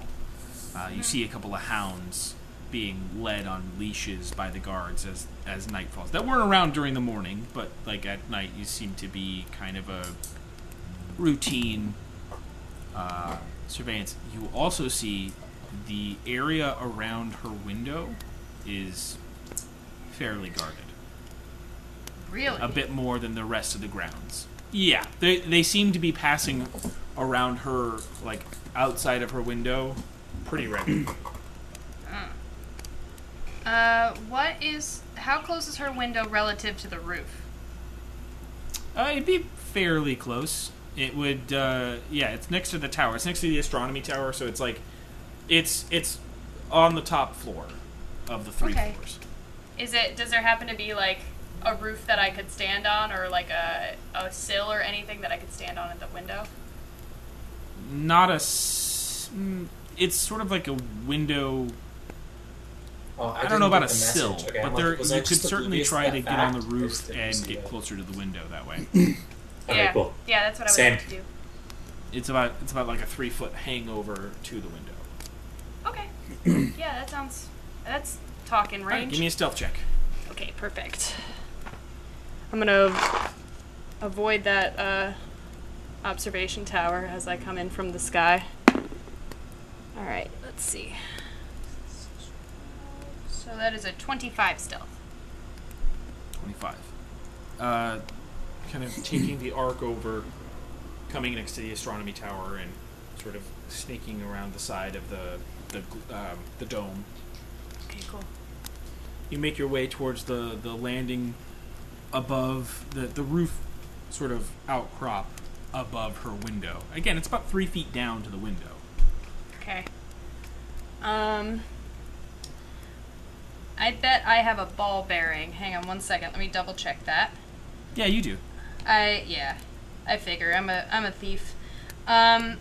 Uh, you see a couple of hounds being led on leashes by the guards as as night falls. That weren't around during the morning, but like at night, you seem to be kind of a routine uh, surveillance. You also see the area around her window is fairly guarded. Really? A bit more than the rest of the grounds. Yeah, they they seem to be passing around her like outside of her window pretty regularly. [CLEARS THROAT] Uh, what is. How close is her window relative to the roof? Uh, it'd be fairly close. It would, uh, yeah. It's next to the tower. It's next to the astronomy tower, so it's like, it's it's on the top floor of the three Okay. floors. Is it. Does there happen to be, like, a roof that I could stand on, or, like, a, a sill or anything that I could stand on at the window? Not a. s- mm, It's sort of like a window. Oh, I, didn't don't know about a sill. Okay, but there was you could certainly oblivious to try to get on the roof and get it. closer to the window that way. [LAUGHS] Okay, yeah. cool. Yeah, that's what I was Same. to do. it's about it's about like a three foot hangover to the window. Okay. [CLEARS THROAT] yeah, that sounds. That's talking All right, range. give me a stealth check. Okay, perfect. I'm gonna avoid that uh, observation tower as I come in from the sky. All right, let's see. So that is a 25 stealth. 25. Uh, kind of taking the arc over, coming next to the astronomy tower, and sort of sneaking around the side of the the um, the dome. Okay, cool. You make your way towards the the landing above the the roof, sort of outcrop above her window. Again, it's about three feet down to the window. Okay. Um. I bet I have a ball bearing. Hang on one second. Let me double check that. Yeah, you do. I yeah, I figure I'm a I'm a thief. Um,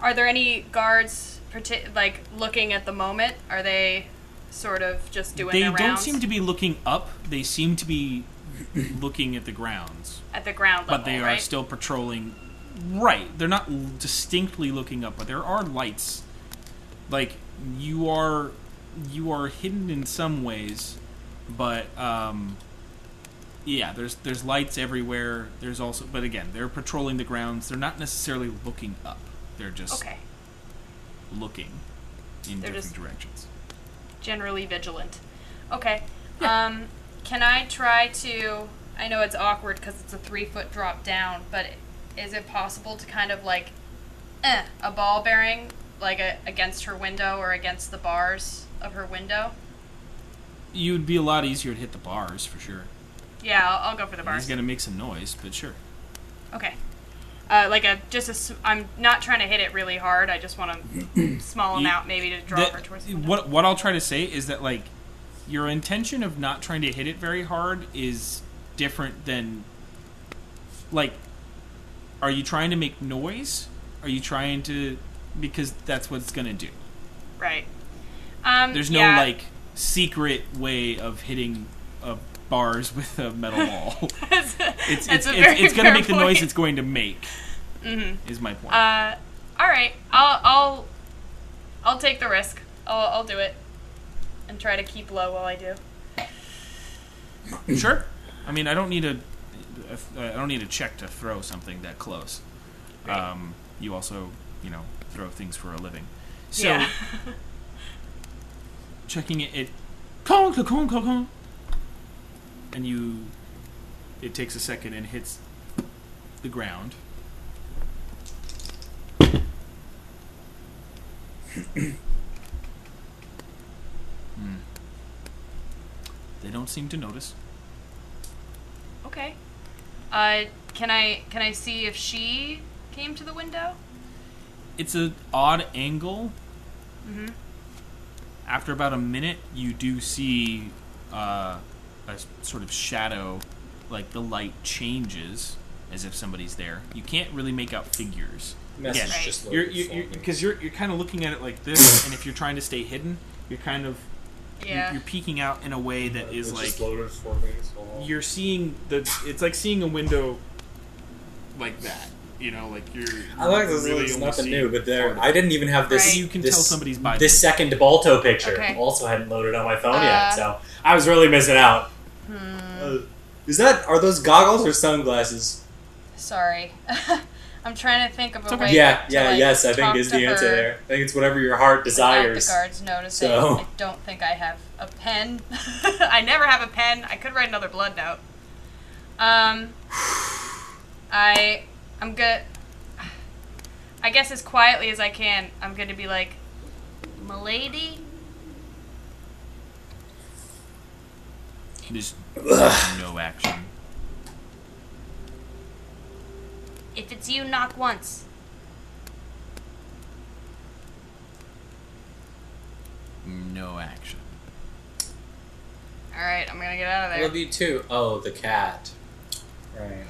are there any guards parti- like looking at the moment? Are they sort of just doing they don't rounds seem to be looking up. They seem to be looking at the grounds. at the ground level? but they are right? still patrolling. Right, they're not distinctly looking up, but there are lights. Like you are, you are hidden in some ways, but um, yeah, there's there's lights everywhere. There's also, but again, they're patrolling the grounds. They're not necessarily looking up. They're just okay. looking in They're different directions. Generally vigilant. Okay. Um, can I try to? I know it's awkward because it's a three foot drop down, but is it possible to kind of like, eh, a ball bearing like a, against her window or against the bars of her window? You'd be a lot easier to hit the bars for sure. Yeah, I'll, I'll go for the bars. He's gonna make some noise, but sure. Okay. Uh, like a just a. I'm not trying to hit it really hard. I just want [CLEARS THROAT] a small amount, maybe to draw that- her towards the what what I'll try to say is that like your intention of not trying to hit it very hard is different than like are you trying to make noise? Are you trying to because that's what it's going to do. Right. Um, There's no yeah. like secret way of hitting uh, bars [LAUGHS] with a metal [LAUGHS] ball. That's a- it's that's it's a it's, it's going to make the noise it's going to make. Mhm. Is my point. Uh, all right. I'll I'll I'll take the risk. I'll I'll do it, and try to keep low while I do. Sure. I mean, I don't need a, I don't need a check to throw something that close. Um, you also, you know, throw things for a living. So yeah. [LAUGHS] checking it, it, kong, kong, kong, and you, it takes a second and hits the ground. [CLEARS THROAT] Hmm. They don't seem to notice. okay. Uh, can I can I see if she came to the window? It's an odd angle. Mm-hmm. After about a minute, you do see uh, a s- sort of shadow like the light changes as if somebody's there. You can't really make out figures. Message Again, just you're you're you're because you're you're kind of looking at it like this, [COUGHS] and if you're trying to stay hidden, you're kind of you're- Yeah. you're, peeking out in a way that is It's like just loaded for me. So you're seeing the. It's like seeing a window like that. You know, like you're. I like this. really it's nothing new, but there. I didn't even have this. Right. You can this, tell somebody's by This second Balto picture Okay. also hadn't loaded on my phone Uh, yet, so I was really missing out. Hmm. Uh, is that are those goggles or sunglasses? Sorry. [LAUGHS] I'm trying to think of a It's way yeah, to, yeah, like, yes. I think is to the answer there. I think it's whatever your heart without desires. the guards noticing. So- I don't think I have a pen. [LAUGHS] I never have a pen. I could write another blood note. Um, I, I'm good. I guess as quietly as I can, I'm going to be like, Milady? There's no action. If it's you, knock once. No action. all right, I'm gonna get out of I there. love you too. Oh, the cat. Right.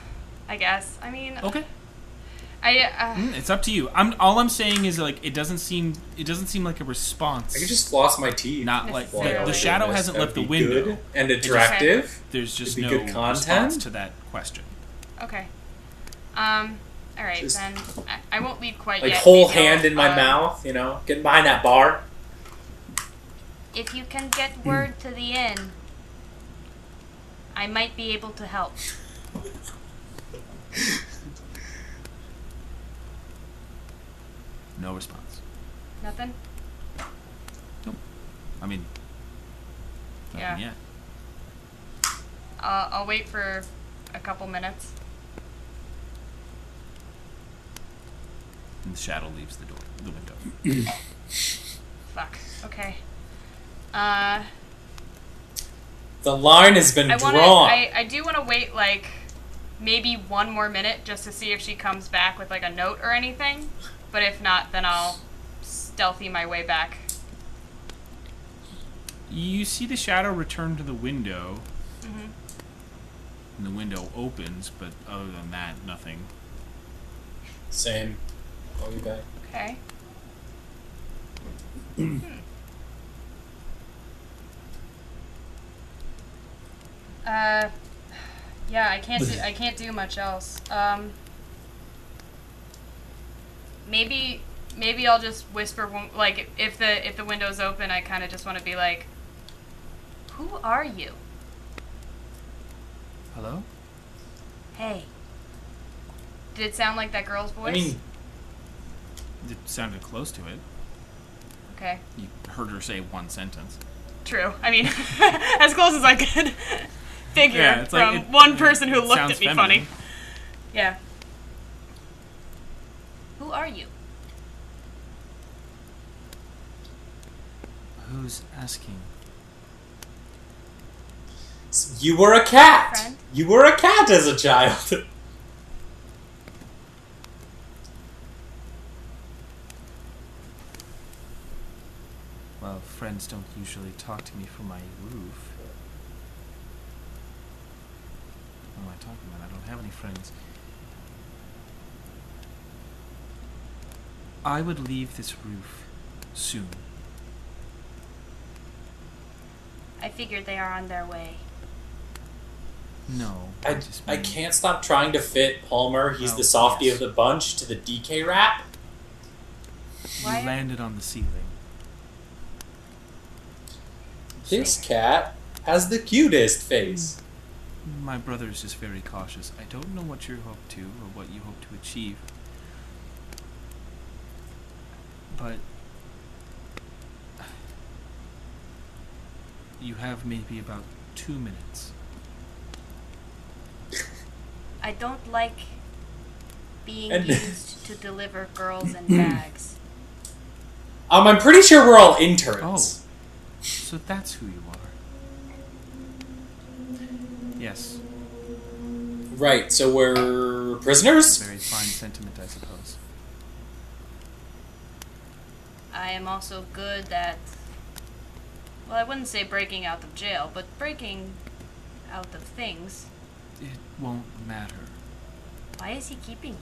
I guess. I mean, Okay. I. Uh, Mm, It's up to you. I'm all I'm saying is like it doesn't seem it doesn't seem like a response. I just lost my teeth. not like the, the shadow hasn't that'd left the be window. good and just- attractive. There's just no be good content. response to that question. okay. Um. All right, Just- then. I, I won't leave quite Like yet. Like whole hand in my uh, mouth, you know, getting behind that bar. If you can get word to the inn, I might be able to help. [LAUGHS] No response. Nothing. Nope. I mean, Yeah. nothing yet. Uh, I'll wait for a couple minutes. And the shadow leaves the door, the window. [CLEARS THROAT] Fuck. Okay. Uh, The line has been I want to. drawn. I, I do want to wait like maybe one more minute just to see if she comes back with like a note or anything. But if not, then I'll stealthy my way back. You see the shadow return to the window, hmm and the window opens, but other than that, nothing. Same. I'll be back. Okay. Uh, yeah, I can't do I can't do much else. Um, maybe maybe I'll just whisper like if the if the window's open, I kind of just want to be like, "Who are you?" Hello? Hey, Did it sound like that girl's voice? I mean, It sounded close to it. okay, You heard her say one sentence. true. I mean, [LAUGHS] as close as I could [LAUGHS] figure Yeah, it's from like it- one person who looked at me feminine. funny. Yeah. who are you? Who's asking? you were a cat. Friend? You were a cat as a child. [LAUGHS] Well, friends don't usually talk to me from my roof. What am I talking about? I don't have any friends. I would leave this roof soon. I figured they are on their way. No, I, just I can't stop trying to fit Palmer. He's Oh, the softy yes. of the bunch to the DK rap. You landed on the ceiling. This cat has the cutest face. My brother is just very cautious. I don't know what you hope to or what you hope to achieve. But you have maybe about two minutes. I don't like being And- [LAUGHS] used to deliver girls in bags. Um, I'm pretty sure we're all interns. So that's who you are. Yes, Right, so we're prisoners? very fine sentiment, I suppose. I am also good at. Well, I wouldn't say breaking out of jail, but breaking out of things. it won't matter. Why is he keeping you?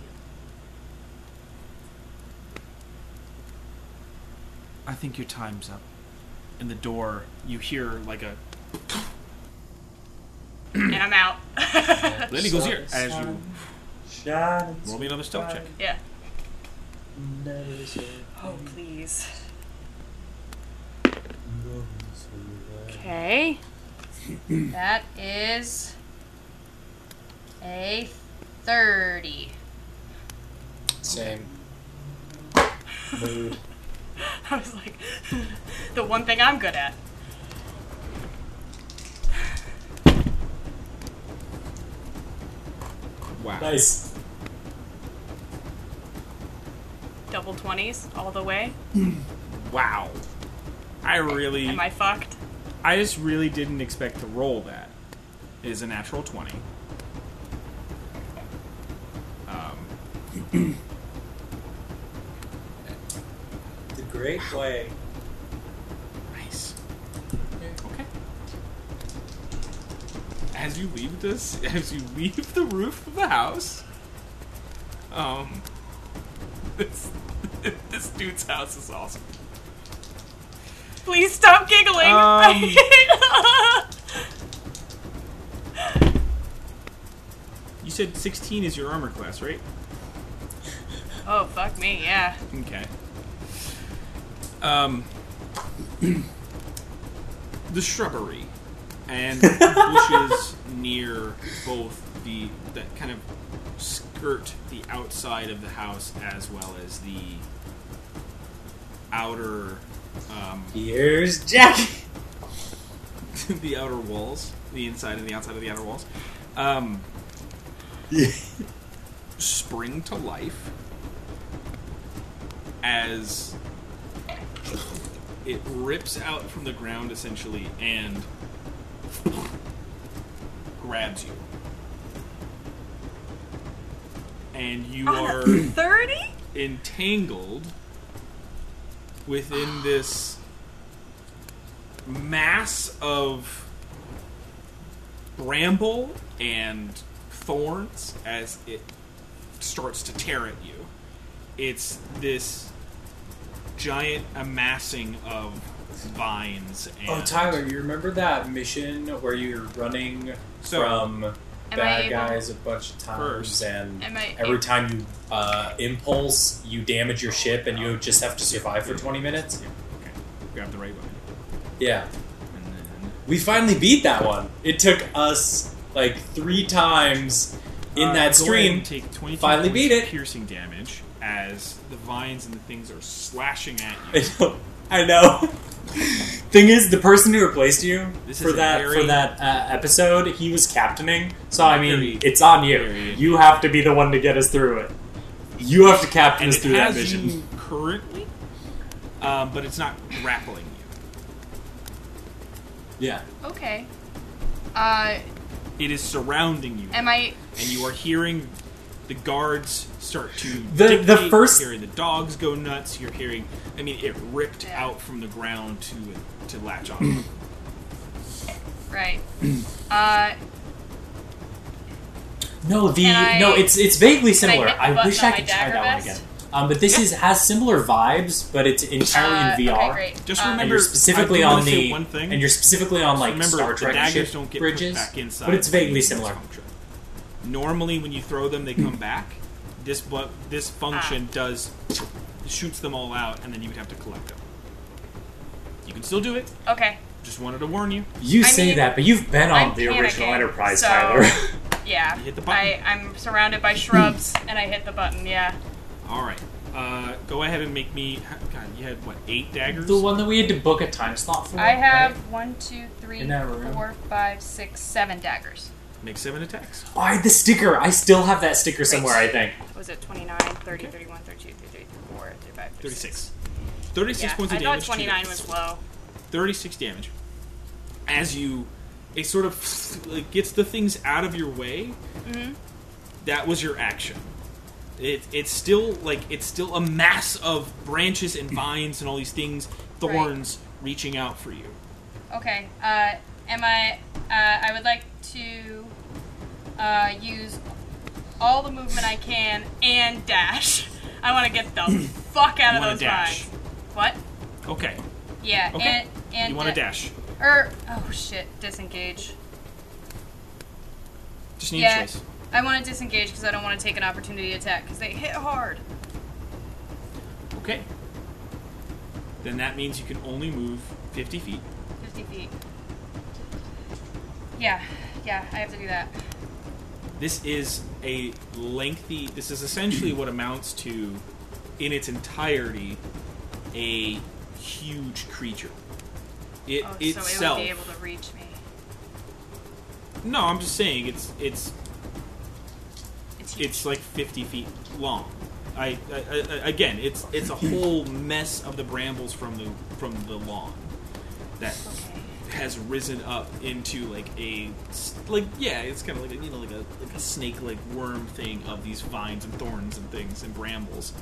I think your time's up. In the door, you hear like a. and I'm out. Then he goes here as you Shine roll me another stealth check. yeah. Oh please. Okay. that is a thirty. Same. Mood. [LAUGHS] I was like, [LAUGHS] the one thing I'm good at. Wow. Nice. Double twenties all the way. Wow. I really. Am I fucked? I just really didn't expect to roll that. It is a natural 20. Um, [CLEARS THROAT] The great way. nice. Okay. As you leave this, [LAUGHS] as you leave the roof of the house, um, [LAUGHS] this, [LAUGHS] this dude's house is awesome. Please stop giggling. Um, You said 16 is your armor class, right? oh fuck me, yeah. Okay. Um, [CLEARS THROAT] the shrubbery and [LAUGHS] bushes near both the that kind of skirt the outside of the house as well as the outer um, Here's Jackie. [LAUGHS] the outer walls, the inside and the outside of the outer walls, um, [LAUGHS] spring to life as it rips out from the ground essentially and grabs you. And you are Thirty? entangled within this mass of bramble and thorns as it starts to tear at you. It's this giant amassing of vines and Oh, Tyler, you remember that mission where you're running So, from bad guys a bunch of times, First. and every able- time you uh, impulse, you damage your ship, and you just have to survive for 20 minutes? Yeah, okay. Grab the right one. Yeah. Then We finally beat that one. It took us like three times in Uh, that stream. take 22 finally beat it. piercing damage as the vines and the things are slashing at I you. know. [LAUGHS] I know. Thing is, the person who replaced you This for is a that very- for that uh, episode, he was captaining. So I mean, Very- it's on you. very- You have to be the one to get us through it. You have to captain and us it through that has mission. you currently, um, but it's not grappling you. Yeah. Okay. Uh, It is surrounding you, am I? and you are hearing the guards start to The- the first- You're hearing the dogs go nuts. You're hearing. I mean, it ripped Yeah. out from the ground to to latch on. [CLEARS THROAT] Right. [CLEARS THROAT] Uh, No, the Can I- no, it's it's vaguely can I similar. hit the I, button wish on I my could try dagger that one vest? again. Um, but this is has similar vibes, but it's entirely uh, in VR. Okay, great. Just Um, remember- And you're specifically I do on wanna say the one thing. and you're specifically on like Remember, Star the Trek daggers ship don't get bridges, back inside. but it's vaguely similar. Normally, when you throw them, they come [CLEARS THROAT] back. This bu- this function Ah. does shoots them all out, and then you would have to collect them. You can still do it. Okay. Just wanted to warn you. You I say mean, that, but you've been on I'm the original Enterprise, so- Tyler. [LAUGHS] Yeah. You hit the button. I I'm surrounded by shrubs and I hit the button. Yeah. All right. Uh, go ahead and make me. God, you had what? Eight daggers. the one that we had to book a time slot for. I have right? one, two, three, In that room. four, five, six, seven daggers. Make seven attacks. Oh, I the sticker. I still have that sticker somewhere. I think. Was it 29, 30, 31, 32, 33, 34, 35, 36. 36 Yeah, points of I damage. thought to 29 the- was low. 36 damage. As you, it sort of like, gets the things out of your way. Mm-hmm. That was your action. It, it's still like it's still a mass of branches and [LAUGHS] vines and all these things, thorns reaching out for you. Okay. Uh, am I? Uh, I would like to. Uh, use all the movement I can and dash. I want to get the [CLEARS THROAT] fuck out of those dash. What? Okay. Yeah, Okay. and and you want to da- dash. Or oh shit, disengage. Just need yeah, a choice. I want to disengage because I don't want to take an opportunity attack because they hit hard. Okay. Then that means you can only move 50 feet. 50 feet. Yeah, yeah, I have to do that. This is a lengthy. This is essentially what amounts to, in its entirety, a huge creature. It oh, itself. so it would be able to reach me. No, I'm just saying it's it's It's it's like 50 feet long. I, I, I again, it's it's a whole mess of the brambles from the from the lawn that Okay. Has risen up into like a like yeah, it's kind of like a, you know like a like a snake like worm thing of these vines and thorns and things and brambles.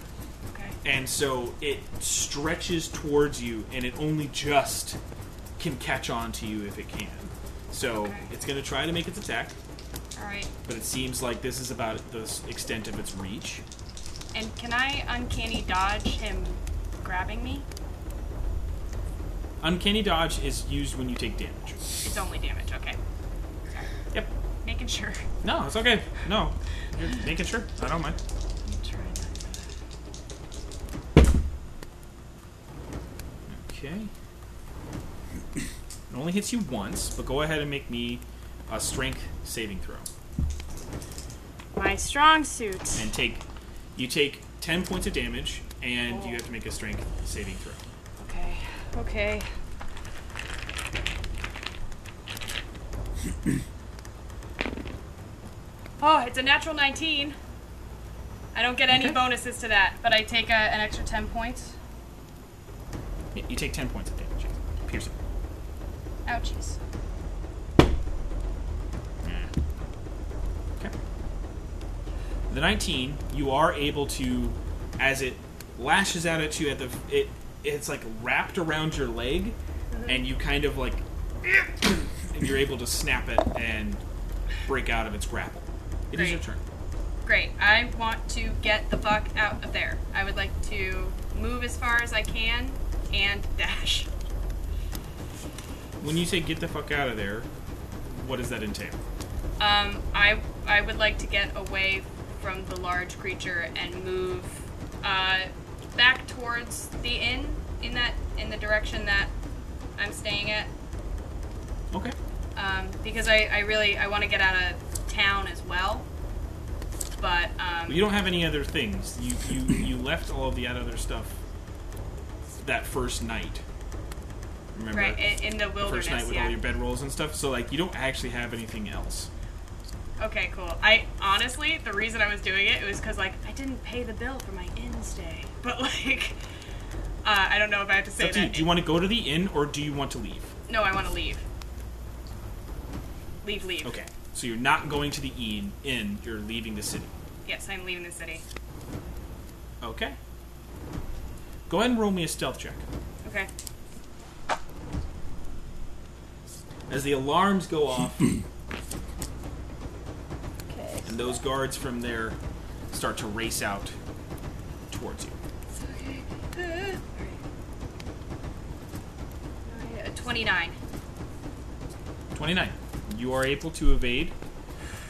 Okay. And so it stretches towards you, and it only just can catch on to you if it can. So Okay. it's going to try to make its attack, All right. but it seems like this is about the extent of its reach. And can I uncanny dodge him grabbing me? Uncanny dodge is used when you take damage. It's only damage. Okay. Sorry. Yep. Making sure. No, it's okay. No, you're making sure. I don't mind. Okay. It only hits you once, but go ahead and make me a strength saving throw. My strong suit. and take you take 10 points of damage and you have to make a strength saving throw Okay. Okay. [COUGHS] oh, it's a natural 19. I don't get any Okay. bonuses to that, but I take a, an extra 10 points. Y- you take 10 points of damage piercing Ouchies. okay the 19 you are able to as it lashes out at you at the it it's like wrapped around your leg and you kind of like [COUGHS] and you're able to snap it and break out of its grapple It is your turn Great. I want to get the fuck out of there. I would like to move as far as I can and dash. when you say get the fuck out of there what does that entail Um, I I would like to get away from the large creature and move uh, back towards the inn in that in the direction that I'm staying at. okay Um, because I, I really I want to get out of town as well. But um, Well, you don't have any other things. You you you left all of the other stuff that first night. Remember? right in, in the the wilderness. first night with yeah. all your bedrolls and stuff. So like you don't actually have anything else. Okay, cool. I honestly, the reason I was doing it, it was because like I didn't pay the bill for my inn stay. But like, [LAUGHS] uh, I don't know if I have to say up to you. that. Do you want to go to the inn or do you want to leave? no, I want to leave. Leave, leave. Okay. So you're not going to the inn. Inn. You're leaving the city. Yes, I'm leaving the city. Okay. Go ahead and roll me a stealth check. Okay. As the alarms go off Okay. [CLEARS THROAT] and those guards from there start to race out towards you. Uh, Twenty-nine. 29. You are able to evade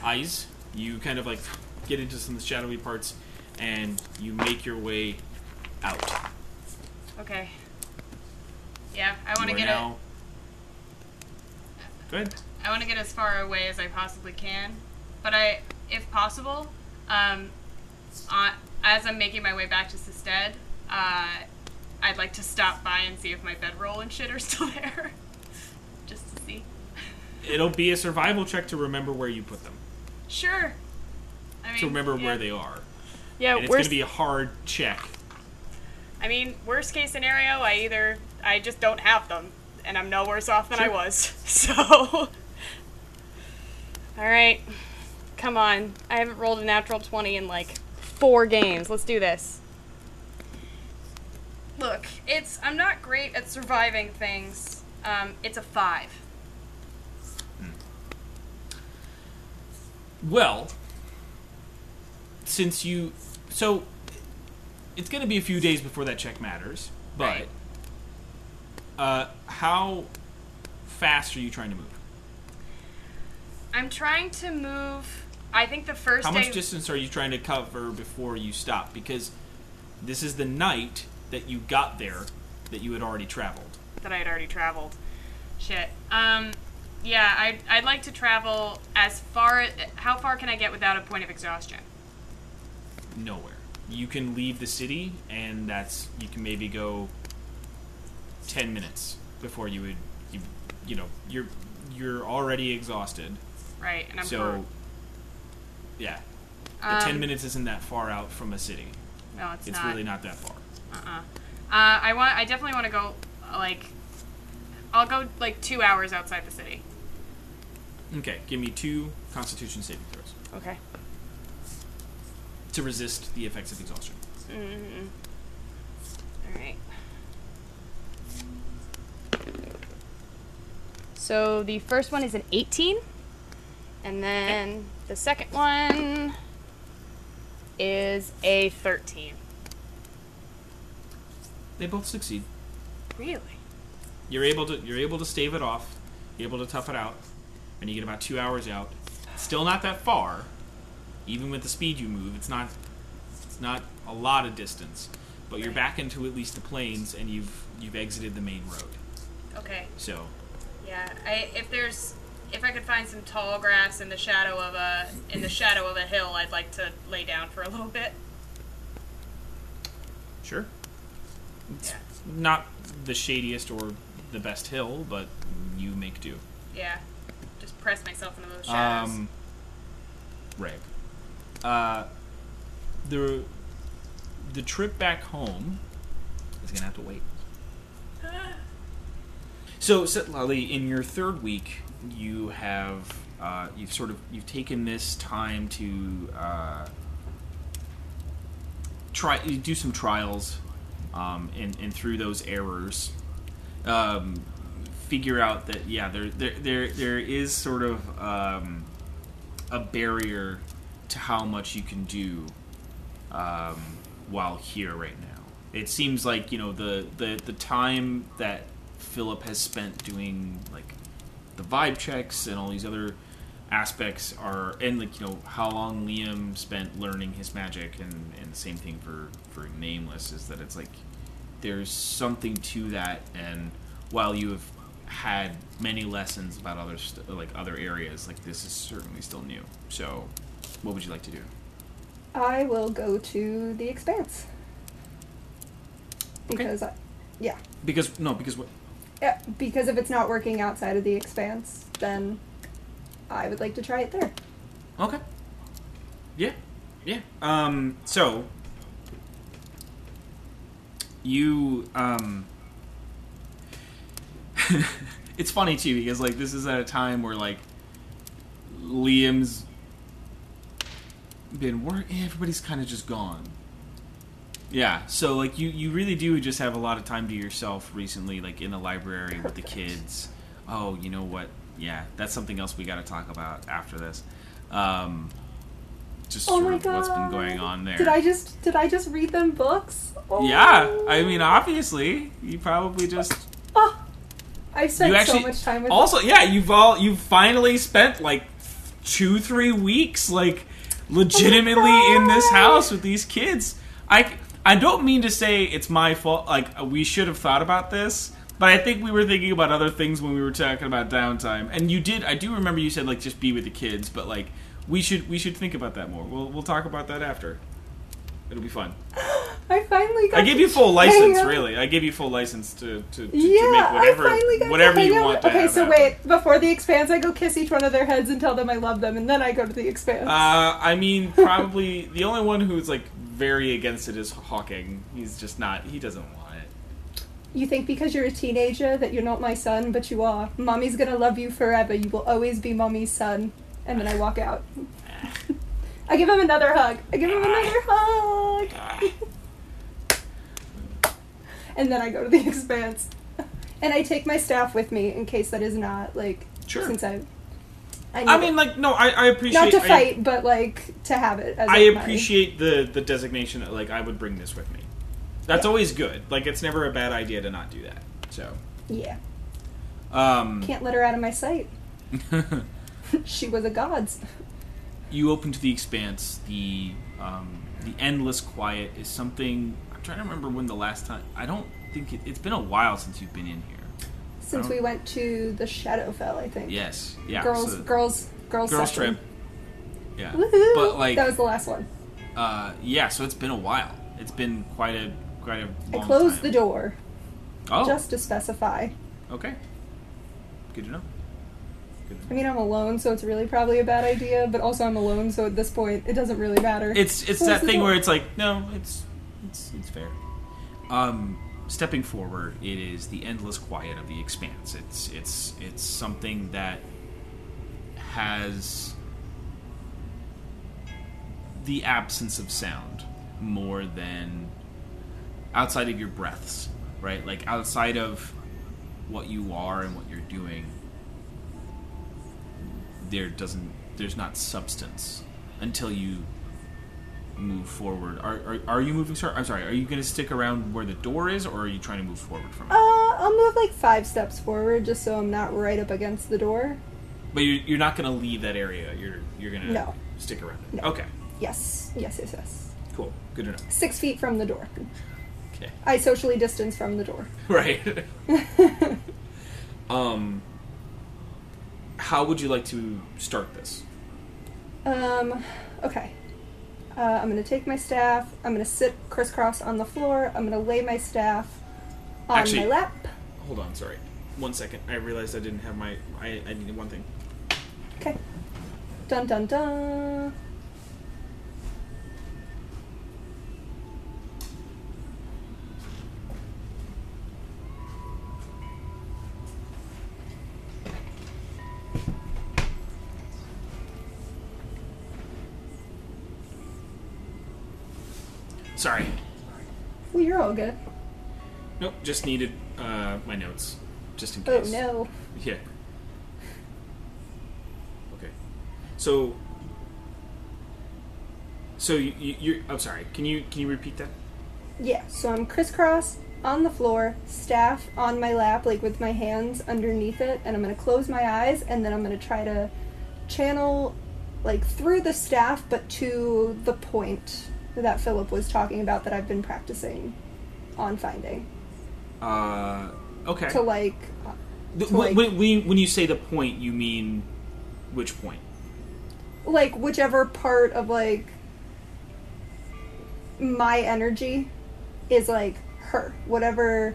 eyes. You kind of like get into some of the shadowy parts and you make your way out. Okay. Yeah, I want to get now... Go ahead. I want to get as far away as I possibly can, but I, if possible, um, uh, as I'm making my way back to Sestead, uh, I'd like to stop by and see if my bedroll and shit are still [LAUGHS] there, just to see. It'll be a survival check to remember where you put them. Sure. I mean, To remember yeah. where they are. Yeah, and it's going to be a hard check. I mean, worst case scenario, I either I just don't have them, and I'm no worse off than I Sure. was. [LAUGHS] So, all right, come on. I haven't rolled a natural twenty in like four games. Let's do this. Look, it's I'm not great at surviving things. Um, it's a five. Well, since you so it's going to be a few days before that check matters, but Right. uh, how fast are you trying to move? I'm trying to move. I think the first How much distance are you trying to cover before you stop? Because this is the night that you got there that you had already traveled. that I had already traveled. Shit. Um, yeah, I'd, I'd like to travel as far. How far can I get without a point of exhaustion? Nowhere. You can leave the city, and that's you can maybe go ten minutes before you would you you know you're you're already exhausted. Right, and I'm so hurt. yeah, the ten Um, minutes isn't that far out from a city. No, it's, It's not. really not that far. Uh-uh. Uh, I want. I definitely want to go. Like, I'll go like two hours outside the city. Okay, give me two Constitution saving throws Okay. to resist the effects of exhaustion. Mm-hmm. All right. So the first one is an 18, and then the second one is a 13. They both succeed. Really? You're able to you're able to stave it off. You're able to tough it out, and you get about two hours out. Still not that far, even with the speed you move. It's not it's not a lot of distance, but you're back into at least the plains, and you've you've exited the main road. Okay. So Yeah. I if there's if I could find some tall grass in the shadow of a in the shadow of a hill, I'd like to lay down for a little bit. sure, not the shadiest or the best hill, but you make do. Yeah. Just press myself into those shadows. Um, Reg. Uh, the the trip back home is gonna have to wait. [GASPS] So, Setlali, in your third week, you have uh, you've sort of you've taken this time to uh, try do some trials, um, and and through those errors, um, figure out that yeah, there there there there is sort of um, a barrier to how much you can do um, while here right now. It seems like you know the the the time that Philip has spent doing like the vibe checks and all these other aspects are and like you know how long Liam spent learning his magic and and the same thing for for nameless is that it's like there's something to that and while you have had many lessons about other st- like other areas like this is certainly still new so what would you like to do I will go to the expanse. Okay. Because I, yeah. because no because what yeah, because if it's not working outside of the expanse, then I would like to try it there. Okay. Yeah. Yeah. Um so you um [LAUGHS] it's funny too because like this is at a time where like Liam's been work everybody's kind of just gone. Yeah, so like you you really do just have a lot of time to yourself recently like in the library with the kids. Oh, you know what? Yeah, that's something else we got to talk about after this. Um just Oh sort my of what's been God. going on there. Did I just did I just read them books? Oh. Yeah, I oh. mean obviously, you probably just Oh, I've spent you actually so much time with also yeah you've all you've finally spent like two three weeks like oh legitimately in this house with these kids i i don't mean to say it's my fault like we should have thought about this but i think we were thinking about other things when we were talking about downtime and you did i do remember you said like just be with the kids but like we should we should think about that more we'll, we'll talk about that after it'll be fun [GASPS] I finally got i give you full license out- really i give you full license to to, to, Yeah, to make whatever I finally got whatever you out want Okay, so happen. wait, before the expanse, I go kiss each one of their heads and tell them I love them, and then I go to the expanse. Uh, I mean, [LAUGHS] probably the only one who's like very against it is Hawking. He's just not. He doesn't want it. You think because you're a teenager that you're not my son, but you are. Mommy's gonna love you forever. You will always be mommy's son. And then I walk out. I give him another hug. I give him another hug. [LAUGHS] and then I go to the [LAUGHS] expanse. And I take my staff with me in case that is not like Sure. since I I, I it. mean, like, no, I, I appreciate. not to I- fight, but like to have it. As I my- appreciate the the designation that like I would bring this with me. That's Yeah. always good. Like it's never a bad idea to not do that. So, Yeah, um, can't let her out of my sight. [LAUGHS] [LAUGHS] she was a god's. you open to the expanse. The um, the endless quiet is something. I'm trying to remember when the last time. I don't think it, it's been a while since you've been in here. Since we went to the Shadowfell, I think. Yes. Yeah. girls, so- girls, girls, girls session. trip. Yeah. Woohoo! But like, that was the last one. uh, yeah. So it's been a while. It's been quite a quite a I closed time. the door Oh. just to specify. okay. Good to know. Good to know. I mean, I'm alone, so it's really probably a bad idea. But also, I'm alone, so at this point, it doesn't really matter. It's it's Close that the thing door. where it's like no, it's it's it's fair. Um, stepping forward, it is the endless quiet of the expanse. It's it's it's something that has the absence of sound more than outside of your breaths, right? Like outside of what you are and what you're doing, there doesn't there's not substance until you move forward. Are are, are you moving? Sorry, I'm sorry. Are you going to stick around where the door is, or are you trying to move forward from it? Uh, I'll move like five steps forward just so I'm not right up against the door. But you're, you're not going to leave that area. You're you're going to No. stick around it. No. Okay, Yes, yes, yes, yes. cool, good enough. Six feet from the door. Okay, I socially distance from the door. [LAUGHS] right. [LAUGHS] [LAUGHS] um, how would you like to start this? Um, okay. Uh, I'm gonna take my staff. I'm gonna sit crisscross on the floor. I'm gonna lay my staff on Actually- my lap. Hold on, sorry. One second. I realized I didn't have my. I, I needed one thing. Okay. Dun dun dun. Sorry. Well, you're all good. Nope. Just needed uh, my notes, just in case. Oh no. Yeah. Okay. So. So you, you you're. I'm sorry. Can you can you repeat that? Yeah. So I'm crisscross on the floor, staff on my lap, like with my hands underneath it, and I'm gonna close my eyes, and then I'm gonna try to channel, like through the staff, but to the point that Philip was talking about that I've been practicing on finding. Uh. Okay. To like Th- to, when, like- when when you say the point, you mean which point? like whichever part of like my energy is like her whatever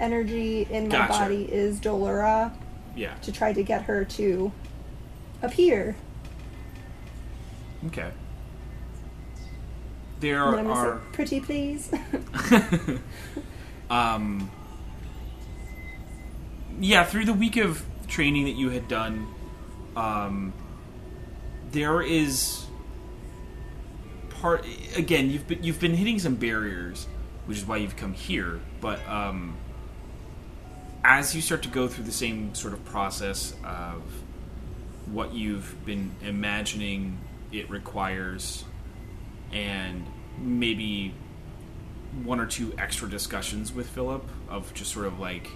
energy in my Gotcha. body is dolora Yeah. to try to get her to appear Okay. There and then i'm gonna are. pretty please [LAUGHS] [LAUGHS] um, yeah, through the week of training that you had done, um, there is part. Again, you've been you've been hitting some barriers, which is why you've come here. But um, as you start to go through the same sort of process of what you've been imagining it requires, and maybe one or two extra discussions with Philip of just sort of like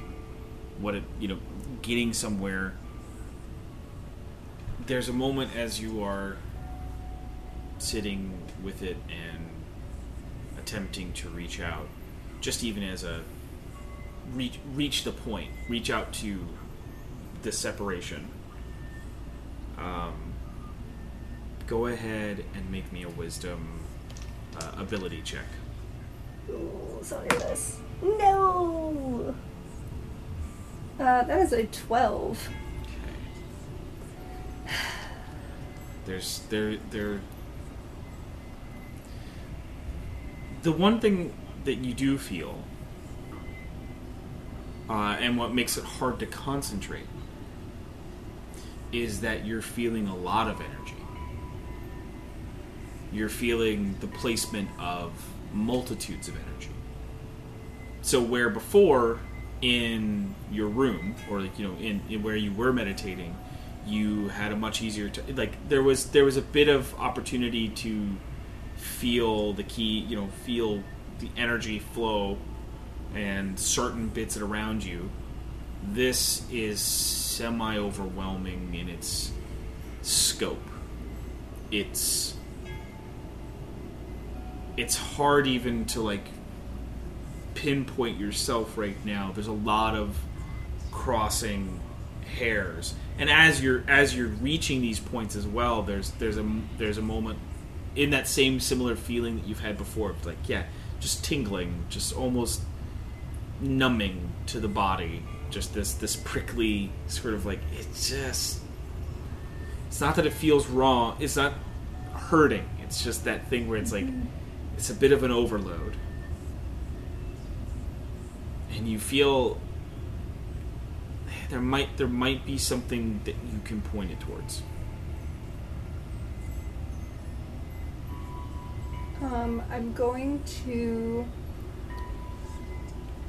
what it you know getting somewhere there's a moment as you are sitting with it and attempting to reach out just even as a reach reach the point reach out to the separation um, go ahead and make me a wisdom uh, ability check. Ooh, so near this no! Uh, that is a 12 [SIGHS] There's there there. The one thing that you do feel, uh, and what makes it hard to concentrate, is that you're feeling a lot of energy. You're feeling the placement of multitudes of energy. So where before in your room or like you know in, in where you were meditating you had a much easier to like there was there was a bit of opportunity to feel the key you know feel the energy flow and certain bits around you. This is semi overwhelming in its scope. It's it's hard even to like pinpoint yourself right now. There's a lot of crossing hairs. And as you're as you're reaching these points as well there's there's a there's a moment in that same similar feeling that you've had before like yeah just tingling just almost numbing to the body just this this prickly sort of like it just it's not that it feels wrong it's not hurting it's just that thing where it's like mm-hmm. it's a bit of an overload. And you feel there might there might be something that you can point it towards Um, I'm going to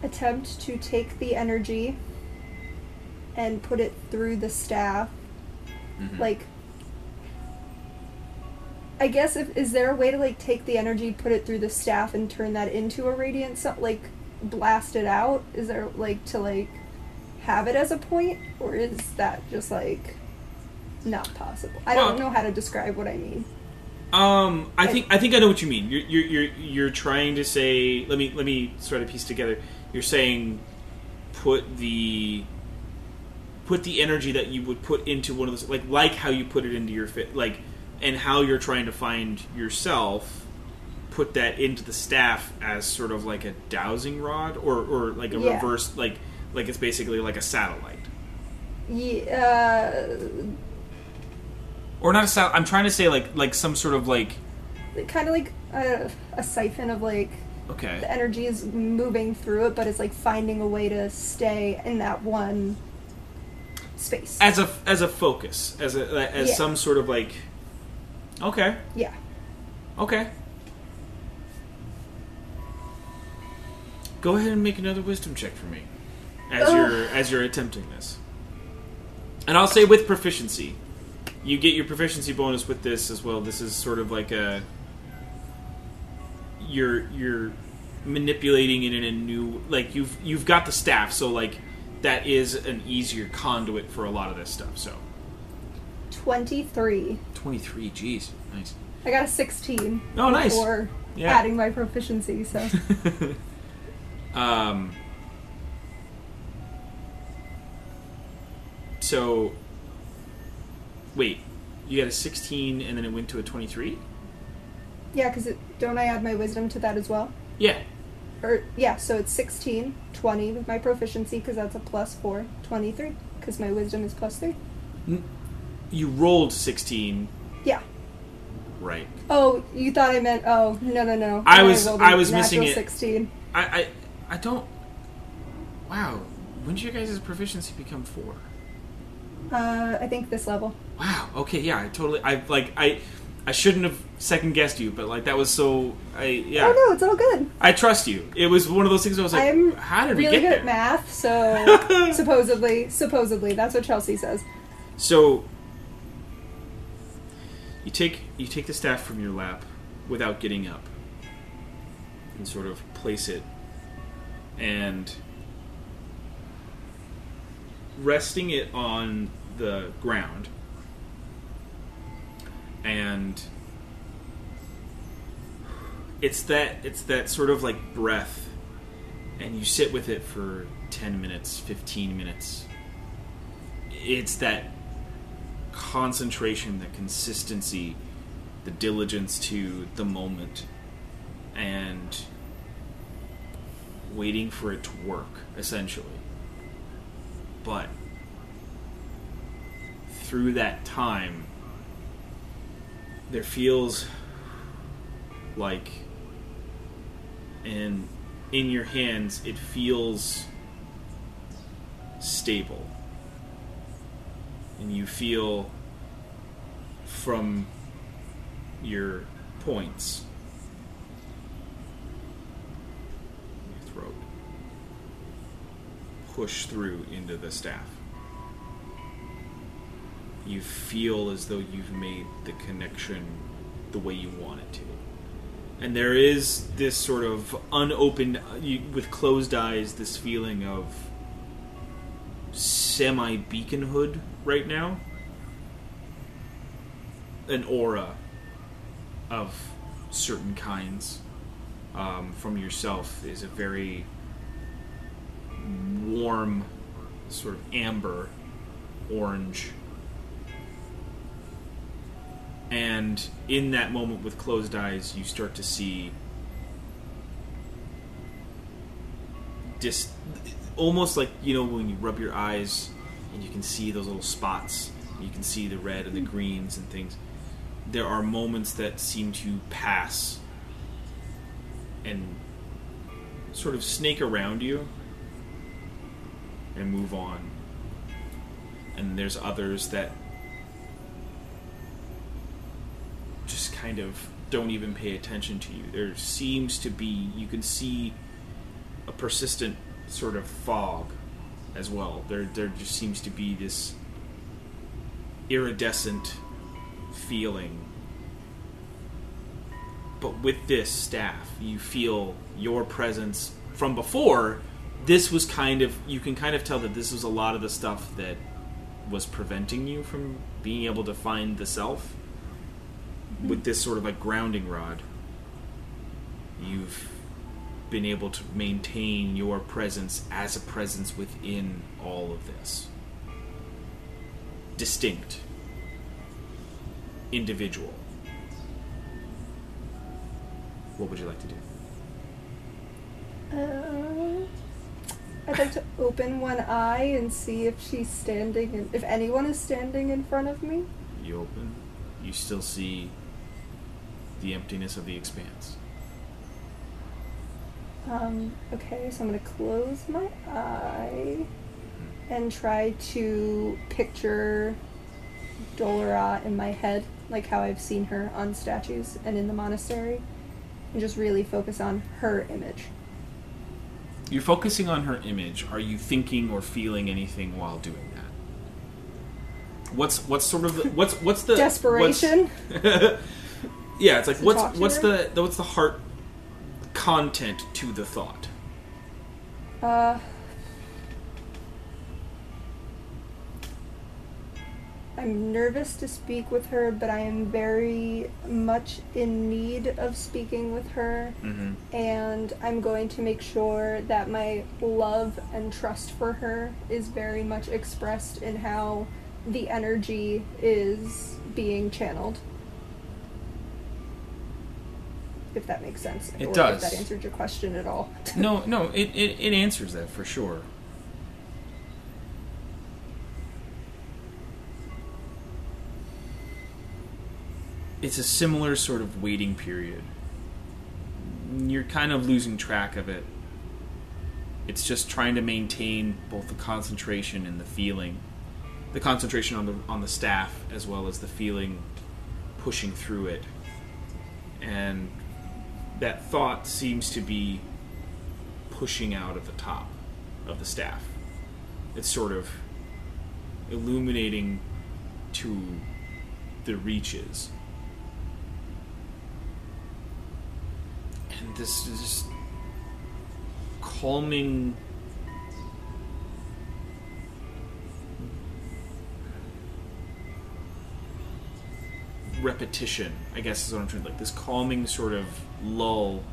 attempt to take the energy and put it through the staff. Like, I guess if is there a way to like take the energy, put it through the staff, and turn that into a radiant, so, like blast it out? Is there like to like have it as a point, or is that just like not possible? I don't know how to describe what I mean. Um, I think I think I know what you mean. You're you're you're, you're trying to say. Let me let me sort of piece together. You're saying put the put the energy that you would put into one of those like like how you put it into your fit like and how you're trying to find yourself put that into the staff as sort of like a dowsing rod or or like a Yeah. reverse like like it's basically like a satellite Yeah, or not a satellite i'm trying to say like like some sort of like kind of like a, a siphon of like okay the energy is moving through it, but it's like finding a way to stay in that one space. as a as a focus as a as Yeah. some sort of like okay yeah. okay go ahead and make another wisdom check for me as Ugh. you're as you're attempting this and i'll say with proficiency you get your proficiency bonus with this as well this is sort of like a you're you're manipulating it in a new like you've you've got the staff so like that is an easier conduit for a lot of this stuff so 23. 23 jeez nice I got a 16. Oh, nice. Before Yeah. adding my proficiency, so. [LAUGHS] um so wait you got a 16 and then it went to a 23 yeah, because it. don't I add my wisdom to that as well? yeah Or, yeah, so it's 16, 20 with my proficiency, because that's a plus 4, 23, because my wisdom is plus 3. you rolled 16 Yeah. right Oh, you thought I meant, oh, no, no, no. I was- I was missing it. 16. i i, I don't wow when did your guys' proficiency become 4 Uh, I think this level. wow okay yeah i totally i like i i shouldn't have second guessed you but like that was so i yeah Oh, no, it's all good. i trust you it was one of those things where i was like I'm how did really we get good there at math, so [LAUGHS] supposedly, supposedly, that's what Chelsea says. So you take you take the staff from your lap without getting up and sort of place it and resting it on the ground. And it's that it's that sort of like breath. And you sit with it for 10 minutes 15 minutes. It's that concentration, the consistency, the diligence to the moment, and waiting for it to work, essentially. But through that time, there feels like in in your hands it feels stable. And you feel from your points your throat push through into the staff you feel as though you've made the connection the way you want it to. And there is this sort of unopened, you, with closed eyes, this feeling of semi beaconhood right now. An aura of certain kinds um, from yourself is a very warm, sort of amber orange. And in that moment with closed eyes, you start to see dis- almost like, you know, when you rub your eyes and you can see those little spots, you can see the red and the greens and things. There are moments that seem to pass and sort of snake around you and move on. And there's others that just kind of don't even pay attention to you. There seems to be, you can see a persistent sort of fog as well. There, there just seems to be this iridescent feeling. But with this staff, you feel your presence from before. This was kind of, you can kind of tell that this was a lot of the stuff that was preventing you from being able to find the self. With this sort of like grounding rod, you've been able to maintain your presence as a presence within all of this. Distinct. Individual. What would you like to do? Uh, I'd like to open one eye and see if she's standing, in, if anyone is standing in front of me. You open, you still see the emptiness of the expanse. Um, okay, so I'm gonna close my eye and try to picture Dolora in my head, like how I've seen her on statues and in the monastery, and just really focus on her image. You're focusing on her image. Are you thinking or feeling anything while doing that? What's what's sort of the, what's what's the Desperation. what's- [LAUGHS] yeah, it's like To what's what's her? the what's the heart content to the thought? Uh, I'm nervous to speak with her, but I am very much in need of speaking with her. Mm-hmm. And I'm going to make sure that my love and trust for her is very much expressed in how the energy is being channeled. If that makes sense. It or does. If that answered your question at all. No, [LAUGHS] no, it, it, it answers that for sure. It's a similar sort of waiting period. You're kind of losing track of it. It's just trying to maintain both the concentration and the feeling. The concentration on the on the staff as well as the feeling pushing through it. And that thought seems to be pushing out of the top of the staff. It's sort of illuminating to the reaches. This is just calming repetition, I guess is what I'm trying to like this calming sort of lull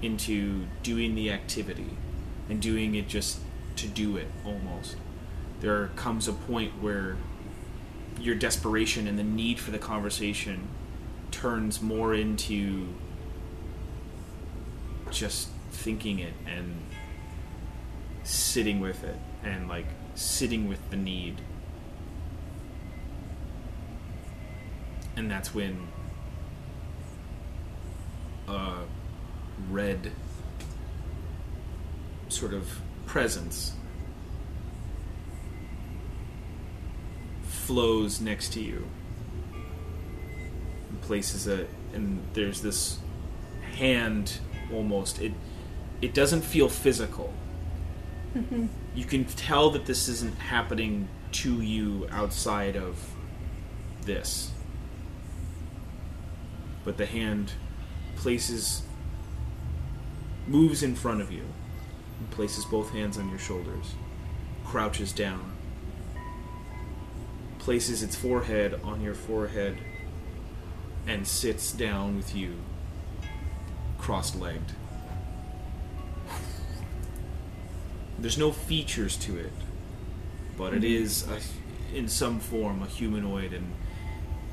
into doing the activity and doing it just to do it almost. There comes a point where your desperation and the need for the conversation turns more into just thinking it and sitting with it and like sitting with the need. And that's when a red sort of presence flows next to you and places a and there's this hand almost. It it doesn't feel physical. Mm-hmm. You can tell that this isn't happening to you outside of this. But the hand places moves in front of you and places both hands on your shoulders, crouches down, places its forehead on your forehead, and sits down with you, cross legged. There's no features to it, but it mm-hmm. is a, in some form a humanoid, and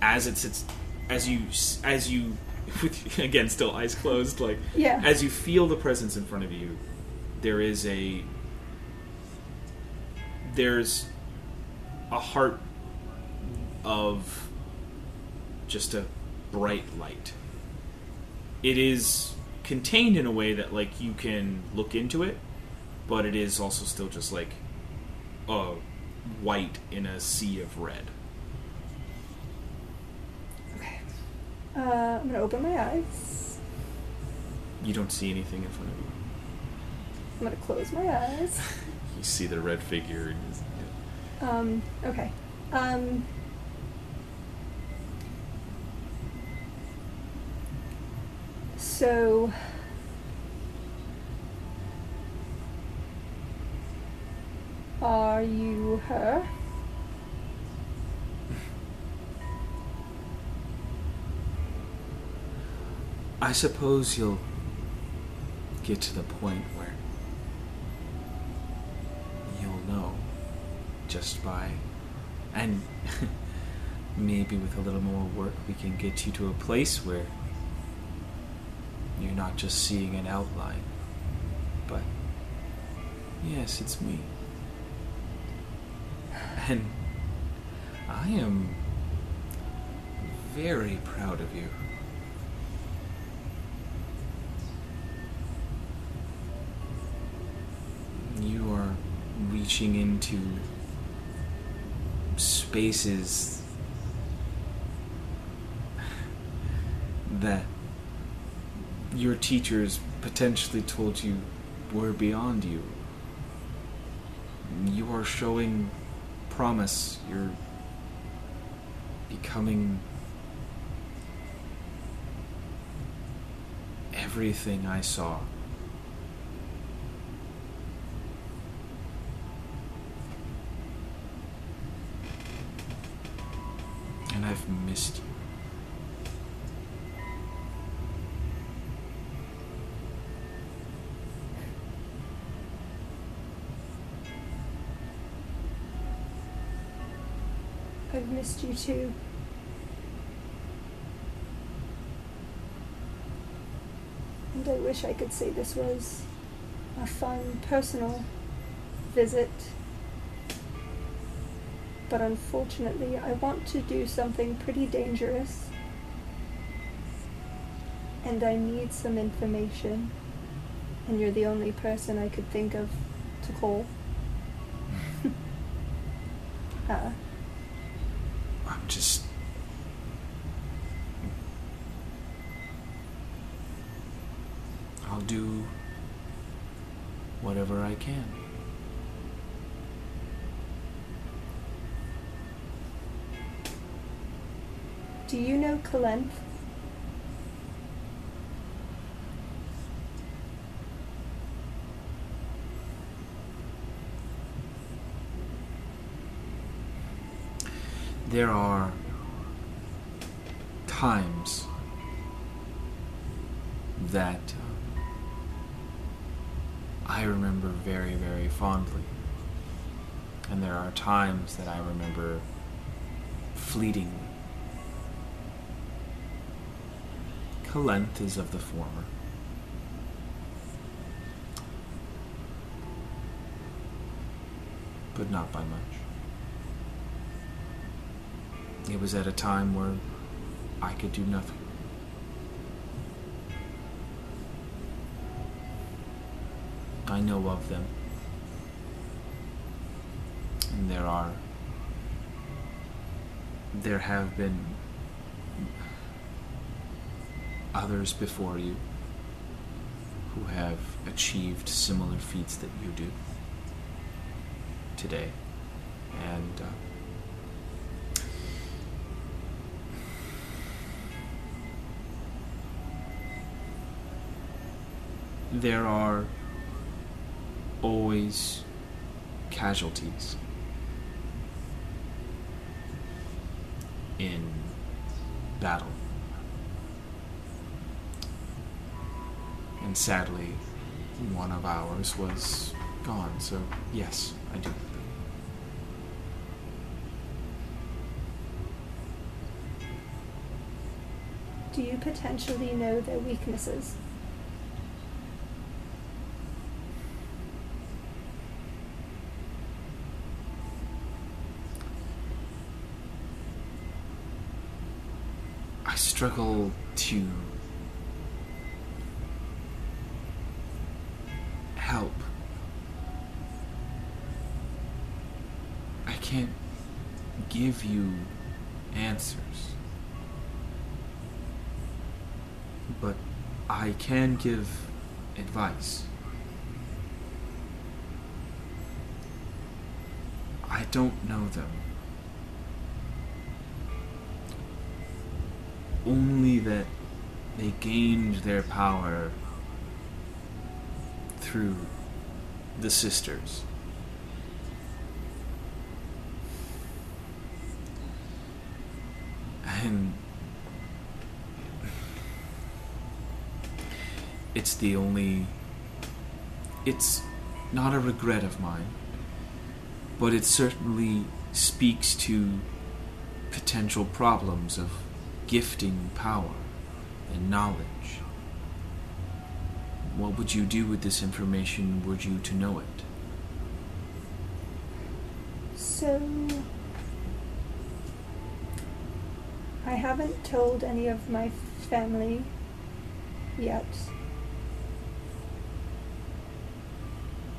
as it sits, as you as you [LAUGHS] with again still eyes closed, like Yeah. as you feel the presence in front of you, there is a there's a heart of just a bright light. It is contained in a way that like you can look into it, but it is also still just like a white in a sea of red. Okay. Uh, I'm gonna open my eyes. You don't see anything in front of you. I'm gonna close my eyes. [LAUGHS] You see the red figure. And Um, okay. Um, so. Are you her? I suppose you'll get to the point where you'll know just by. And [LAUGHS] maybe with a little more work, we can get you to a place where you're not just seeing an outline, but yes, it's me. And I am very proud of you. you are reaching into spaces that your teachers potentially told you were beyond you. You are showing promise. You're becoming everything I saw. And I've missed you. I've missed you too. And I wish I could say this was a fun, personal visit. But unfortunately, I want to do something pretty dangerous. And I need some information. And you're the only person I could think of to call. [LAUGHS] uh, just. I'll do whatever I can. do you know Kalenth? There are times that uh, I remember very, very fondly. And there are times that I remember fleetingly. Kalenth is of the former. But not by much. It was at a time where I could do nothing. I know of them. And there are. There have been others before you who have achieved similar feats that you do today. And. Uh, there are always casualties in battle. And sadly, one of ours was gone, so yes, I do. Do you potentially know their weaknesses? I struggle to help. I can't give you answers. But I can give advice. I don't know them. Only that they gained their power through the sisters. And it's the only. It's not a regret of mine, but it certainly speaks to potential problems of gifting power and knowledge. What would you do with this information were you to know it? So. I haven't told any of my family yet.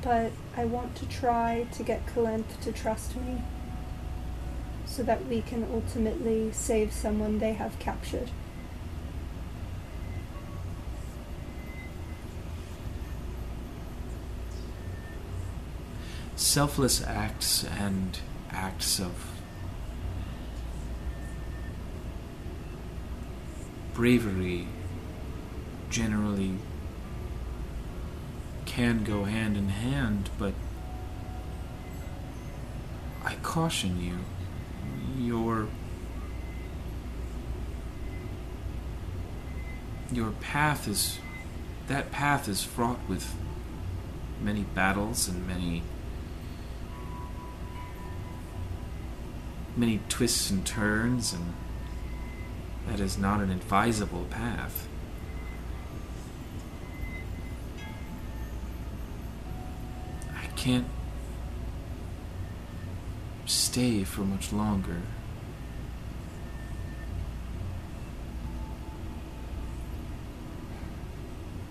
But I want to try to get Kalenth to trust me so that we can ultimately save someone they have captured. Selfless acts and acts of bravery generally can go hand in hand, but I caution you, your your path is that path is fraught with many battles and many many twists and turns and that is not an advisable path. I can't stay for much longer.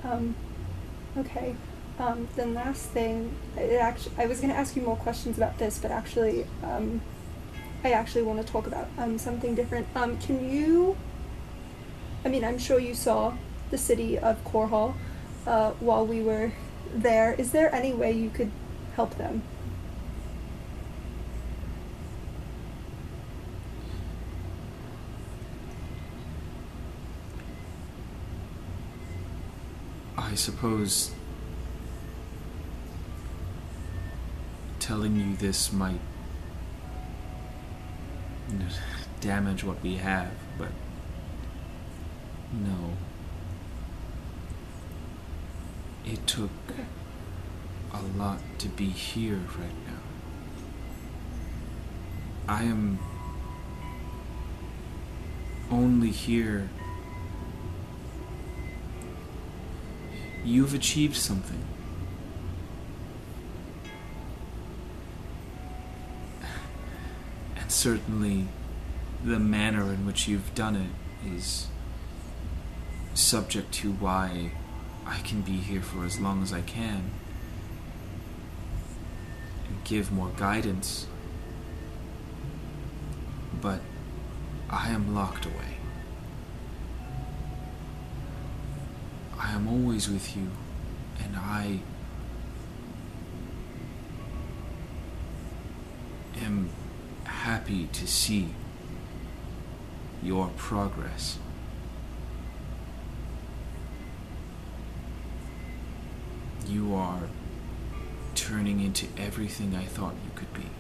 Um, okay. Um, then last thing, it actually, I was going to ask you more questions about this, but actually, um, I actually want to talk about um, something different. Um, can you? I mean, I'm sure you saw the city of Korhal uh, while we were there. Is there any way you could help them? I suppose telling you this might damage what we have, but no. It took a lot to be here right now. I am only here. You've achieved something. And certainly the manner in which you've done it is subject to why I can be here for as long as I can and give more guidance. But I am locked away. I am always with you, and I am happy to see your progress. You are turning into everything I thought you could be.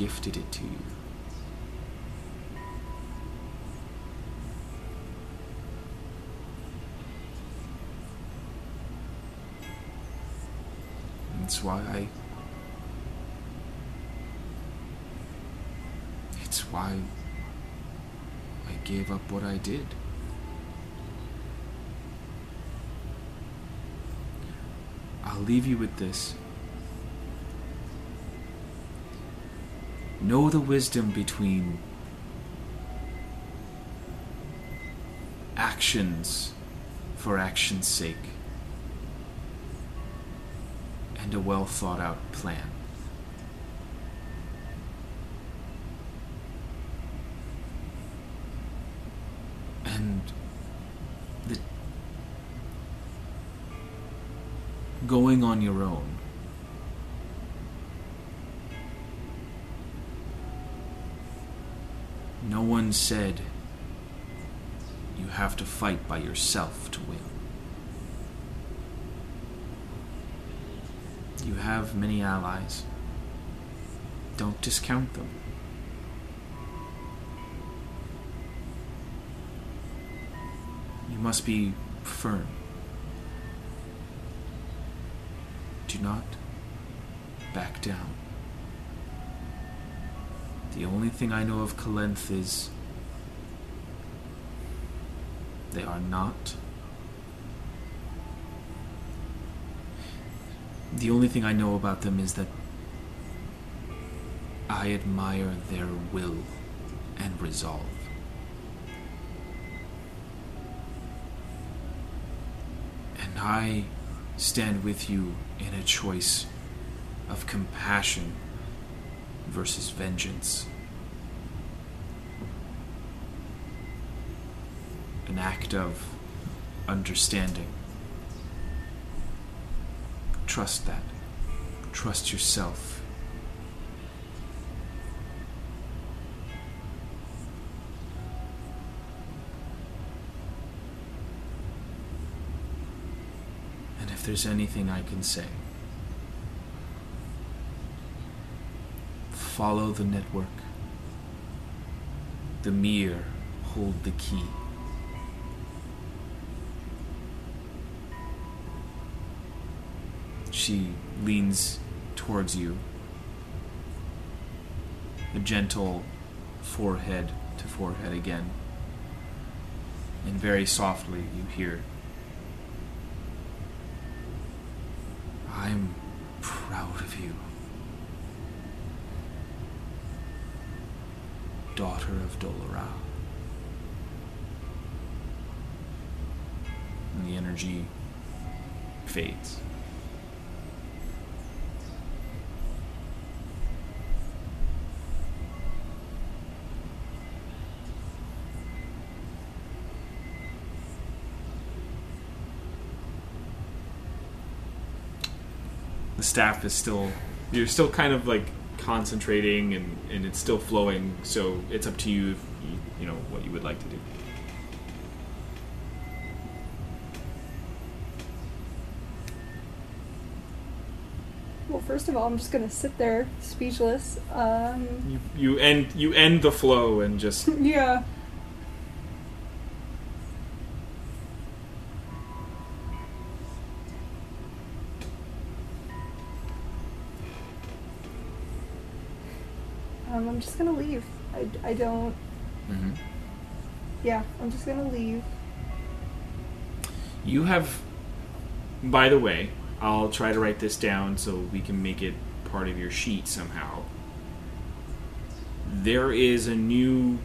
Gifted it to you. It's why I. It's why I gave up what I did. I'll leave you with this. Know the wisdom between actions for action's sake and a well thought out plan. And going on your own said you have to fight by yourself to win. You have many allies. Don't discount them. You must be firm. Do not back down. The only thing I know of Kalenth is they are not. The only thing I know about them is that I admire their will and resolve. And I stand with you in a choice of compassion versus vengeance. Act of understanding. Trust that. Trust yourself. And if there's anything I can say, follow the network. The mirror hold the key. She leans towards you. A gentle forehead to forehead again. And very softly you hear I'm proud of you. Daughter of Dolorau. And the energy fades. Staff is still you're still kind of like concentrating and, and it's still flowing so it's up to you if you, you know what you would like to do Well, first of all, I'm just gonna sit there speechless. Um, you, you end you end the flow and just [LAUGHS] yeah. I'm just gonna leave. I, I don't. Mhm. Yeah, I'm just gonna leave. You have, by the way, I'll try to write this down so we can make it part of your sheet somehow. There is a new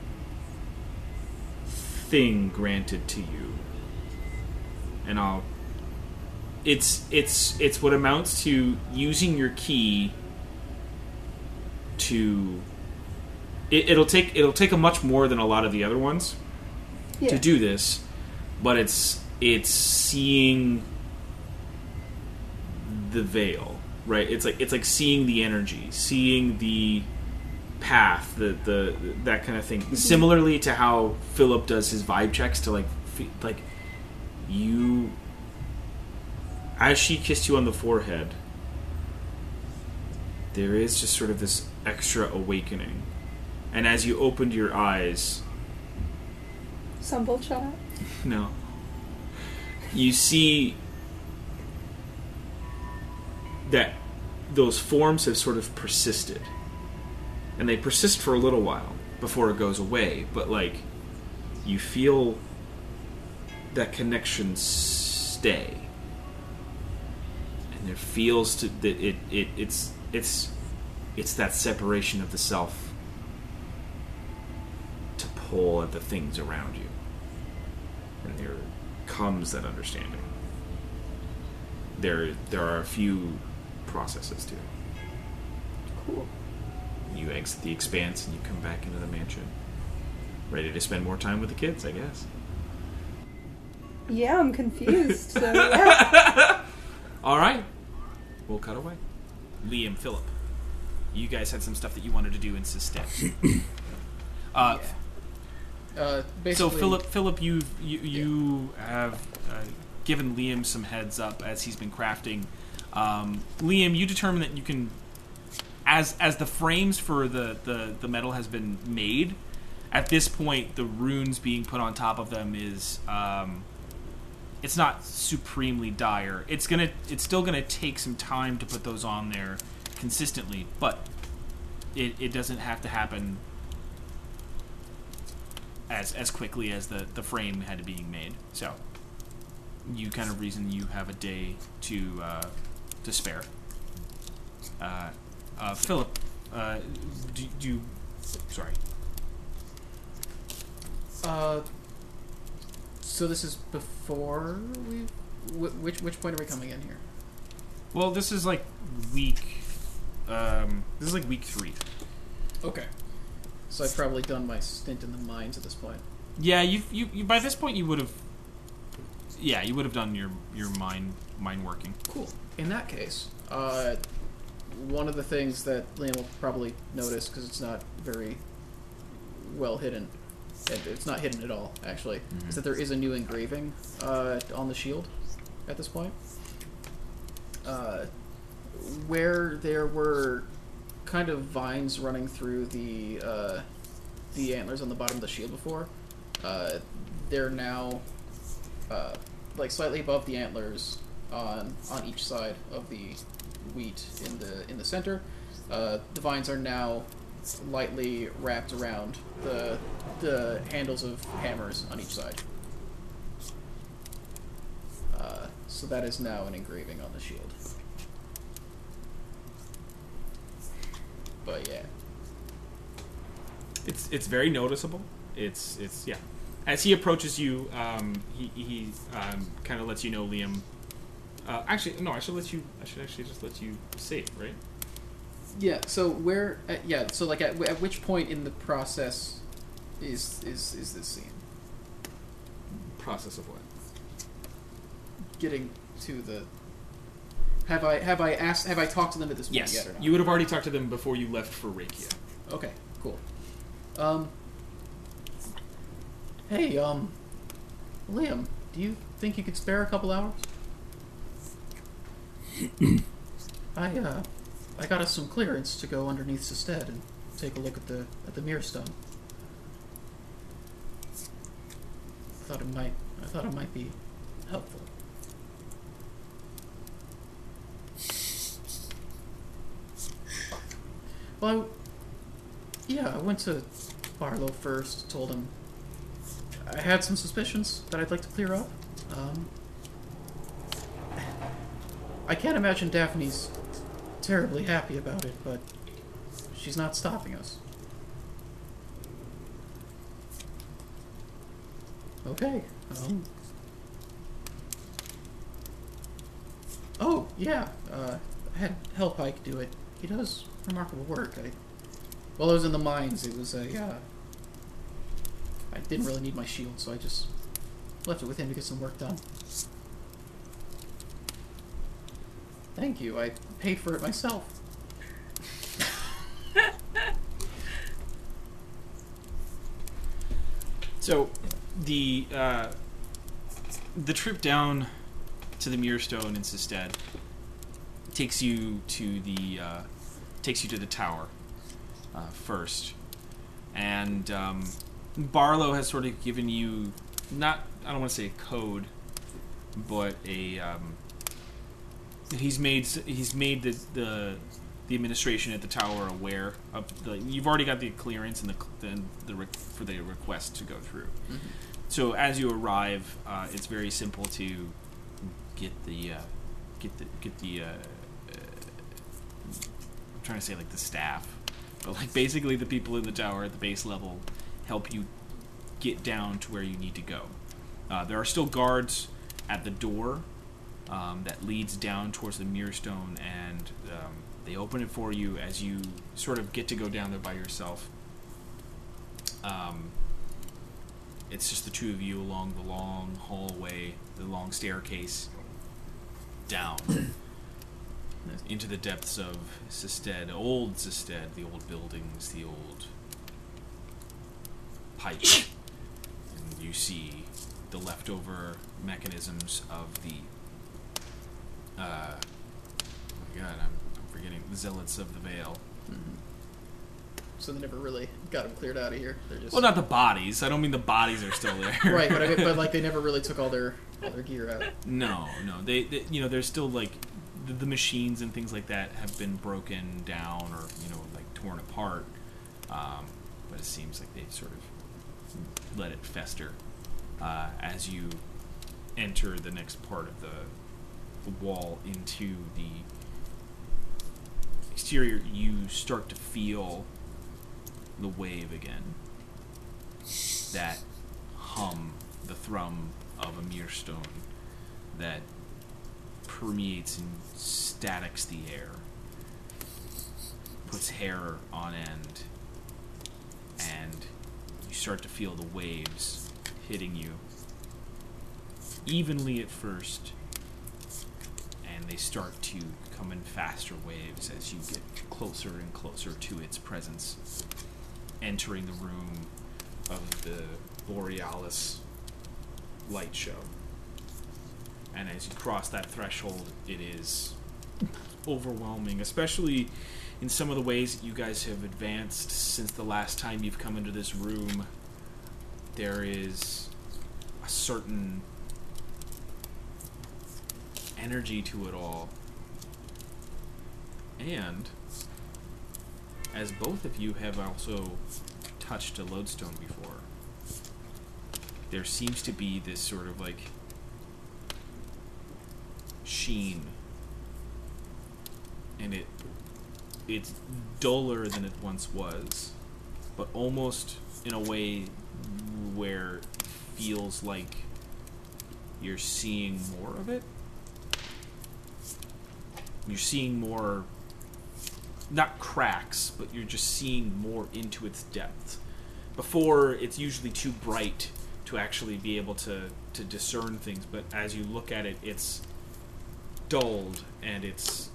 thing granted to you, and I'll. It's it's it's what amounts to using your key to. It, it'll take it'll take a much more than a lot of the other ones, Yeah. to do this, but it's it's seeing the veil, right? It's like it's like seeing the energy, seeing the path, the the that kind of thing. Mm-hmm. Similarly to how Philip does his vibe checks to like like you as she kissed you on the forehead. There is just sort of this extra awakening. And as you opened your eyes, Stumble shut up. no. You see that those forms have sort of persisted. And they persist for a little while before it goes away, but like you feel that connection stay. And it feels to that it, it it's it's it's that separation of the self pull at the things around you and there comes that understanding. There, there are a few processes to it. Cool. You exit the expanse and you come back into the mansion, ready to spend more time with the kids, I guess. Yeah, I'm confused. So [LAUGHS] yeah. All right, we'll cut away. Liam, Philip, you guys had some stuff that you wanted to do in Sistet. [CLEARS THROAT] uh, Uh, So Philip, Philip, you've, you you have uh, given Liam some heads up as he's been crafting. Um, Liam, you determine that you can, as as the frames for the, the the metal has been made. At this point, the runes being put on top of them is um, it's not supremely dire. It's gonna it's still gonna take some time to put those on there consistently, but it, it doesn't have to happen as as quickly as the the frame had to be made. So you kind of reason you have a day to uh, to spare. Uh, uh, Philip, uh, do, do you, sorry. Uh, so this is before we. Wh- which which point are we coming in here? Well, this is like week. Um, this is like week three. Okay. So I've probably done my stint in the mines at this point. Yeah, you you, you by this point you would have. Yeah, you would have done your your mind mind working. Cool. In that case, uh, one of the things that Liam will probably notice because it's not very well hidden, and it's not hidden at all actually, is that there is a new engraving uh, on the shield at this point. Uh, where there were kind of vines running through the uh, the antlers on the bottom of the shield before, uh, they're now uh, like slightly above the antlers on on each side of the wheat in the in the center. Uh, the vines are now lightly wrapped around the the handles of hammers on each side. Uh, so that is now an engraving on the shield. But yeah. It's it's very noticeable. It's it's yeah. As he approaches you, um, he he um, kind of lets you know, Liam. Uh, actually, no. I should let you. I should actually just let you say it, right? Yeah. So where? Uh, yeah. So like, at, at which point in the process is is is this scene? Process of what? Getting to the. Have I have I asked? Have I talked to them at this point Yes, yet or not? you would have already talked to them before you left for Rakia. Okay. Cool. Um. Hey, um, Liam, do you think you could spare a couple hours? [COUGHS] I uh, I got us some clearance to go underneath Sested and take a look at the at the mirror stone. Thought it might. I thought it might be helpful. Well, I, yeah, I went to Barlow first. Told him I had some suspicions that I'd like to clear up. Um, I can't imagine Daphne's terribly happy about it, but she's not stopping us. Okay. Um. Oh yeah. Uh, I had help Hellpike do it. He does remarkable work. I. While I was in the mines, it was a. Uh, I didn't really need my shield, so I just left it with him to get some work done. Thank you. I paid for it myself. So, the uh, the trip down to the Mirrorstone in Sisted takes you to the uh, takes you to the tower uh, first, and um, Barlow has sort of given you not I don't want to say a code, but a um, he's made he's made the, the the administration at the tower aware of the you've already got the clearance and the the, the re- for the request to go through. So as you arrive, uh, it's very simple to get the uh, get the get the uh, trying to say like the staff, but like basically the people in the tower at the base level help you get down to where you need to go. Uh, there are still guards at the door um, that leads down towards the mirror stone, and um, they open it for you as you sort of get to go down there by yourself. Um, it's just the two of you along the long hallway, the long staircase down into the depths of Sisted, old Sisted, the old buildings, the old pipe. and you see the leftover mechanisms of the. Uh, oh my god, I'm, I'm forgetting. The Zealots of the Veil. So they never really got them cleared out of here. They're just Well, not the bodies. I don't mean the bodies are still there. [LAUGHS] right, but I mean, but like they [LAUGHS] never really took all their all their gear out. No, no. They, they you know, there's still like the, the machines and things like that have been broken down or you know like torn apart. Um, but it seems like they've sort of let it fester uh, as you enter the next part of the, the wall into the exterior. You start to feel the wave again. That hum, the thrum of a mirrorstone that permeates and statics the air, puts hair on end, and you start to feel the waves hitting you evenly at first, and they start to come in faster waves as you get closer and closer to its presence, entering the room of the Borealis light show. And as you cross that threshold, it is overwhelming, especially in some of the ways that you guys have advanced since the last time you've come into this room. There is a certain energy to it all. And as both of you have also touched a lodestone before, there seems to be this sort of like sheen. And it it's duller than it once was but almost in a way where it feels like you're seeing more of it. You're seeing more not cracks but you're just seeing more into its depth. Before it's usually too bright to actually be able to to discern things but as you look at it it's dulled and it's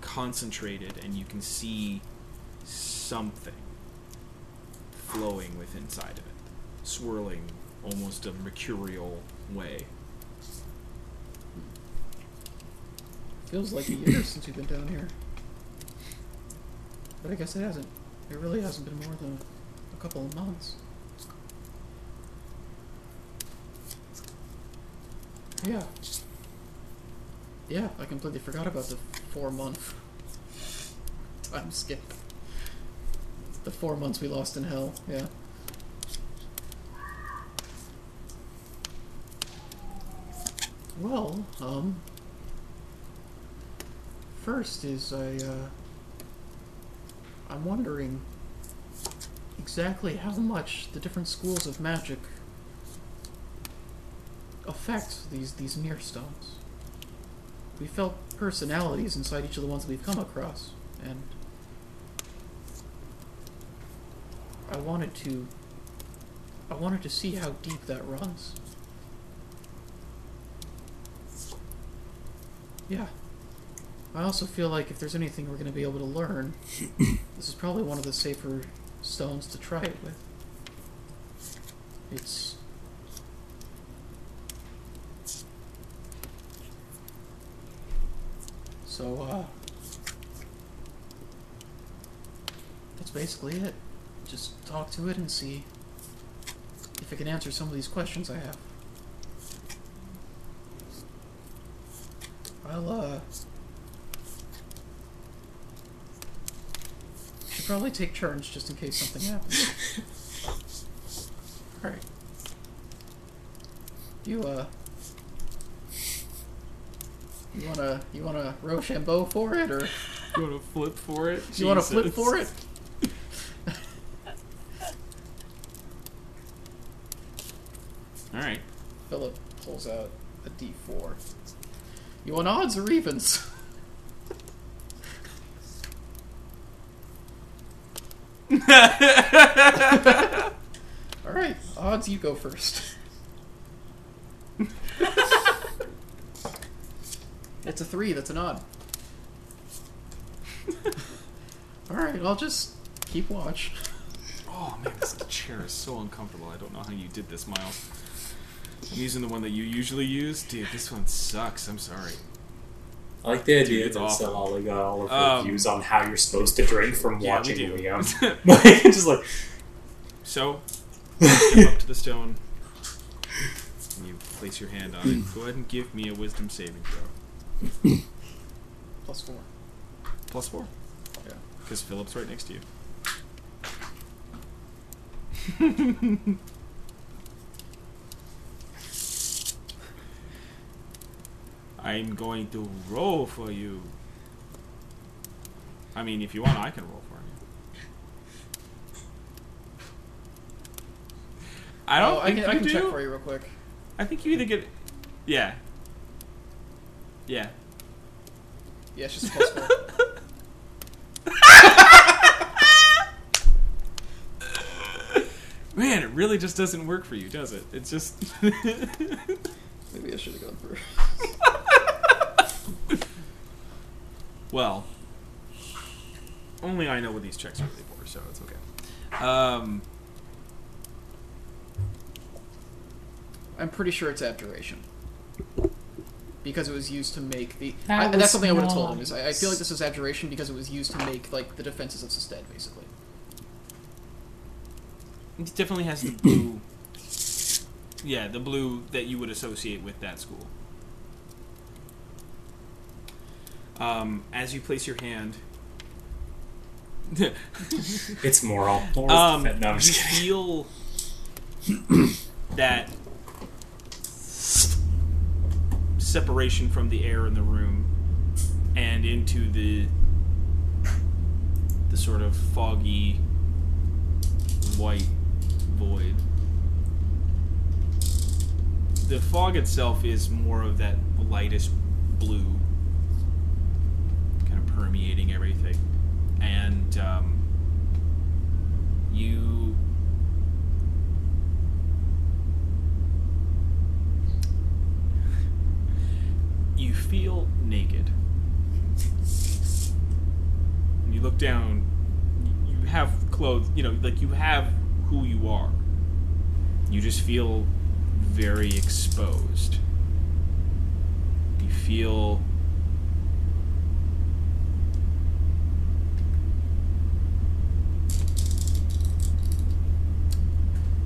concentrated and you can see something flowing with inside of it swirling almost a mercurial way Feels like a year [LAUGHS] since you've been down here, but I guess it hasn't. It really hasn't been more than a couple of months. Yeah. Yeah, I completely forgot about the four month time skip. The four months we lost in hell, yeah. Well, um. First is I, uh. I'm wondering exactly how much the different schools of magic affect these these mirror stones. We felt personalities inside each of the ones we've come across, and I wanted to I wanted to see how deep that runs. Yeah. I also feel like if there's anything we're going to be able to learn, [COUGHS] this is probably one of the safer stones to try it with. It's. So, uh. That's basically it. Just talk to it and see if it can answer some of these questions I have. I'll, uh. Should probably take turns just in case something happens. [LAUGHS] Alright. You, uh. You wanna you wanna Rochambeau for it or You want to flip for it? you wanna flip for it? [LAUGHS] All right. Philip pulls out a D4. You want odds or evens? [LAUGHS] Alright, odds you go first. [LAUGHS] it's a three, that's an odd. [LAUGHS] Alright, I'll just keep watch. Oh man, this chair is so uncomfortable. I don't know how you did this, Miles. I'm using the one that you usually use. Dude, this one sucks. I'm sorry. I like the idea it's that awful. Solali got all of her Um, views on how you're supposed to drink from Yeah, we watching do. Liam. [LAUGHS] [LAUGHS] just like, So, step up to the stone. And you place your hand on it. Go ahead and give me a wisdom saving throw. [CLEARS THROAT] Plus four. Plus four. Yeah. Because Philip's right next to you. [LAUGHS] I'm going to roll for you. I mean, if you want, I can roll for you. I don't Oh, I can, I can do. check for you real quick. I think you either get, yeah, yeah. Yeah, it's just plus [LAUGHS] four. Man, it really just doesn't work for you, does it? It's just. [LAUGHS] Maybe I should have gone first. well, only I know what these checks are really for, so it's okay. Um, I'm pretty sure it's abjuration. Because it was used to make the. That I, was that's something I would have told him. Is I, I feel like this was abjuration because it was used to make like the defenses of Sestead, basically. it definitely has the blue. Yeah, the blue that you would associate with that school. Um, as you place your hand, it's moral. Moral's [LAUGHS] um, no, I'm you kidding. feel [CLEARS THROAT] that separation from the air in the room and into the the sort of foggy white void. The fog itself is more of that lightest blue, kind of permeating everything, and um, you you feel naked. When you look down, you have clothes, you know, like you have who you are. You just feel very exposed. You feel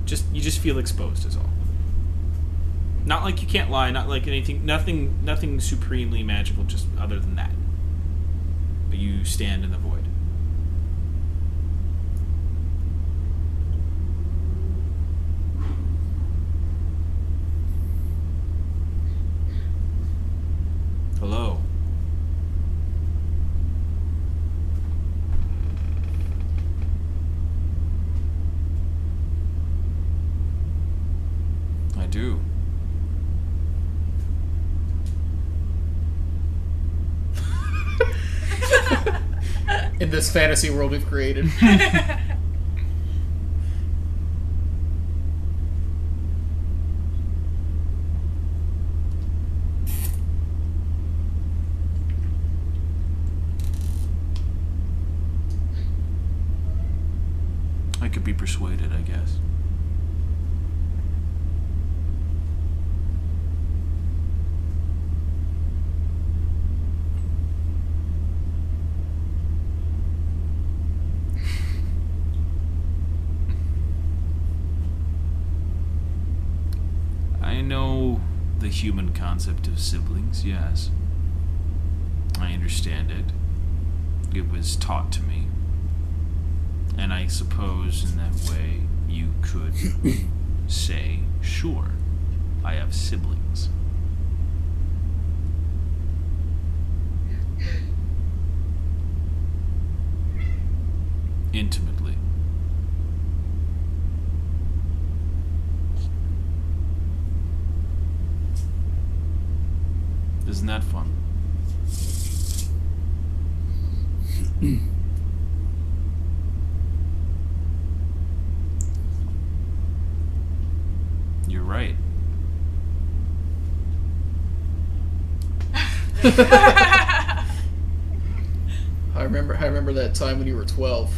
just you just feel exposed is all. Not like you can't lie, not like anything nothing nothing supremely magical just other than that. But you stand in the void. Hello. I do. In this fantasy world we've created. [LAUGHS] [LAUGHS] I remember. I remember that time when you were twelve.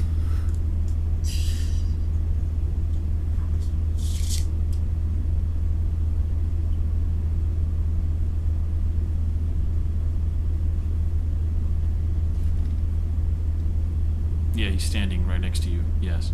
Yeah, he's standing right next to you. Yes.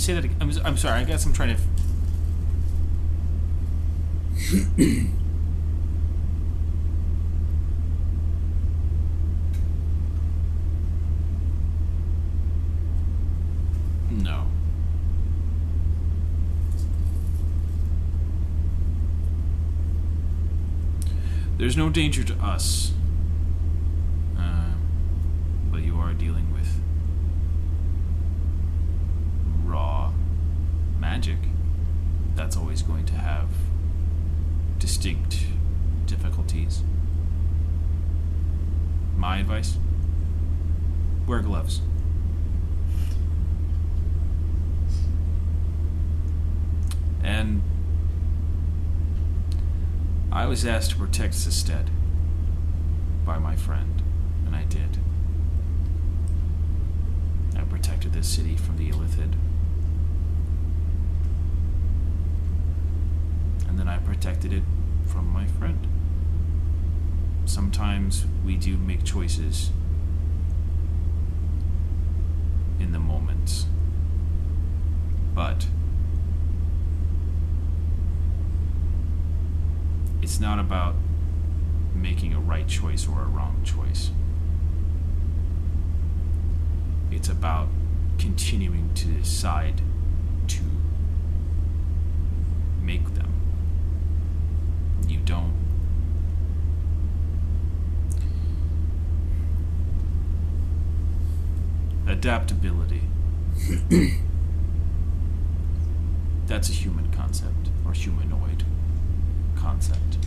say that? I'm, I'm sorry. I guess I'm trying to. No. There's no danger to us. Uh, but you are dealing with raw magic. That's always going to have distinct difficulties. My advice wear gloves. And I was to by my friend, and I did. I protected this city from the Illithid. And then I protected it from my friend. Sometimes we do make choices in the moment. But it's not about making a right choice or a wrong choice. It's about continuing to decide to make them. You don't. Adaptability. [COUGHS] That's a human concept, or humanoid concept.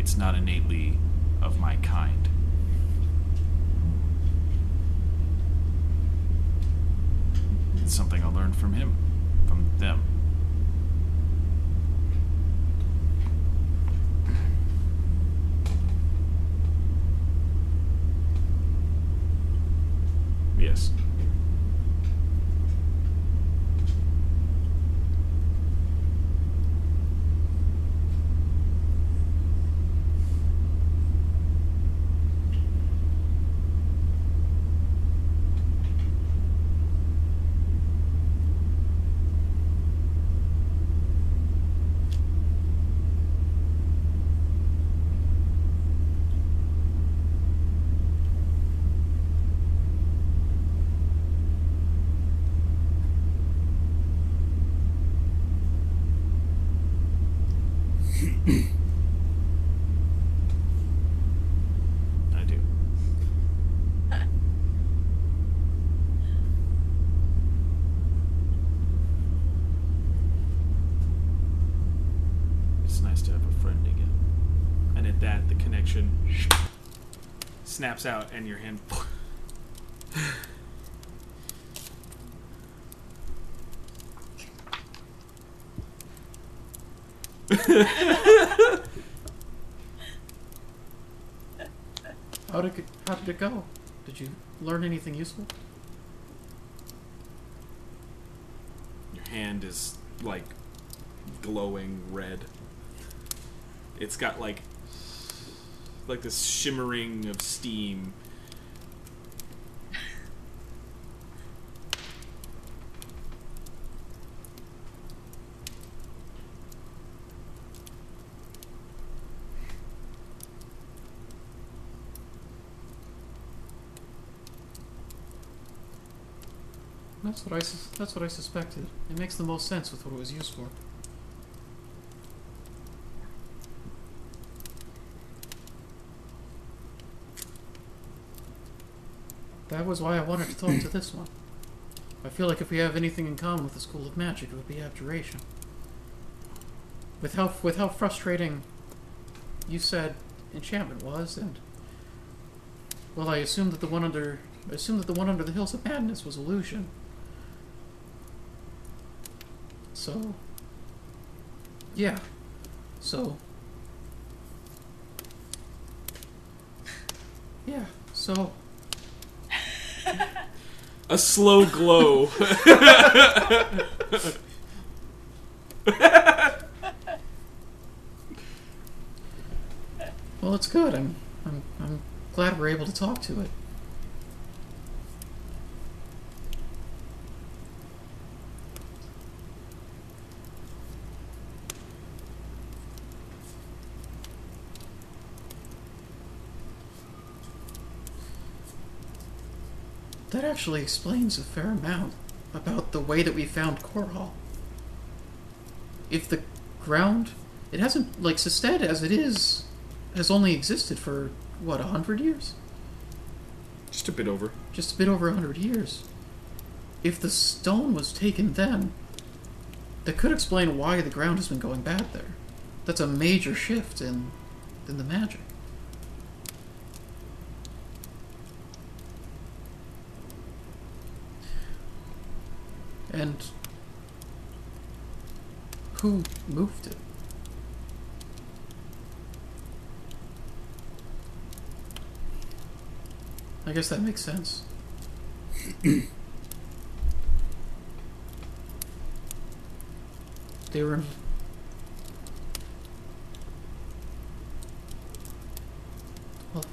It's not innately of my kind. It's something I learned from him, from them. Snaps out, and your hand. [LAUGHS] How did it, how did it go? Did you learn anything useful? Your hand is like glowing red. It's got like like this shimmering of steam. That's what I that's what I suspected. It makes the most sense with what it was used for. That was why I wanted to talk to this one. I feel like if we have anything in common with the School of Magic, it would be abjuration. With how with how frustrating you said enchantment was, and well, I assumed that the one under I assumed that the one under the Hills of Madness was illusion. So, yeah. So, yeah. So, A slow glow. [LAUGHS] well, it's good. I'm, I'm, I'm glad we're able to talk to it. Actually explains a fair amount about the way that we found Korhal. If the ground, it hasn't like Sested as it is, has only existed for what a hundred years, Just a bit over. just a bit over a hundred years. If the stone was taken then, that could explain why the ground has been going bad there. That's a major shift in in the magic. And who moved it? I guess that makes sense. [COUGHS] they were. Well,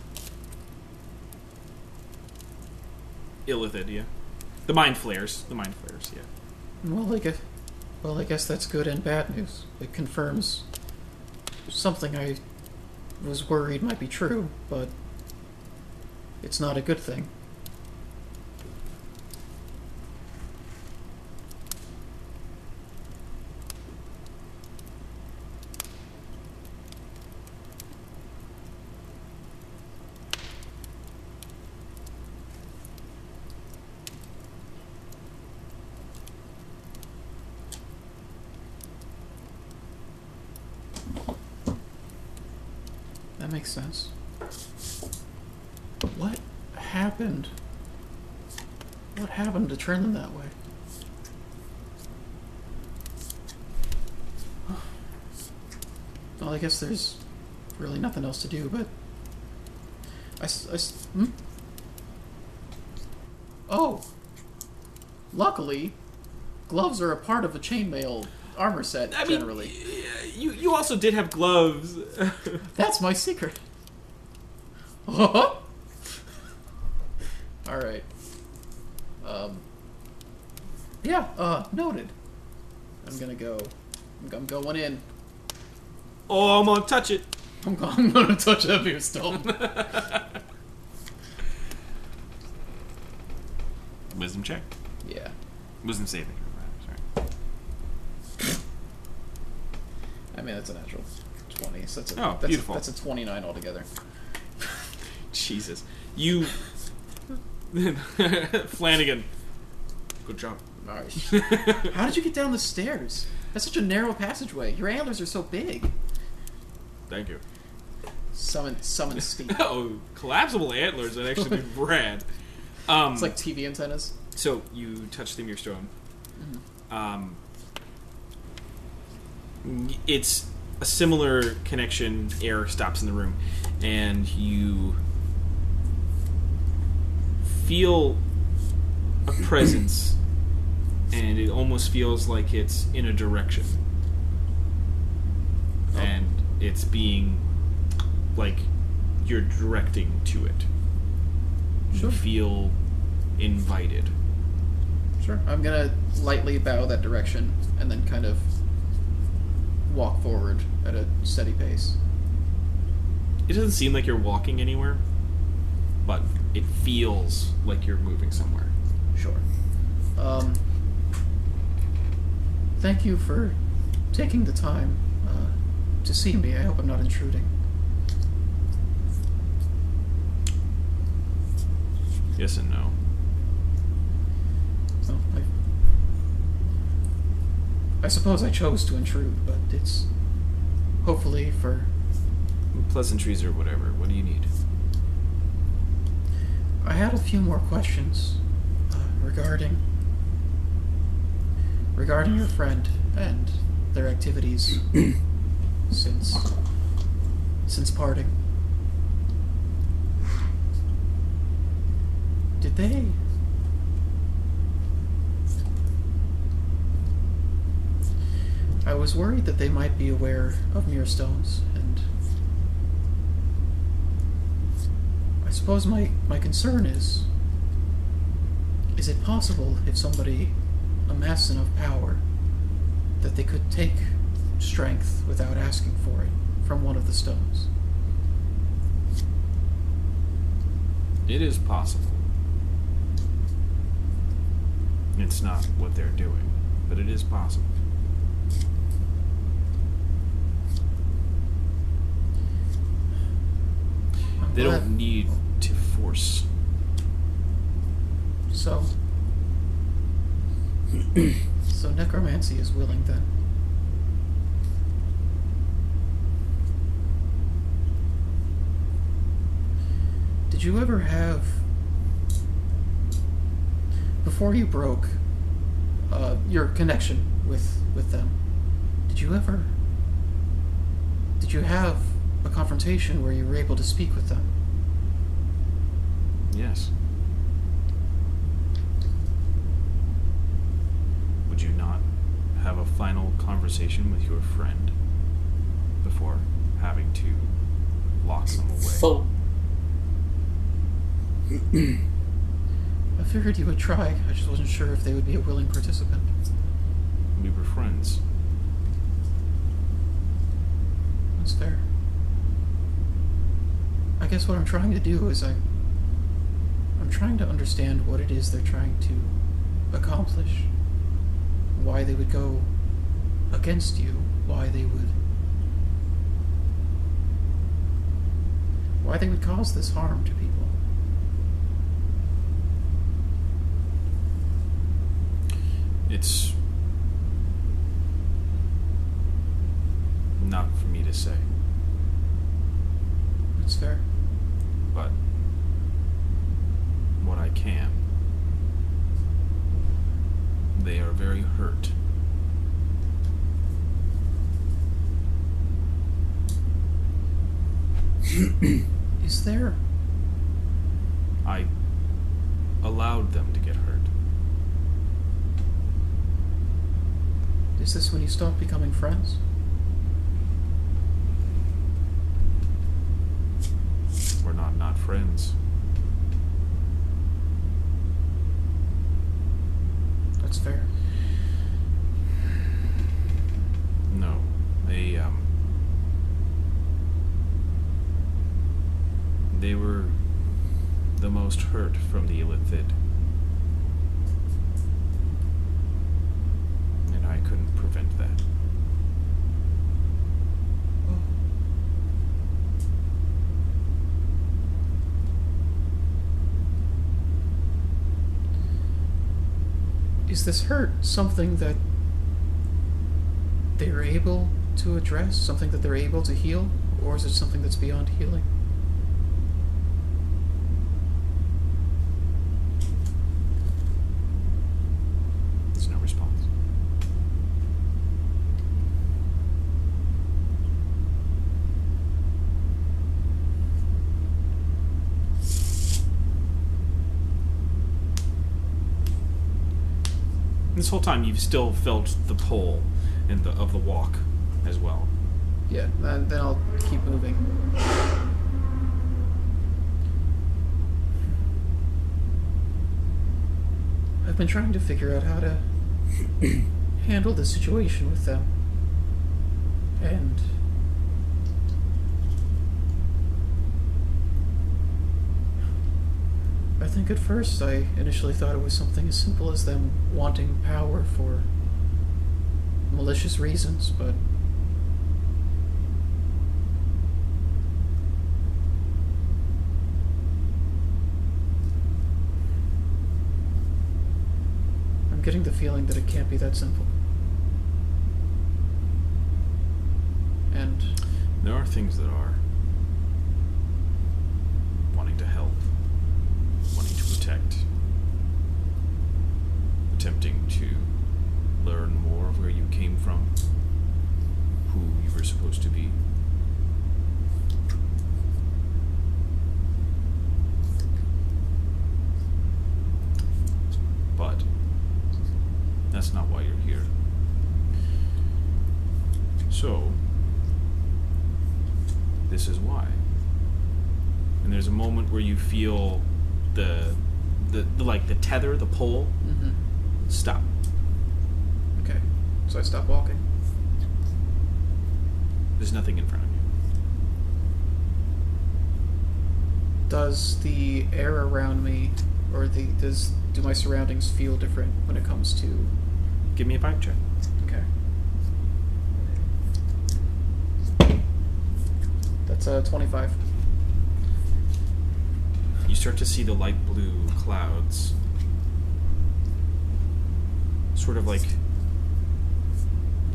Illithid, yeah. The mind flayers. The mind flayers, yeah. well, I guess. Well, I guess that's good and bad news. It confirms something I was worried might be true, but it's not a good thing. Sense. What happened? What happened to turn them that way? Well, I guess there's really nothing else to do, but. I, hmm. Oh! Luckily, gloves are a part of a chainmail armor set, I mean, generally. You you also did have gloves. [LAUGHS] That's my secret. [LAUGHS] All right. Um. Yeah. Uh. Noted. I'm gonna go. I'm, I'm going in. oh, I'm gonna touch it. I'm, [LAUGHS] I'm gonna touch that beer stone. [LAUGHS] Wisdom check. yeah. Wisdom saving. Sorry. I mean, that's a natural twenty. So that's a, Oh, that's beautiful. A, that's a twenty-nine altogether. Jesus. You. [LAUGHS] Flanagan. Good job. Right. [LAUGHS] How did you get down the stairs? That's such a narrow passageway. Your antlers are so big. Thank you. Summon, summon Steve. [LAUGHS] oh, collapsible antlers. That actually be rad. Um, It's like TV antennas. So you touch the Mirror Stone. Um, it's a similar connection. Air stops in the room, and you feel a presence, and it almost feels like it's in a direction, oh. and it's being like you're directing to it. Sure. You feel invited. Sure. I'm gonna lightly bow that direction and then kind of walk forward at a steady pace. It doesn't seem like you're walking anywhere, but it feels like you're moving somewhere. Sure. Um, thank you for taking the time uh, to see me. I hope I'm not intruding. Yes and no. Well, I, I suppose I chose to intrude, but it's hopefully for. Pleasantries or whatever. What do you need? I had a few more questions uh, regarding regarding your friend and their activities [CLEARS THROAT] since since parting. Did they I was worried that they might be aware of mere stones and I suppose my, my concern is is it possible if somebody amassed enough power that they could take strength without asking for it from one of the stones? It is possible. It's not what they're doing, but it is possible. They don't need force. So. so necromancy is willing then. Did you ever have. Before you broke uh, your connection with, with them, did you ever. Did you have a confrontation where you were able to speak with them? Yes. Would you not have a final conversation with your friend before having to lock them away? Full. [CLEARS THROAT] I figured you would try. I just wasn't sure if they would be a willing participant. We were friends. That's fair. I guess what I'm trying to do is I I'm trying to understand what it is they're trying to accomplish. Why they would go against you, why they would why they would cause this harm to people. It's not for me to say, That's fair. but what I can. They are very hurt. Is there I allowed them to get hurt. You stop becoming friends? We're not not friends. That's fair. No, they um, they were the most hurt from the illithid, and I couldn't prevent that. Is this hurt something that they're able to address? Something that they're able to heal? or is it something that's beyond healing? There's no response. This whole time, you've still felt the pull in the, of the walk as well. Yeah, then, then I'll keep moving. I've been trying to figure out how to [CLEARS THROAT] handle the situation with them. And I think at first I initially thought it was something as simple as them wanting power for malicious reasons, but I'm getting the feeling that it can't be that simple. And There are things that are wanting to help, wanting to protect, attempting to learn more of where you came from, who you were supposed to be. But that's not why you're here. So, this is why. And there's a moment where you feel the, the, the like the tether, the pole, mhm. stop. okay, so I stop walking. There's nothing in front of you. Does the air around me, or the does do my surroundings feel different when it comes to? Give me a vibe check. Okay. That's a twenty-five. You start to see the light blue clouds, sort of like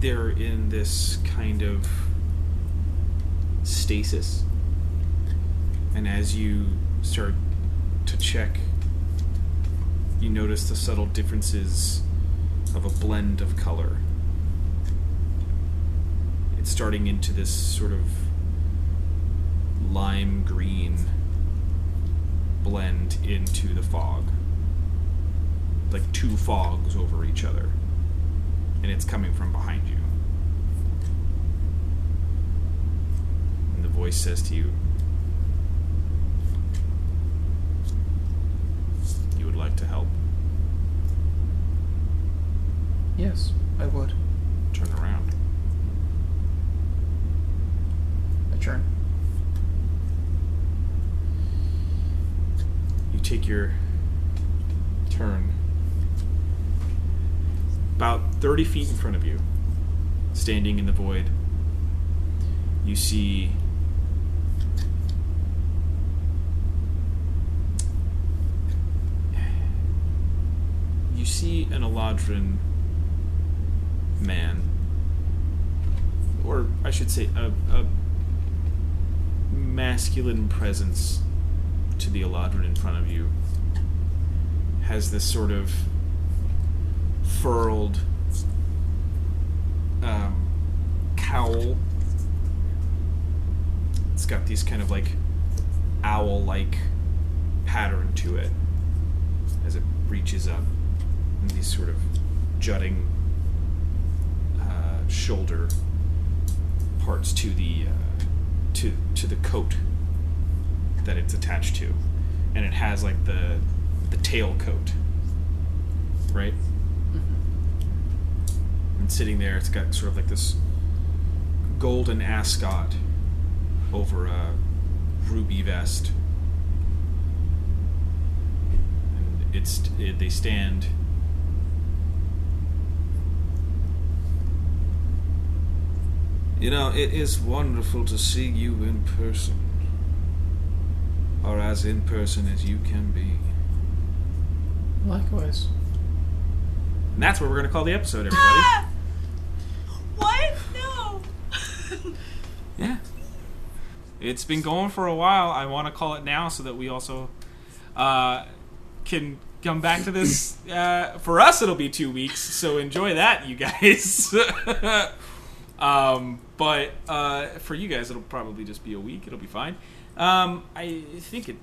they're in this kind of stasis. And as you start to check, you notice the subtle differences of a blend of color. It's starting into this sort of lime green blend into the fog. Like two fogs over each other. And it's coming from behind you. And the voice says to you, You would like to help? Yes, I would. Turn around. I turn. You take your turn. About 30 feet in front of you, standing in the void, you see you see an Eladrin man, or I should say, a, a masculine presence to the Eladrin in front of you has this sort of furled um, cowl. It's got these kind of like owl like pattern to it as it reaches up and these sort of jutting uh, shoulder parts to the uh, to to the coat that it's attached to, and it has like the the tail coat, right? And sitting there, it's got sort of like this golden ascot over a ruby vest, and it's it, they stand. You know, it is wonderful to see you in person or as in person as you can be. Likewise. And that's what we're going to call the episode, everybody. Ah! What? No. [LAUGHS] Yeah. It's been going for a while. I want to call it now so that we also uh, can come back to this. [LAUGHS] Uh, for us, it'll be two weeks, so enjoy that, you guys. [LAUGHS] um, but uh, for you guys, it'll probably just be a week. It'll be fine. Um, I think it.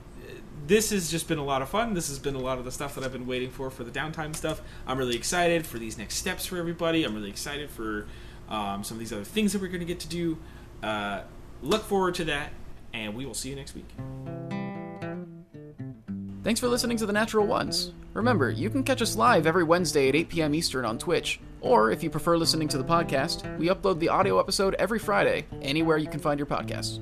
This has just been a lot of fun. This has been a lot of the stuff that I've been waiting for for the downtime stuff. I'm really excited for these next steps for everybody. I'm really excited for um, some of these other things that we're going to get to do. Uh, look forward to that, and we will see you next week. Thanks for listening to The Natural Ones. Remember, you can catch us live every Wednesday at 8 p.m. Eastern on Twitch, or if you prefer listening to the podcast, we upload the audio episode every Friday, anywhere you can find your podcasts.